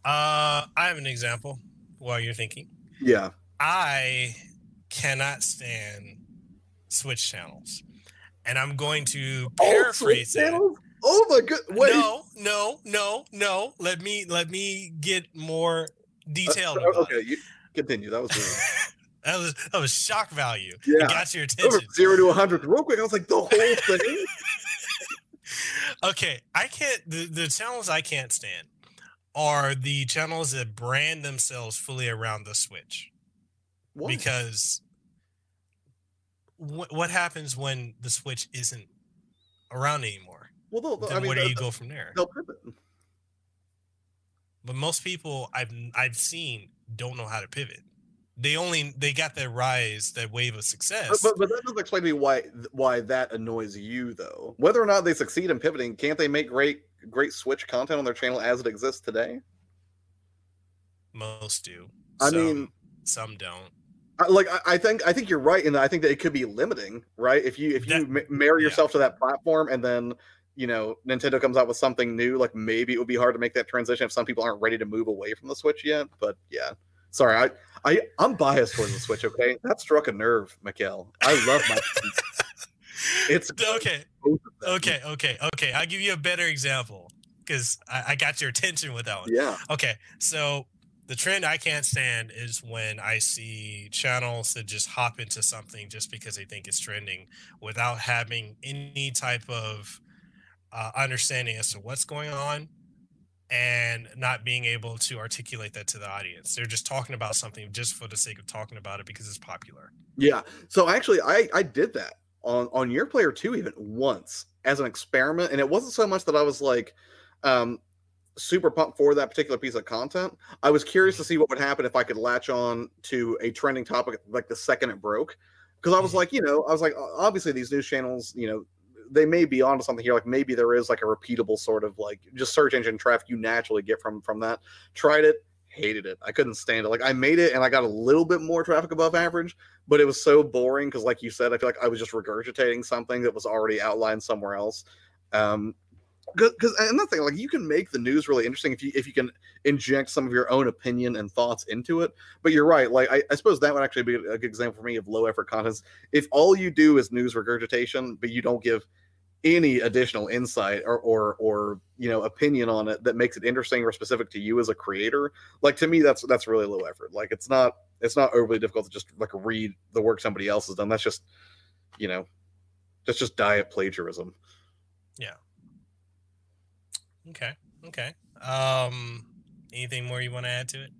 Uh, I have an example while you're thinking. Yeah. I cannot stand switch channels. And I'm going to paraphrase it. Oh my god. Wait. No, no, no, no. Let me let me get more detailed. Uh, okay, you continue. That was that was that was shock value. Yeah. It got your attention. Over zero to hundred real quick. I was like the whole thing. okay. I can't the, the channels I can't stand are the channels that brand themselves fully around the Switch. What? Because what what happens when the Switch isn't around anymore? Well, Then I mean, where do you go from there? They'll pivot. But most people I've I've seen don't know how to pivot. They only they got their rise, that wave of But, success. but, but that doesn't explain to me why why that annoys you though. Whether or not they succeed in pivoting, can't they make great great Switch content on their channel as it exists today? most do. I Some- mean, some don't. I, like I, I think I think you're right, and I think that it could be limiting, right? If you if you That- ma- marry yeah. yourself to that platform, and then you know Nintendo comes out with something new, like maybe it would be hard to make that transition if some people aren't ready to move away from the Switch yet. But yeah, sorry, I I I'm biased towards the Switch. Okay, that struck a nerve, Mekel. I love my. It's okay. both of them. Okay, okay, okay. I'll give you a better example because I, I got your attention with that one. Yeah. Okay, so the trend I can't stand is when I see channels that just hop into something just because they think it's trending without having any type of uh, understanding as to what's going on and not being able to articulate that to the audience. They're just talking about something just for the sake of talking about it because it's popular. Yeah. So actually, I I did that on on your player two even once as an experiment, and it wasn't so much that I was like um super pumped for that particular piece of content. I was curious to see what would happen if I could latch on to a trending topic like the second it broke, because I was Mhm. like, you know, I was like, obviously these news channels, you know. They may be onto something here, like maybe there is like a repeatable sort of like just search engine traffic you naturally get from from that. Tried it, hated it. I couldn't stand it. Like I made it and I got a little bit more traffic above average, but it was so boring because, like you said, I feel like I was just regurgitating something that was already outlined somewhere else. Um, because another thing, like you can make the news really interesting if you if you can inject some of your own opinion and thoughts into it. But you're right. Like I, I suppose that would actually be a good example for me of low effort content. If all you do is news regurgitation, but you don't give any additional insight or or or you know opinion on it that makes it interesting or specific to you as a creator like to me that's that's really low effort like it's not it's not overly difficult to just like read the work somebody else has done that's just you know that's just diet plagiarism Yeah. Okay. Okay. Um, anything more you want to add to it?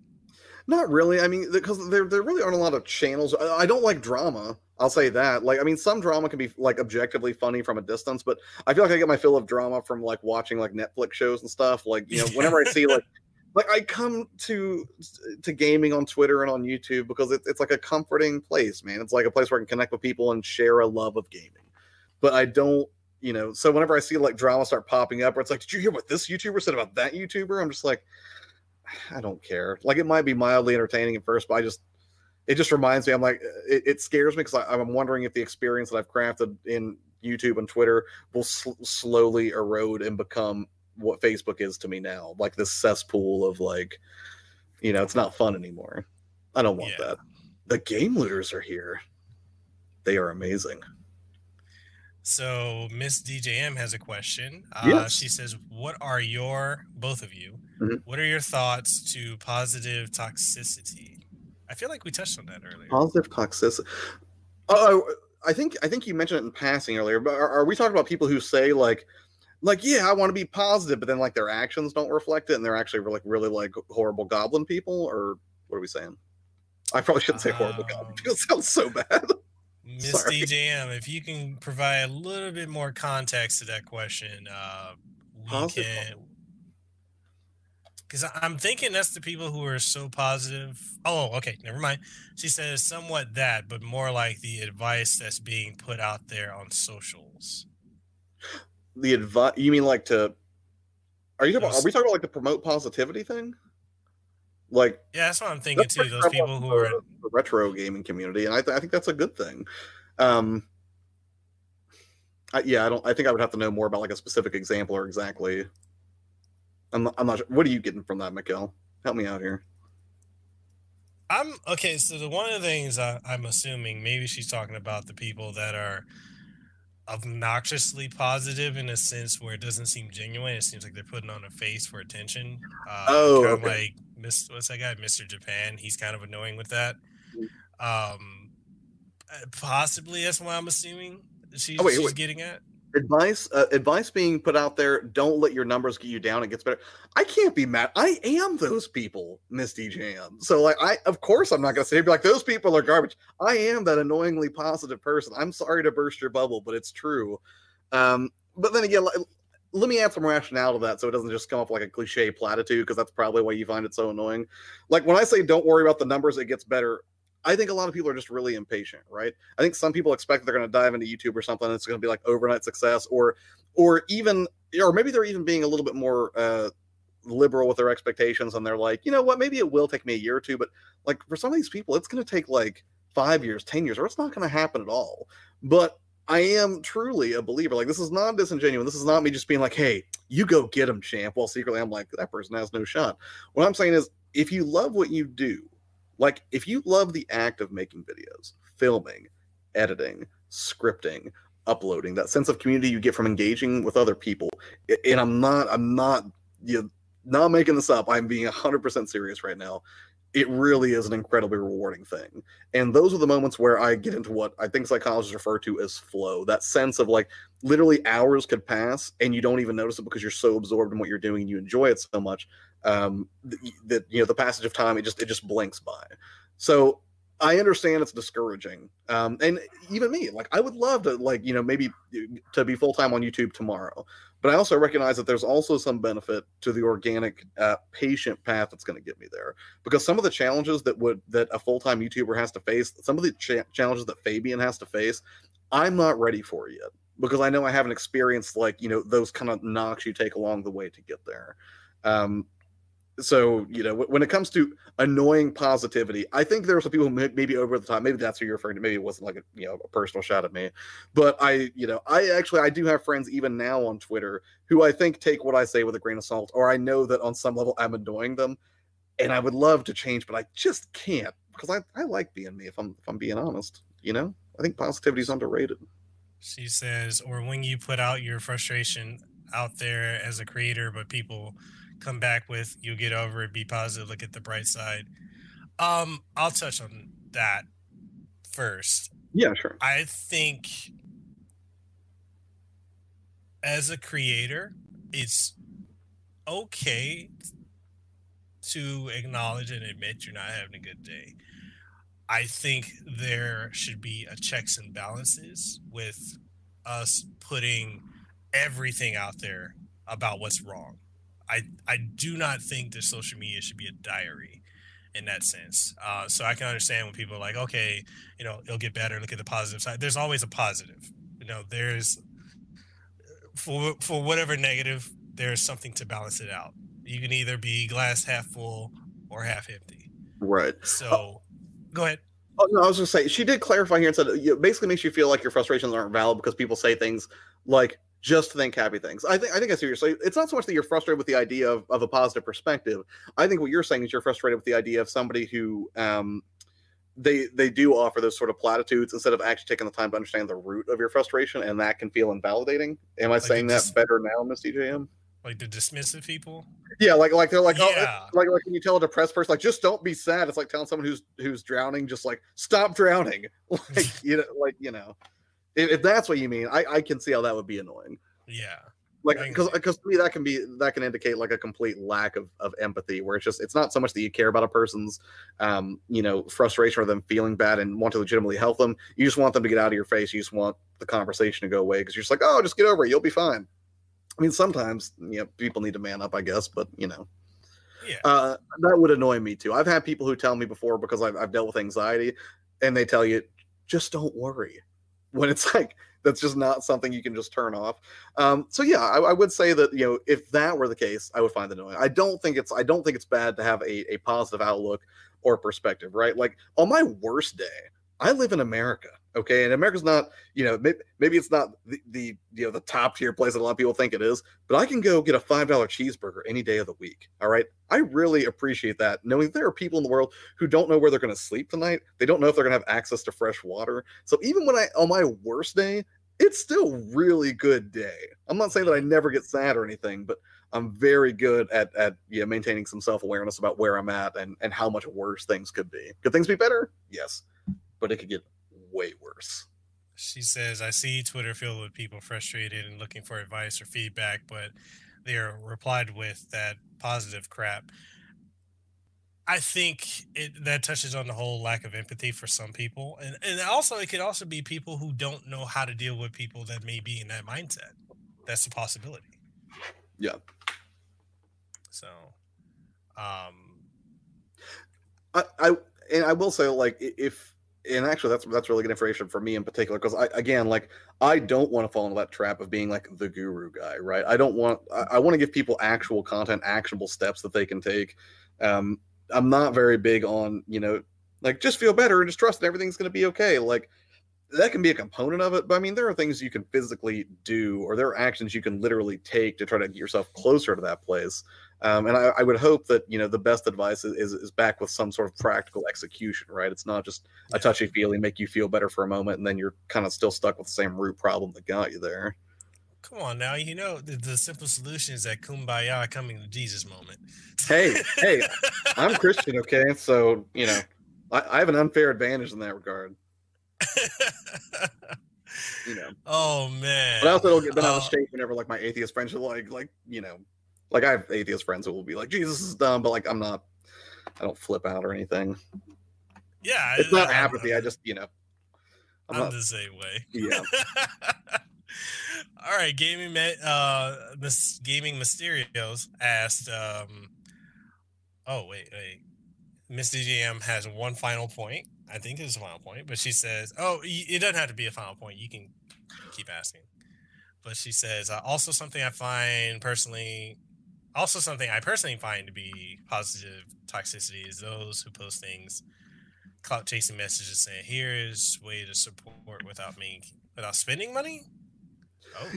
Not really i mean because there, there really aren't a lot of channels I, I don't like drama i'll say that like i mean some drama can be like objectively funny from a distance but i feel like i get my fill of drama from like watching like netflix shows and stuff like you know whenever i see like like I come to to gaming on Twitter and on YouTube because it's it's like a comforting place, man. It's like a place where I can connect with people and share a love of gaming. But I don't, you know. So whenever I see like drama start popping up, where it's like, did you hear what this YouTuber said about that YouTuber? I'm just like, I don't care. Like it might be mildly entertaining at first, but I just it just reminds me. I'm like, it, it scares me because I'm wondering if the experience that I've crafted in YouTube and Twitter will sl- slowly erode and become what Facebook is to me now, like this cesspool of like, you know, it's not fun anymore. I don't want Yeah. that. The game looters are here. They are amazing. So Miss DJM has a question. Uh, Yes. She says, "What are your both of you? Mhm. What are your thoughts to positive toxicity?" I feel like we touched on that earlier. Positive toxicity. Oh, I think I think you mentioned it in passing earlier, but are, are we talking about people who say like, like yeah, I want to be positive, but then like their actions don't reflect it, and they're actually like really like horrible goblin people, or what are we saying? I probably shouldn't say horrible goblin Um, people. It sounds so bad. Miss sorry. DJM, if you can provide a little bit more context to that question, uh, we can. because I'm thinking that's the people who are so positive. Oh, okay, never mind. She says somewhat that, but more like the advice that's being put out there on socials. The advice you mean like to? Are you talking? About, are we talking about like the promote positivity thing? Like Yeah, that's what I'm thinking too. Those people who are the, the retro gaming community, and I, th- I think that's a good thing. Um, I, yeah, I don't. I think I would have to know more about like a specific example or exactly. I'm not, I'm not sure. What are you getting from that, Mekel? Help me out here. I'm okay. So the one of the things I, I'm assuming maybe she's talking about the people that are obnoxiously positive in a sense where it doesn't seem genuine. It seems like they're putting on a face for attention. Uh, Oh, kind of okay. like Miss what's that guy, Mr. Japan? He's kind of annoying with that. Um, uh, possibly that's why I'm assuming she's, Oh, wait, she's wait. getting at. Advice, uh, advice being put out there. Don't let your numbers get you down. It gets better. I can't be mad. I am those people, Miss DJM. So like, I of course I'm not gonna say be like those people are garbage. I am that annoyingly positive person. I'm sorry to burst your bubble, but it's true. Um, but then again, like, let me add some rationale to that so it doesn't just come off like a cliche platitude because that's probably why you find it so annoying. Like when I say don't worry about the numbers, it gets better. I think a lot of people are just really impatient, right? I think some people expect they're going to dive into YouTube or something. It's going to be like overnight success, or, or even, or maybe they're even being a little bit more uh, liberal with their expectations, and they're like, you know what, maybe it will take me a year or two, but like for some of these people, it's going to take like five years, ten years, or it's not going to happen at all. But I am truly a believer. Like this is not disingenuous. This is not me just being like, "Hey, you go get him, champ." While secretly I'm like, that person has no shot. What I'm saying is, if you love what you do, like if you love the act of making videos, filming, editing, scripting, uploading, that sense of community you get from engaging with other people, and I'm not, I'm not, you know, not making this up. I'm being 100% serious right now. It really is an incredibly rewarding thing. And those are the moments where I get into what I think psychologists refer to as flow that sense of like literally hours could pass and you don't even notice it because you're so absorbed in what you're doing and you enjoy it so much um, that, you know, the passage of time, it just, it just blinks by. So I understand it's discouraging. Um, and even me, like I would love to like, you know, maybe to be full-time on YouTube tomorrow, but I also recognize that there's also some benefit to the organic, uh, patient path that's going to get me there because some of the challenges that would that a full-time youtuber has to face some of the cha- challenges that fabian has to face i'm not ready for yet because i know i haven't experienced like you know those kind of knocks you take along the way to get there um so you know when it comes to annoying positivity i think there are some people maybe over the top maybe that's who you're referring to maybe it wasn't like a you know a personal shot at me but i you know i actually i do have friends even now on twitter who i think take what i say with a grain of salt or i know that on some level i'm annoying them and I would love to change, but I just can't because I, I like being me. If I'm if I'm being honest, you know, I think positivity is underrated. She says, or when you put out your frustration out there as a creator, but people come back with, you get over it, be positive, look at the bright side. Um, I'll touch on that first. Yeah, sure. I think as a creator, it's okay to acknowledge and admit you're not having a good day. I think there should be a checks and balances with us putting everything out there about what's wrong. I I do not think that social media should be a diary in that sense. Uh, so I can understand when people are like, okay, you know, it'll get better. Look at the positive side. There's always a positive. You know, there's for for whatever negative, there's something to balance it out. You can either be glass half full or half empty. Right. So, go ahead. Oh, no, I was just saying she did clarify here and said it basically makes you feel like your frustrations aren't valid because people say things like just think happy things. I think I think I see what you're saying. It's not so much that you're frustrated with the idea of, of a positive perspective. I think what you're saying is you're frustrated with the idea of somebody who um they they do offer those sort of platitudes instead of actually taking the time to understand the root of your frustration, and that can feel invalidating. Am I Like saying it that better now, Miss DJM? Like the dismissive people. Yeah, like like they're like, oh, Yeah. like like when you tell a depressed person, like just don't be sad. It's like telling someone who's who's drowning, just like stop drowning. Like you know, like you know, if, if that's what you mean, I I can see how that would be annoying. Yeah. Like because because to me that can be that can indicate like a complete lack of of empathy, where it's just it's not so much that you care about a person's um you know frustration or them feeling bad and want to legitimately help them. You just want them to get out of your face. You just want the conversation to go away because you're just like, oh, just get over it. You'll be fine. I mean, sometimes you know people need to man up, I guess, but you know. Yeah. Uh, that would annoy me too. I've had people who tell me before because I've, I've dealt with anxiety, and they tell you, just don't worry. When it's like that's just not something you can just turn off. Um, so yeah, I, I, would say that you know if that were the case, I would find it annoying. I don't think it's I don't think it's bad to have a, a positive outlook or perspective, right? Like on my worst day, I live in America, okay, and America's not, you know, maybe, maybe it's not the, the you know the top tier place that a lot of people think it is, but I can go get a five dollar cheeseburger any day of the week. All right, I really appreciate that, knowing there are people in the world who don't know where they're going to sleep tonight. They don't know if they're going to have access to fresh water. So even when I on my worst day, it's still really good day. I'm not saying that I never get sad or anything, but I'm very good at at yeah maintaining some self awareness about where I'm at and and how much worse things could be. Could things be better? Yes but it could get way worse. She says, I see Twitter filled with people frustrated and looking for advice or feedback, but they are replied with that positive crap. I think it that touches on the whole lack of empathy for some people. And and also it could also be people who don't know how to deal with people that may be in that mindset. That's a possibility. Yeah. So um I I and I will say like if and actually that's that's really good information for me in particular because i again like i don't want to fall into that trap of being like the guru guy right? I don't want i, I want to give people actual content actionable steps that they can take. Um i'm not very big on you know like just feel better and just trust that everything's going to be okay. Like that can be a component of it but i mean there are things you can physically do or there are actions you can literally take to try to get yourself closer to that place um, and I, I, would hope that you know the best advice is, is, back with some sort of practical execution, right? It's not just a touchy feely make you feel better for a moment, and then you're kind of still stuck with the same root problem that got you there. Come on now, you know the, the simple solution is that kumbaya coming to Jesus moment. Hey, hey, I'm Christian, okay? So you know, I, I have an unfair advantage in that regard. you know. Oh man. But I also don't get bent out of uh, shape whenever like my atheist friends are like like you know like I have atheist friends who will be like, Jesus is dumb, but like I'm not I don't flip out or anything. Yeah. It's not I, apathy. I, I just, you know. I'm, I'm not, the same way. Yeah. All right, gaming uh Miss Gaming Mysterios asked um Oh wait, wait. Miss DJM has one final point. I think it's a final point, but she says, "Oh, it doesn't have to be a final point. You can keep asking." But she says, uh, "Also, something I find personally also, something I personally find to be positive toxicity is those who post things, clout chasing messages saying, "Here's way to support without me without spending money." Oh.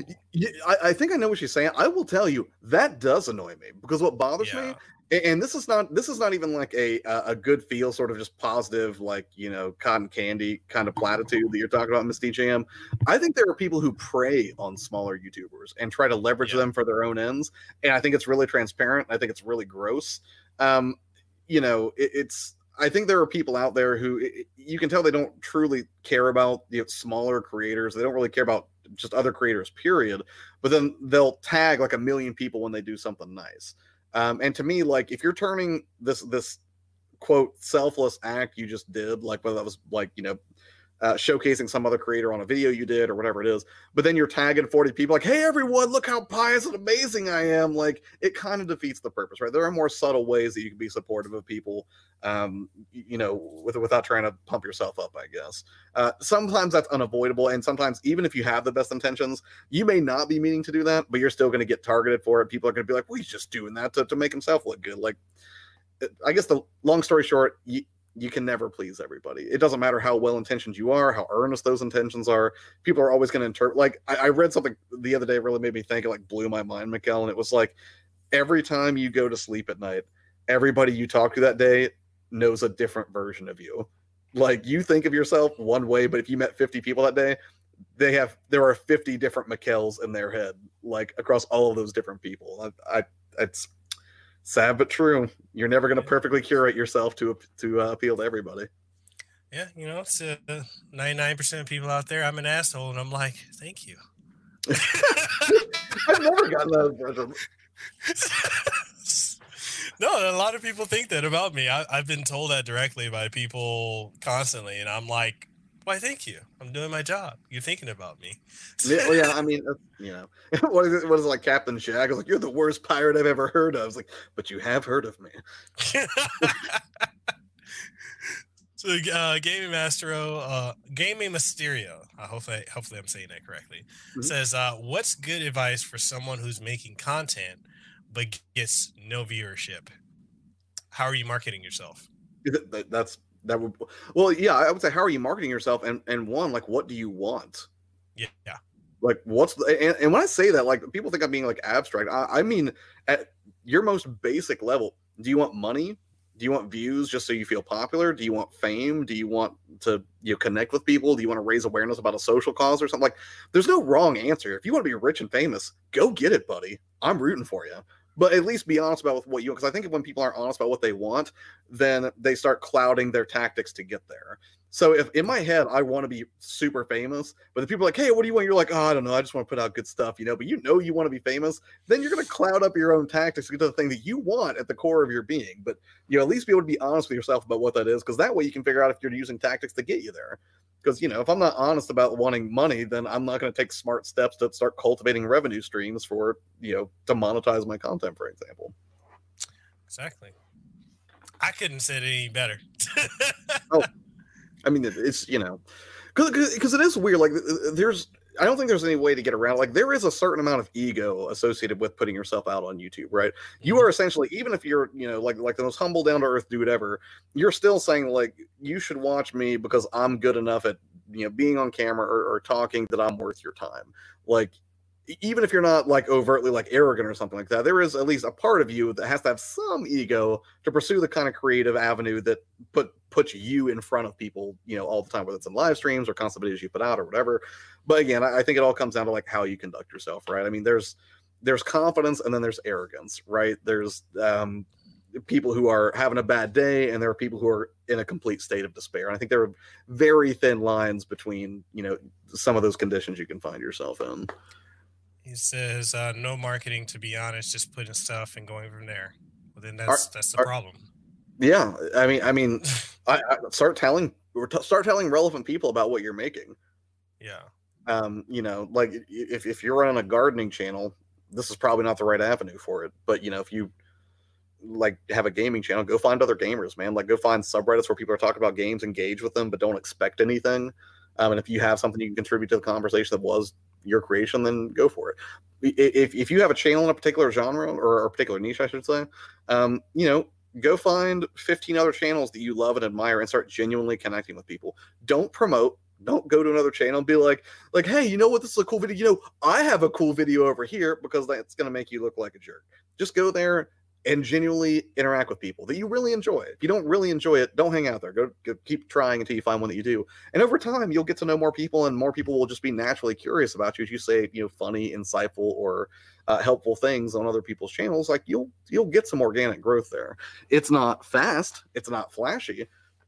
I, I, think I know what she's saying. I will tell you that does annoy me because what bothers yeah. me and this is not this is not even like a a good feel sort of just positive like you know cotton candy kind of platitude that you're talking about miss djm i think there are people who prey on smaller youtubers and try to leverage yeah. them for their own ends and i think it's really transparent i think it's really gross um you know it, it's i think there are people out there who it, you can tell they don't truly care about the you know, smaller creators they don't really care about just other creators period. But then they'll tag like a million people when they do something nice. Um, and to me, like if you're turning this this quote selfless act you just did, like whether that was like you know uh, showcasing some other creator on a video you did or whatever it is, but then you're tagging 40 people like, hey everyone, look how pious and amazing I am. Like it kind of defeats the purpose, right? There are more subtle ways that you can be supportive of people, um, you know, with, without trying to pump yourself up, I guess. Uh, sometimes that's unavoidable, and sometimes even if you have the best intentions, you may not be meaning to do that, but you're still going to get targeted for it. People are going to be like, well, he's just doing that to, to make himself look good. Like, I guess the long story short, you, you can never please everybody. It doesn't matter how well intentioned you are, how earnest those intentions are. People are always going to interpret. Like I, I, read something the other day, really made me think. It like blew my mind, Mekel, and it was like every time you go to sleep at night, everybody you talk to that day knows a different version of you. Like you think of yourself one way, but if you met 50 people that day, they have there are 50 different Mekels in their head, like across all of those different people. I, I it's sad but true. You're never going to perfectly curate yourself to to uh, appeal to everybody. Yeah, you know, it's uh, 99% of people out there. I'm an asshole, and I'm like, thank you. I've never gotten that impression. no, a lot of people think that about me. I, have been told that directly by people constantly, and I'm like, Why, thank you. I'm doing my job. You're thinking about me. Yeah, well, yeah, I mean, you know, what is it? What is it like, Captain Shag? I was like, "You're the worst pirate I've ever heard of." I was like, "But you have heard of me." so, uh, Gaming Mastero, uh, Gaming Mysterio, uh, hopefully, hopefully I'm saying that correctly, Mhm. says, uh, "What's good advice for someone who's making content but gets no viewership? How are you marketing yourself?" That- that- That's that would. Well, yeah, I would say, how are you marketing yourself? And and one, like, what do you want? Yeah, yeah, like what's the and, and when i say that like people think i'm being like abstract. I, I mean at your most basic level do you want money? Do you want views just so you feel popular? Do you want fame? Do you want to you know, connect with people? Do you want to raise awareness about a social cause or something? Like there's no wrong answer. If you want to be rich and famous go get it buddy. I'm rooting for you but at least be honest about what you want. because i think when people aren't honest about what they want then they start clouding their tactics to get there so if in my head I want to be super famous, but the people are like, hey, what do you want? You're like, oh, I don't know. I just want to put out good stuff, you know. But you know you want to be famous, then you're gonna cloud up your own tactics to get to the thing that you want at the core of your being. But you know, at least be able to be honest with yourself about what that is, because that way you can figure out if you're using tactics to get you there. Because you know, if I'm not honest about wanting money, then I'm not going to take smart steps to start cultivating revenue streams for you know to monetize my content, for example. exactly. I couldn't say it any better. Oh, I mean, it's you know, because it is weird. Like, there's I don't think there's any way to get around. Like, there is a certain amount of ego associated with putting yourself out on YouTube, right? You mm-hmm. are essentially, even if you're, you know, like like the most humble, down to earth dude ever, you're still saying like you should watch me because I'm good enough at you know being on camera or, or talking that I'm worth your time. Like, even if you're not like overtly like arrogant or something like that, there is at least a part of you that has to have some ego to pursue the kind of creative avenue that put puts you in front of people, you know, all the time, whether it's in live streams or constant videos you put out or whatever. But again, I, I think it all comes down to like how you conduct yourself, right? I mean, there's there's confidence and then there's arrogance, right? There's um people who are having a bad day and there are people who are in a complete state of despair. And I think there are very thin lines between, you know, some of those conditions you can find yourself in. He says, uh, "No marketing, to be honest, just putting stuff and going from there." Well, then that's that's the are- problem. Yeah, I mean, I mean, I, I start telling start telling relevant people about what you're making. yeah, um, you know, like if, if you're running a gardening channel, this is probably not the right avenue for it. But you know, if you like have a gaming channel, go find other gamers, man. Like go find subreddits where people are talking about games, engage with them, but don't expect anything. Um, and if you have something you can contribute to the conversation that was your creation, then go for it. If, if you have a channel in a particular genre or a particular niche, I should say, um, you know, go find 15 other channels that you love and admire and start genuinely connecting with people. Don't promote. Don't go to another channel and be like, like, hey, you know what? This is a cool video. You know, I have a cool video over here because that's going to make you look like a jerk. Just go there and genuinely interact with people that you really enjoy. If you don't really enjoy it, don't hang out there. Go, go keep trying until you find one that you do. And over time, you'll get to know more people, and more people will just be naturally curious about you as you say, you know, funny, insightful, or uh, helpful things on other people's channels. Like you'll you'll get some organic growth there. It's not fast, it's not flashy,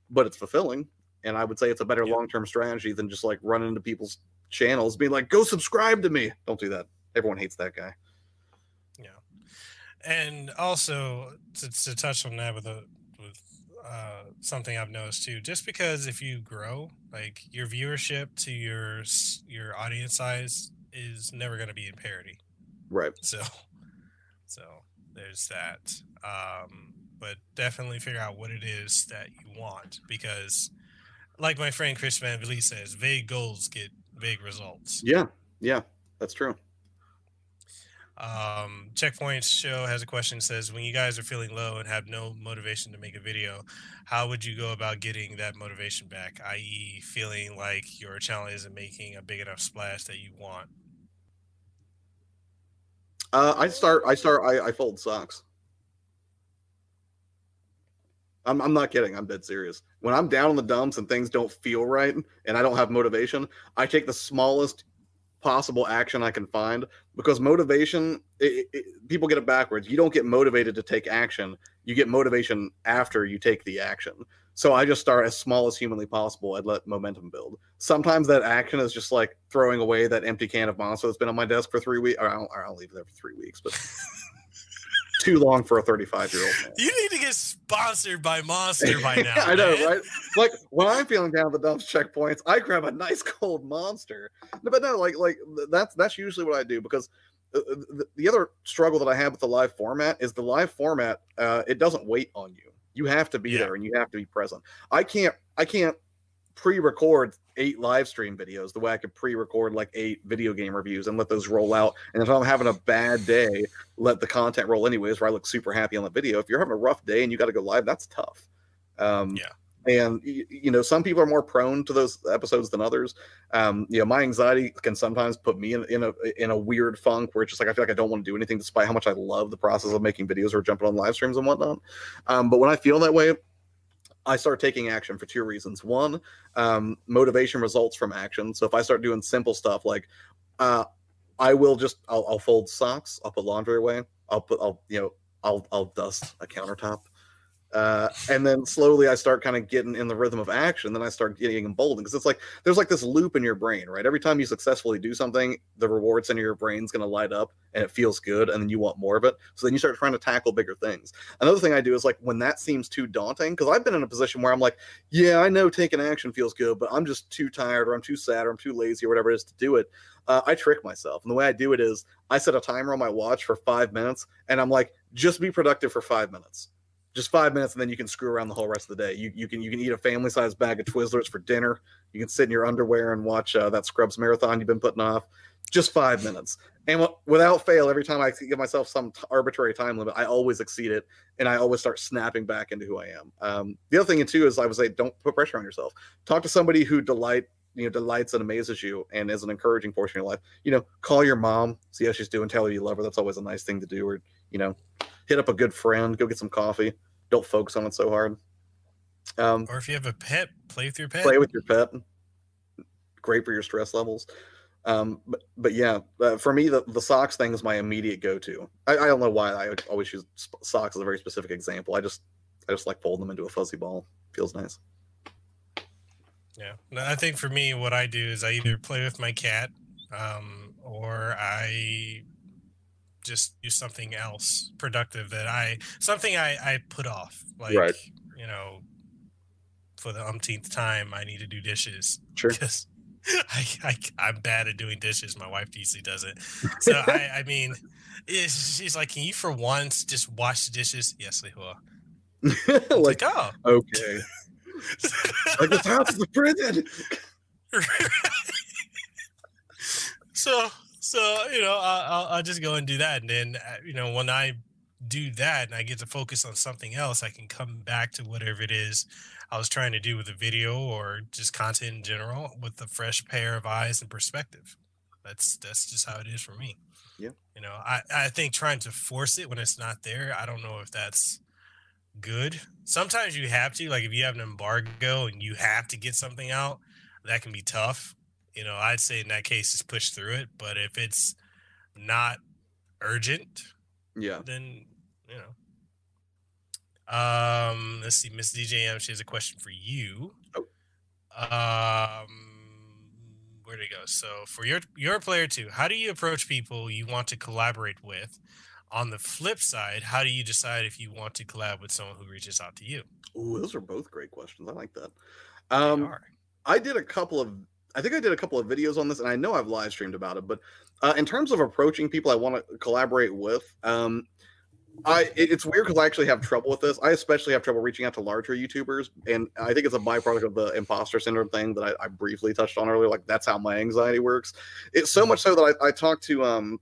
but it's fulfilling. And I would say it's a better Yeah. long term strategy than just like running into people's channels, being like, "Go subscribe to me." Don't do that. Everyone hates that guy. And also to, to touch on that with a with uh, something I've noticed too, just because if you grow, like your viewership to your your audience size is never going to be in parity. Right. So, so there's that. Um, but definitely figure out what it is that you want because, like my friend Chris Van Vliet says, vague goals get vague results. Yeah. Yeah. That's true. Um, Checkpoints Show has a question says, when you guys are feeling low and have no motivation to make a video, how would you go about getting that motivation back? I.e., feeling like your channel isn't making a big enough splash that you want. Uh, I start. I start. I, I fold socks. I'm, I'm not kidding. I'm dead serious. When I'm down in the dumps and things don't feel right and I don't have motivation, I take the smallest possible action I can find because motivation, it, it, people get it backwards. You don't get motivated to take action. You get motivation after you take the action. So I just start as small as humanly possible and let momentum build. Sometimes that action is just like throwing away that empty can of Monster that's been on my desk for three weeks. I don't, I don't leave it there for three weeks, but too long for a 35 year old man. You need to get sponsored by Monster by now. I know, man. right? Like when I'm feeling down the dumps checkpoints, I grab a nice cold monster. No, But no, like like that's that's usually what I do because uh, uh, the, the other struggle that I have with the live format is the live format. Uh, it doesn't wait on you. You have to be Yeah. there and you have to be present. I can't I can't pre-record eight live stream videos the way I could pre-record like eight video game reviews and let those roll out. And if I'm having a bad day, let the content roll anyways, where I look super happy on the video. If you're having a rough day and you got to go live, that's tough. Um, Yeah. And you know, some people are more prone to those episodes than others. Um, you know, my anxiety can sometimes put me in, in a in a weird funk where it's just like I feel like I don't want to do anything, despite how much I love the process of making videos or jumping on live streams and whatnot. Um, but when I feel that way, I start taking action for two reasons. One, um, motivation results from action. So if I start doing simple stuff like, uh, I will just I'll, I'll fold socks, I'll put laundry away, I'll put I'll you know I'll I'll dust a countertop, uh, and then slowly I start kind of getting in the rhythm of action. Then I start getting emboldened because it's like there's like this loop in your brain, right? Every time you successfully do something, the reward center of your brain's going to light up and it feels good, and then you want more of it. So then you start trying to tackle bigger things. Another thing I do is like when that seems too daunting, because I've been in a position where I'm like, yeah, I know taking action feels good, but I'm just too tired or I'm too sad or I'm too lazy or whatever it is to do it. Uh, I trick myself. And the way I do it is I set a timer on my watch for five minutes and I'm like, just be productive for five minutes. Just five minutes, and then you can screw around the whole rest of the day. You, you can you can eat a family sized bag of Twizzlers for dinner. You can sit in your underwear and watch uh, that Scrubs marathon you've been putting off. Just five minutes, and w- without fail, every time I give myself some t- arbitrary time limit, I always exceed it, and I always start snapping back into who I am. Um, the other thing too is I would say don't put pressure on yourself. Talk to somebody who delight you know delights and amazes you and is an encouraging portion of your life. You know, call your mom, see how she's doing, tell her you love her. That's always a nice thing to do. Or you know, hit up a good friend, go get some coffee. Don't focus on it so hard. Um, Or if you have a pet, play with your pet. play with your pet. Great for your stress levels. Um, but but yeah, uh, for me, the, the socks thing is my immediate go to. I, I don't know why I always use socks as a very specific example. I just I just like folding them into a fuzzy ball. Feels nice. Yeah. I think for me, what I do is I either play with my cat um, or I just do something else productive that I, something I, I put off. Like, Right. you know, for the umpteenth time, I need to do dishes Sure. because I, I, I'm bad at doing dishes. My wife usually does it. So, I, I mean, she's like, can you for once just wash the dishes? Yes, I like like, oh. okay, like the house is a prison. so so you know I'll, I'll, just go and do that. And then uh, you know when i do that and i get to focus on something else i can come back to whatever it is i was trying to do with the video or just content in general with a fresh pair of eyes and perspective. That's that's just how it is for me. Yeah. you know i i think trying to force it when it's not there i don't know if that's good. Sometimes you have to like if you have an embargo and you have to get something out that can be tough you know, I'd say in that case, just push through it. But if it's not urgent, Yeah, then you know. Um, let's see, Miss DJM, she has a question for you. Oh. Um, where it go? So for your your player two, how do you approach people you want to collaborate with? On the flip side, how do you decide if you want to collab with someone who reaches out to you? Ooh, those are both great questions. I like that. Um. I did a couple of I think I did a couple of videos on this, and I know I've live streamed about it. But uh, in terms of approaching people I want to collaborate with, um, I it- it's weird because I actually have trouble with this. I especially have trouble reaching out to larger YouTubers, and I think it's a byproduct of the imposter syndrome thing that I, I briefly touched on earlier. Like that's how my anxiety works. It's so much so that I, I talked to um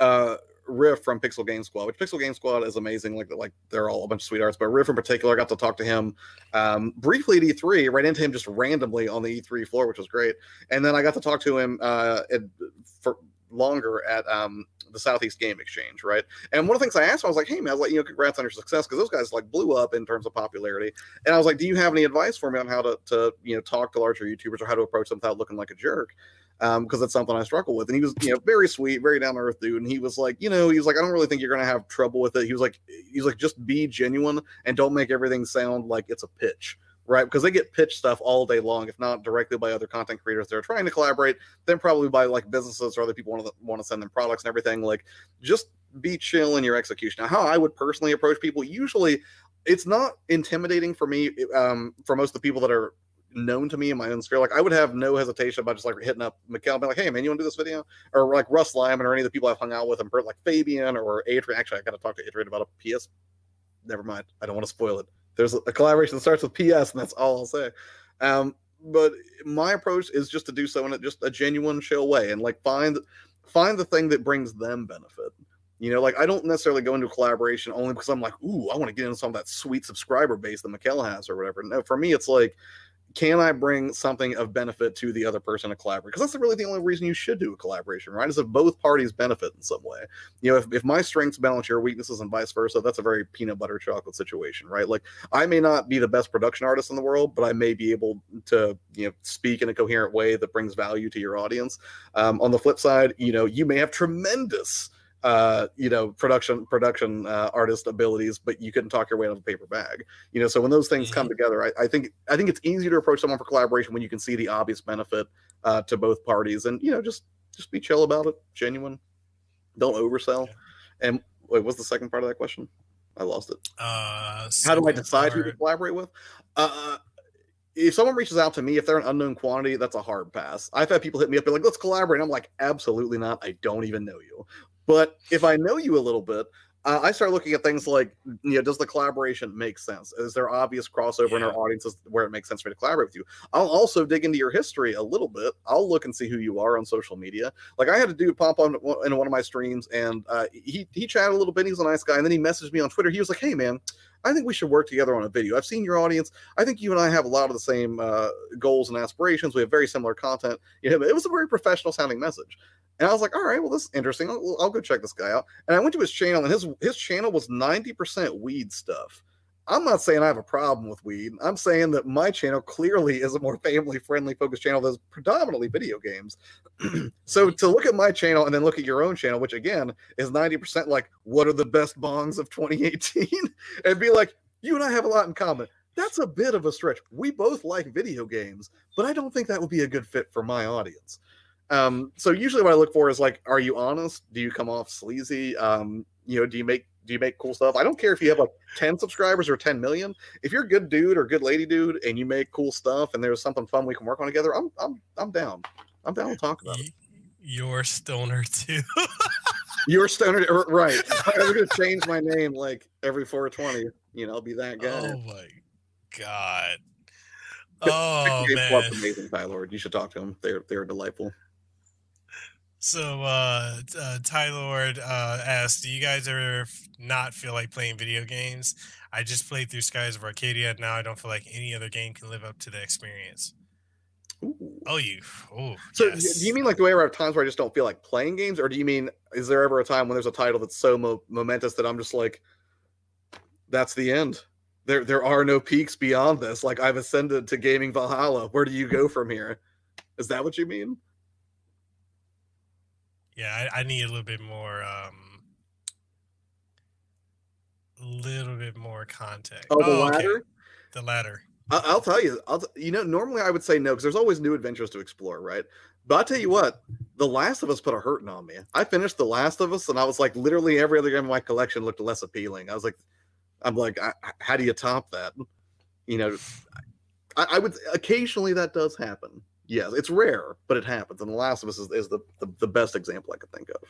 uh Riff from Pixel Game Squad, which Pixel Game Squad is amazing. Like like they're all a bunch of sweethearts, but Riff in particular, I got to talk to him um, briefly at E3, ran into him just randomly on the E3 floor, which was great. And then I got to talk to him uh, at, for longer at um, the Southeast Game Exchange, right? And one of the things I asked him, I was like, "Hey man, I was like, you know, congrats on your success because those guys like blew up in terms of popularity." And I was like, "Do you have any advice for me on how to, to you know talk to larger YouTubers or how to approach them without looking like a jerk?" Um, because that's something I struggle with. And he was, you know, very sweet, very down to earth dude. And he was like, you know, he was like, I don't really think you're gonna have trouble with it. He was like, he's like, just be genuine and don't make everything sound like it's a pitch right? Because they get pitched stuff all day long, if not directly by other content creators that are trying to collaborate, then probably by like businesses or other people want to want to send them products and everything. Like, just be chill in your execution. Now, how I would personally approach people, usually, it's not intimidating for me. Um, for most of the people that are known to me in my own sphere, like I would have no hesitation about just like hitting up Mekel and be like, hey man, you want to do this video? Or like Russ Lyman or any of the people I've hung out with, and like Fabian or Adrian. Actually, I got to talk to Adrian about a PS. Never mind. I don't want to spoil it. There's a collaboration that starts with PS, and that's all I'll say. Um, but my approach is just to do so in a, just a genuine, chill way, and like find find the thing that brings them benefit. You know, like I don't necessarily go into collaboration only because I'm like, ooh, I want to get into some of that sweet subscriber base that Mekel has or whatever. No, for me, it's like can I bring something of benefit to the other person to collaborate? Because that's really the only reason you should do a collaboration, right? Is if both parties benefit in some way. You know, if, if my strengths balance your weaknesses and vice versa, that's a very peanut butter chocolate situation, right? Like I may not be the best production artist in the world, but I may be able to, you know, speak in a coherent way that brings value to your audience. Um, on the flip side, you know, you may have tremendous uh, you know, production production uh, artist abilities, but you couldn't talk your way out of a paper bag. You know, so when those things come mm-hmm. together, I, I, think I think it's easier to approach someone for collaboration when you can see the obvious benefit uh, to both parties, and you know, just just be chill about it, genuine. Don't oversell. And wait, what's the second part of that question? I lost it. Uh, How do I decide who to collaborate with? Uh, if someone reaches out to me, if they're an unknown quantity, that's a hard pass. I've had people hit me up, be like, let's collaborate. I'm like, absolutely not. I don't even know you. But if I know you a little bit, uh, I start looking at things like, you know, does the collaboration make sense? Is there obvious crossover yeah. in our audiences where it makes sense for me to collaborate with you? I'll also dig into your history a little bit. I'll look and see who you are on social media. Like I had a dude pop on in one of my streams, and uh, he he chatted a little bit. He's a nice guy, and then he messaged me on Twitter. He was like, "Hey, man." I think we should work together on a video. I've seen your audience. I think you and I have a lot of the same uh, goals and aspirations. We have very similar content. You know, it was a very professional sounding message. And I was like, all right, well, this is interesting. I'll, I'll, go check this guy out. And I went to his channel, and his his channel was 90% weed stuff. I'm not saying I have a problem with weed. I'm saying that my channel clearly is a more family friendly focused channel that's predominantly video games. so to look at my channel and then look at your own channel, which again is 90% like, what are the best bongs of 2018? and be like, you and I have a lot in common. That's a bit of a stretch. We both like video games, but I don't think that would be a good fit for my audience. Um, so usually what I look for is like, are you honest? Do you come off sleazy? Um, you know, do you make do you make cool stuff? I don't care if you have like 10 subscribers or 10 million. If you're a good dude or good lady dude and you make cool stuff and there's something fun we can work on together, I'm I'm I'm down. I'm down to talk about it. You're stoner too. You're stoner, right? I was gonna change my name like every 420. You know, I'll be that guy. Oh my god. Oh man, amazing, Tyler. You should talk to them. They're they're delightful. So uh, uh Tylord uh asked, "Do you guys ever not feel like playing video games? I just played through Skies of Arcadia. And now I don't feel like any other game can live up to the experience." Ooh. Oh, you. Oh, so yes. do you mean like the way I have times where I just don't feel like playing games, or do you mean is there ever a time when there's a title that's so mo- momentous that I'm just like, that's the end? There, there are no peaks beyond this. Like I've ascended to gaming Valhalla. Where do you go from here? Is that what you mean? Yeah, I, I need a little bit more um little bit more context. Oh, the oh, ladder? Okay. The ladder. I'll tell you. I'll t- you know normally I would say no because there's always new adventures to explore, right? But I'll tell you what, The Last of Us put a hurting on me. I finished The Last of Us and I was like, literally every other game in my collection looked less appealing. I was like, I'm like, I, how do you top that? You know, I, I would occasionally that does happen. Yes, it's rare, but it happens. And The Last of Us is, is the, the, the best example I could think of.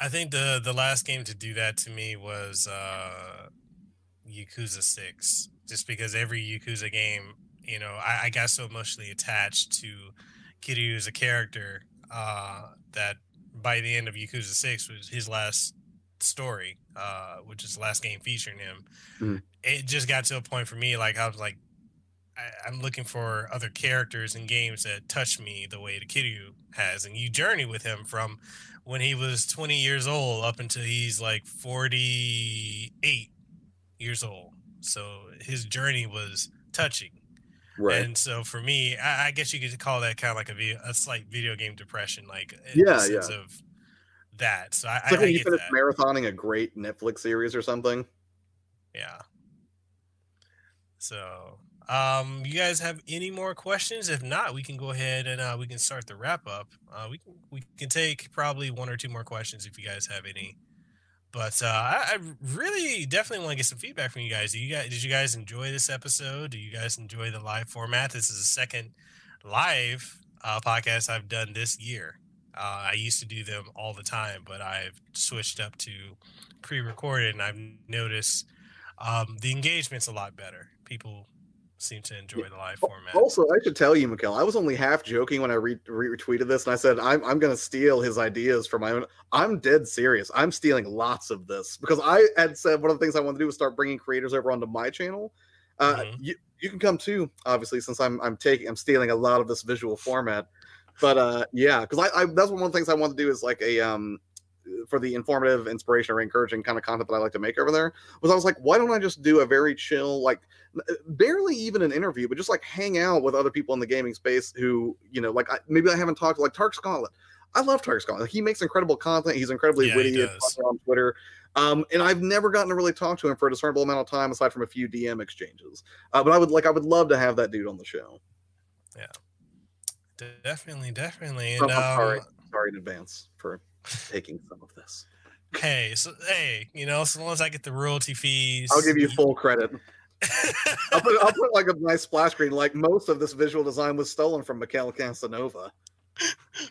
I think the the last game to do that to me was uh Yakuza Six, just because every Yakuza game, you know, I, I got so emotionally attached to Kiryu as a character uh, that by the end of Yakuza Six was his last story, uh, which is the last game featuring him. Mm. It just got to a point for me, like I was like, I, am looking for other characters and games that touch me the way the Kiryu has, and you journey with him from when he was 20 years old up until he's like 48 years old. So his journey was touching. Right. And so for me, I, I guess you could call that kind of like a, video, a slight video game depression, like yeah, yeah. of that. So I, it's like I, when you finish marathoning a great Netflix series or something. Yeah. So Um, you guys have any more questions? If not, we can go ahead and uh, we can start the wrap up. Uh, we can we can take probably one or two more questions if you guys have any. But uh, I, I really definitely want to get some feedback from you guys. Do you guys did you guys enjoy this episode? Do you guys enjoy the live format? This is the second live uh, podcast I've done this year. Uh, I used to do them all the time, but I've switched up to pre-recorded, and I've noticed um, the engagement's a lot better. People seem to enjoy the live format. Also, I should tell you, Mekel, I was only half joking when I re- retweeted this, and I said I'm I'm going to steal his ideas for my own. I'm dead serious. I'm stealing lots of this because I had said one of the things I wanted to do was start bringing creators over onto my channel. Uh, mm-hmm. you, you can come too, obviously, since I'm I'm taking I'm stealing a lot of this visual format. But uh, yeah, because I, I that's one of the things I want to do is like a um for the informative, inspiration, or encouraging kind of content that I like to make over there was I was like, why don't I just do a very chill, like barely even an interview, but just like hang out with other people in the gaming space who, you know, like I, maybe I haven't talked to like Tark Scotland. I love Tark Scotland. He makes incredible content. He's incredibly yeah, witty on Twitter. Um, and I've never gotten to really talk to him for a discernible amount of time, aside from a few DM exchanges. Uh, but I would like, I would love to have that dude on the show. Yeah, definitely, definitely. And, um, sorry, sorry in advance for taking some of this. Hey, so hey, you know, so long as I get the royalty fees, I'll give you full credit. I'll, put, I'll put like a nice splash screen. Like most of this visual design was stolen from Mekel Kasanova.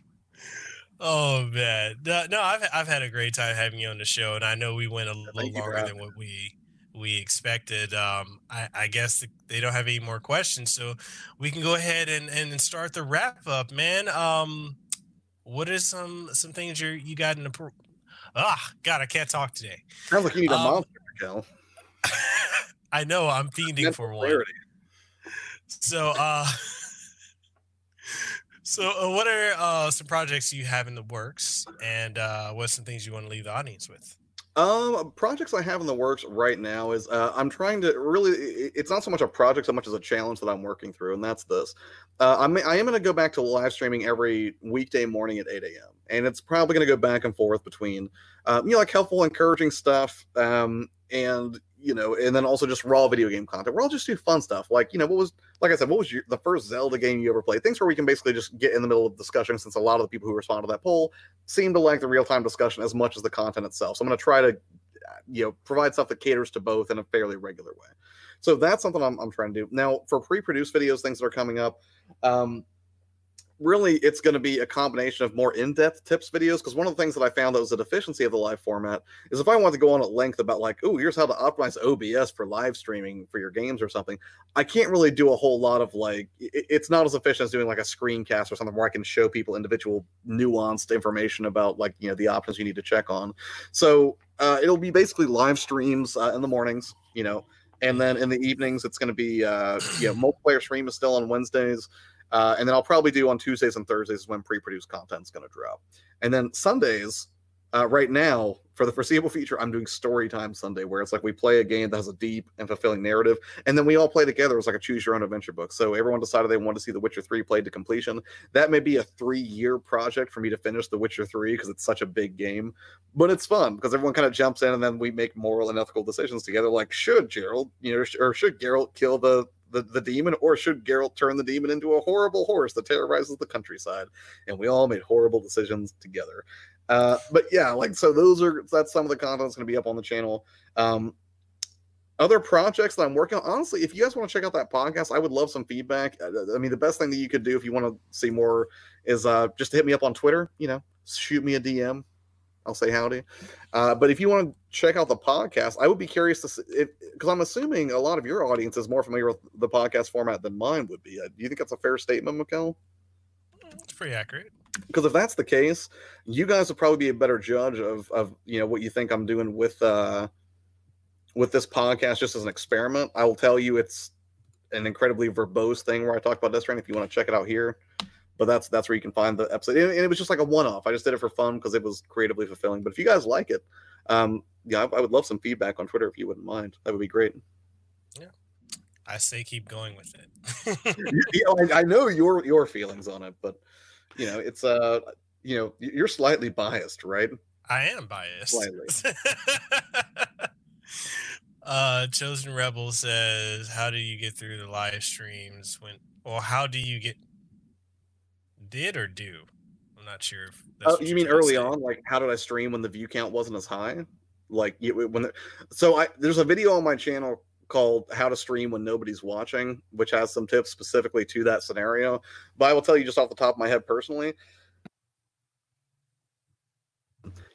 Oh man, no, no, I've I've had a great time having you on the show, and I know we went a little longer than what we we expected. Um, I, I, guess they don't have any more questions, so we can go ahead and and start the wrap up, man. Um, what are some some things you you got in the pro- ah God I can't talk today. Sounds like you need a um, monster, Kel. I know I'm fiending for one. So uh so uh, what are uh some projects you have in the works and uh what's some things you want to leave the audience with? Um, projects I have in the works right now is uh, I'm trying to really. It's not so much a project so much as a challenge that I'm working through, and that's this. Uh, I'm I am going to go back to live streaming every weekday morning at 8 a.m. and it's probably going to go back and forth between, um, you know, like helpful, encouraging stuff, um, and you know, and then also just raw video game content. We're all just do fun stuff, like you know, what was like I said, what was your, the first Zelda game you ever played? Things where we can basically just get in the middle of discussion, since a lot of the people who respond to that poll seem to like the real time discussion as much as the content itself. So I'm going to try to, you know, provide stuff that caters to both in a fairly regular way. So that's something I'm, I'm trying to do now for pre-produced videos, things that are coming up. Um, really it's going to be a combination of more in-depth tips videos because one of the things that i found that was a deficiency of the live format is if i want to go on at length about like oh here's how to optimize obs for live streaming for your games or something i can't really do a whole lot of like it's not as efficient as doing like a screencast or something where i can show people individual nuanced information about like you know the options you need to check on. So uh, it'll be basically live streams uh, in the mornings you know and then in the evenings it's going to be uh you know multiplayer stream is still on wednesdays uh, and then I'll probably do on Tuesdays and Thursdays when pre-produced content is going to drop. And then Sundays, uh, right now, for the foreseeable future, I'm doing story time Sunday, where it's like we play a game that has a deep and fulfilling narrative, and then we all play together. It's like a choose your own adventure book. So everyone decided they wanted to see The Witcher 3 played to completion. That may be a three year project for me to finish The Witcher 3 because it's such a big game, but it's fun because everyone kind of jumps in and then we make moral and ethical decisions together. Like, should Geralt, you know, or should Geralt kill the the, the demon, or should Geralt turn the demon into a horrible horse that terrorizes the countryside? And we all made horrible decisions together. Uh, but yeah, like so, those are that's some of the content that's going to be up on the channel. Um, other projects that I'm working on. Honestly, if you guys want to check out that podcast, I would love some feedback. Uh, I mean, the best thing that you could do if you want to see more is uh, just hit me up on Twitter. You know, shoot me a DM. I'll say howdy. Uh, but if you want to check out the podcast, I would be curious to see because I'm assuming a lot of your audience is more familiar with the podcast format than mine would be. Uh, do you think that's a fair statement, Mekel? It's pretty accurate. Because if that's the case, you guys will probably be a better judge of of you know what you think I'm doing with uh with this podcast just as an experiment. I will tell you it's an incredibly verbose thing where I talk about this. If you want to check it out here, but that's that's where you can find the episode. And it was just like a one-off. I just did it for fun because it was creatively fulfilling. But if you guys like it um yeah I, I, would love some feedback on twitter if you wouldn't mind. That would be great. Yeah. I say keep going with it. You know, I, I, know your your feelings on it but you know it's uh you know you're slightly biased right i am biased slightly Uh, Chosen Rebel says, "How do you get through the live streams when, or how do you get did or do? I'm not sure. If that's oh, you mean early on? Like, how did I stream when the view count wasn't as high? Like, when the, so I there's a video on my channel called "How to Stream When Nobody's Watching," which has some tips specifically to that scenario. But I will tell you just off the top of my head personally,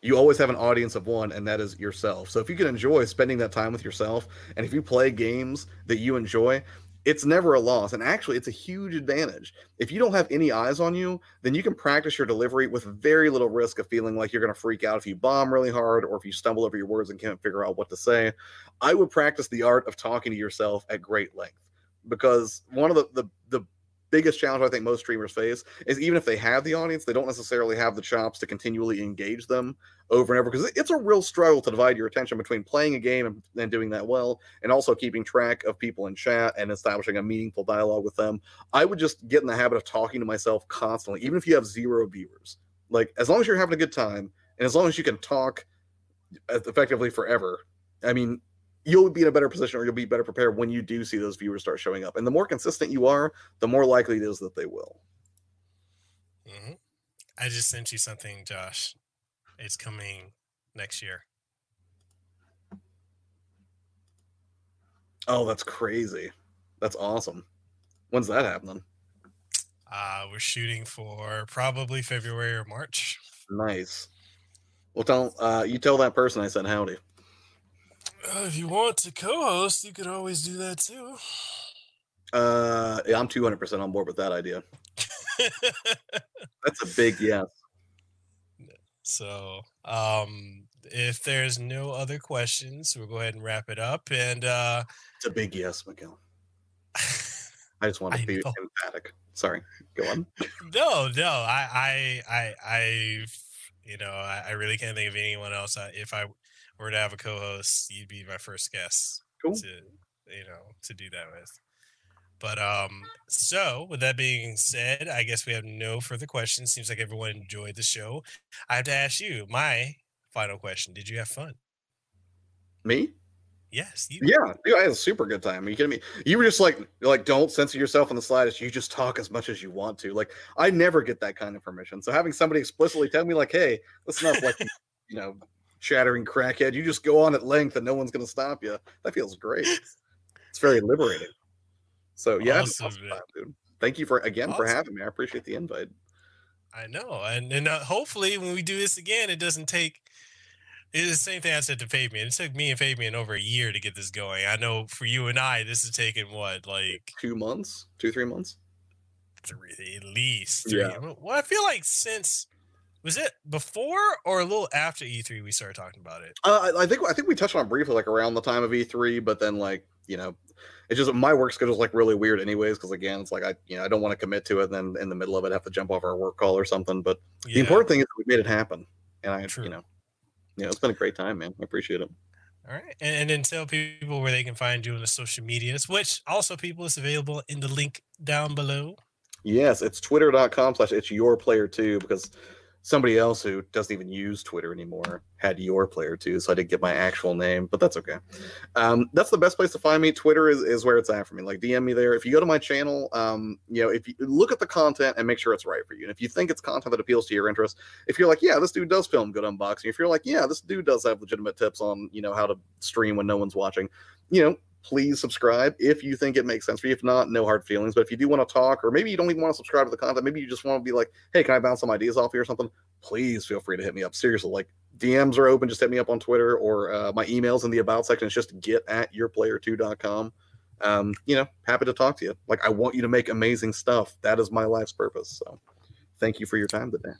you always have an audience of one, and that is yourself. So if you can enjoy spending that time with yourself, and if you play games that you enjoy, it's never a loss. And actually, it's a huge advantage. If you don't have any eyes on you, then you can practice your delivery with very little risk of feeling like you're going to freak out if you bomb really hard or if you stumble over your words and can't figure out what to say. I would practice the art of talking to yourself at great length because one of the, the, the biggest challenge I think most streamers face is even if they have the audience, they don't necessarily have the chops to continually engage them over and over because it's a real struggle to divide your attention between playing a game and, and, doing that well and also keeping track of people in chat and establishing a meaningful dialogue with them. I would just get in the habit of talking to myself constantly, even if you have zero viewers. Like as long as you're having a good time and as long as you can talk effectively forever, I mean, you'll be in a better position or you'll be better prepared when you do see those viewers start showing up. And the more consistent you are, the more likely it is that they will. Mm-hmm. I just sent you something, Josh. It's coming next year. Oh, that's crazy. That's awesome. When's that happening? Uh, we're shooting for probably February or March. Nice. Well, tell uh, you tell that person I said howdy. Uh, if you want to co-host, you could always do that too. Uh, yeah, I'm 200 percent on board with that idea. That's a big yes. So, um, if there's no other questions, we'll go ahead and wrap it up. And uh, it's a big yes, Mekel. I just want to be know. emphatic. Sorry, go on. no, no, I, I, I, I, you know, I, I really can't think of anyone else. I, if I were to have a co-host, you'd be my first guest cool. to you know to do that with. But um, so with that being said, I guess we have no further questions. Seems like everyone enjoyed the show. I have to ask you my final question: Did you have fun? Me? Yes. You. Yeah, dude, I had a super good time. Are you kidding me? You were just like, like, don't censor yourself on the slightest. You just talk as much as you want to. Like, I never get that kind of permission. So having somebody explicitly tell me, like, hey, listen up, like, you know, chattering crackhead. You just go on at length and no one's going to stop you. That feels great. it's very liberating. So yeah, awesome, awesome time, dude. Thank you for again awesome. for having me. I appreciate the invite. I know, and and uh, hopefully when we do this again, it doesn't take. It's the same thing I said to Fabian. It took me and Fabian over a year to get this going. I know for you and I, this has taken what, like two months, two three months, three, at least. Three. Yeah. Well, I feel like since was it before or a little after E3 we started talking about it? Uh, I think I think we touched on briefly like around the time of E3, but then like you know, it's just my work schedule is like really weird anyways because again it's like I you know I don't want to commit to it and then in the middle of it have to jump off our work call or something. But yeah. the important thing is we made it happen, and I True. you know, yeah, it's been a great time, man. I appreciate it. All right. And, and, then tell people where they can find you on the social medias, which also people is available in the link down below. Yes, it's twitter.com slash it's your player two, because somebody else who doesn't even use Twitter anymore had your player two, so I didn't get my actual name, but that's okay. Um, that's the best place to find me. Twitter is, is where it's at for me. Like DM me there. If you go to my channel, um, you know, if you look at the content and make sure it's right for you. And if you think it's content that appeals to your interest, if you're like, yeah, this dude does film good unboxing, if you're like, yeah, this dude does have legitimate tips on, you know, how to stream when no one's watching, you know, please subscribe if you think it makes sense for you. If not, no hard feelings. But if you do want to talk, or maybe you don't even want to subscribe to the content, maybe you just want to be like, hey, can I bounce some ideas off you or something? Please feel free to hit me up. Seriously, like DMs are open. Just hit me up on Twitter or uh, my emails in the about section. It's just get at yourplayer2.com. Um, you know, happy to talk to you. Like, I want you to make amazing stuff. That is my life's purpose. So thank you for your time today.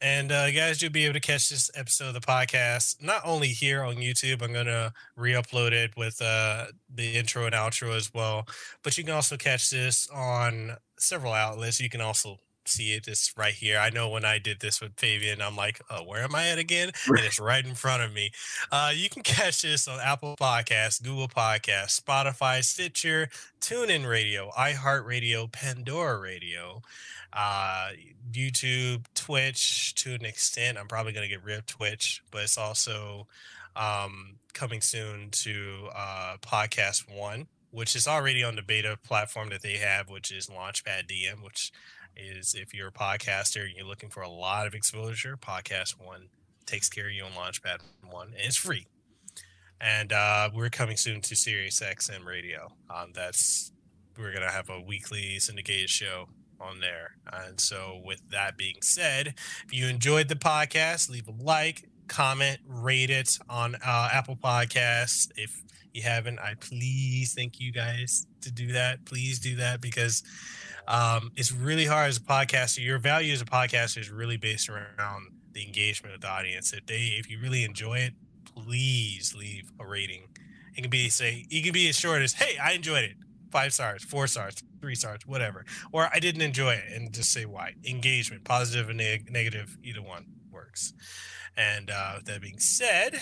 And uh, guys, you'll be able to catch this episode of the podcast not only here on YouTube. I'm gonna re-upload it with uh, the intro and outro as well, but you can also catch this on several outlets. You can also see it this right here. I know when I did this with Fabian, I'm like, oh, where am I at again? And it's right in front of me. Uh, you can catch this on Apple Podcasts, Google Podcasts, Spotify, Stitcher, TuneIn Radio, iHeartRadio, Pandora Radio uh, YouTube, Twitch to an extent. I'm probably going to get rid of Twitch, but it's also um, coming soon to uh, Podcast One, which is already on the beta platform that they have, which is Launchpad DM, which is if you're a podcaster and you're looking for a lot of exposure, Podcast One takes care of you on Launchpad One, and it's free. And uh, we're coming soon to Sirius XM Radio. Um, that's we're gonna have a weekly syndicated show on there. And so, with that being said, if you enjoyed the podcast, leave a like, comment, rate it on uh, Apple Podcasts. If you haven't, I please thank you guys to do that. Please do that because um, it's really hard as a podcaster. Your value as a podcaster is really based around the engagement of the audience. If they, if you really enjoy it, please leave a rating. It can be say, it can be as short as, "Hey, I enjoyed it." Five stars, four stars, three stars, whatever. Or I didn't enjoy it, and just say why. Engagement, positive and neg- negative, either one works. And uh, with that being said,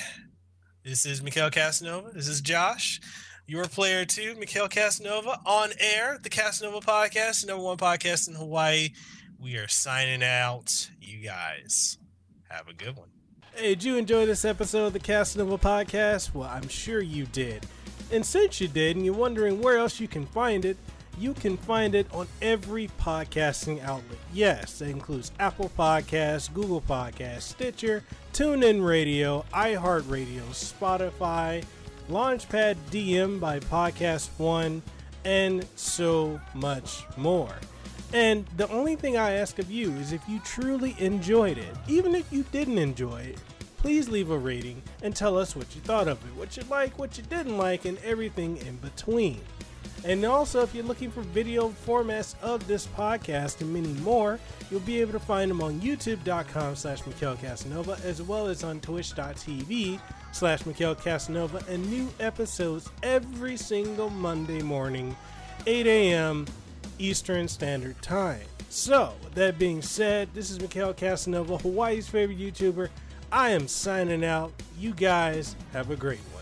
this is Mekel Kasanova. This is Josh, your player two, Mekel Kasanova, on air, the Kasanova podcast, number one podcast in Hawaii. We are signing out. You guys have a good one. Hey, did you enjoy this episode of the Kasanova podcast? Well, I'm sure you did. And since you did, and you're wondering where else you can find it, you can find it on every podcasting outlet. Yes, that includes Apple Podcasts, Google Podcasts, Stitcher, TuneIn Radio, iHeartRadio, Spotify, Launchpad DM by Podcast One, and so much more. And the only thing I ask of you is if you truly enjoyed it, even if you didn't enjoy it, please leave a rating and tell us what you thought of it, what you like, what you didn't like, and everything in between. And also, if you're looking for video formats of this podcast and many more, you'll be able to find them on youtube.com slash Mekel Kasanova, as well as on twitch.tv slash Mekel Kasanova, and new episodes every single Monday morning, 8 a.m. Eastern Standard Time. So, that being said, this is Mekel Kasanova, Hawaii's favorite YouTuber. I am signing out. You guys have a great one.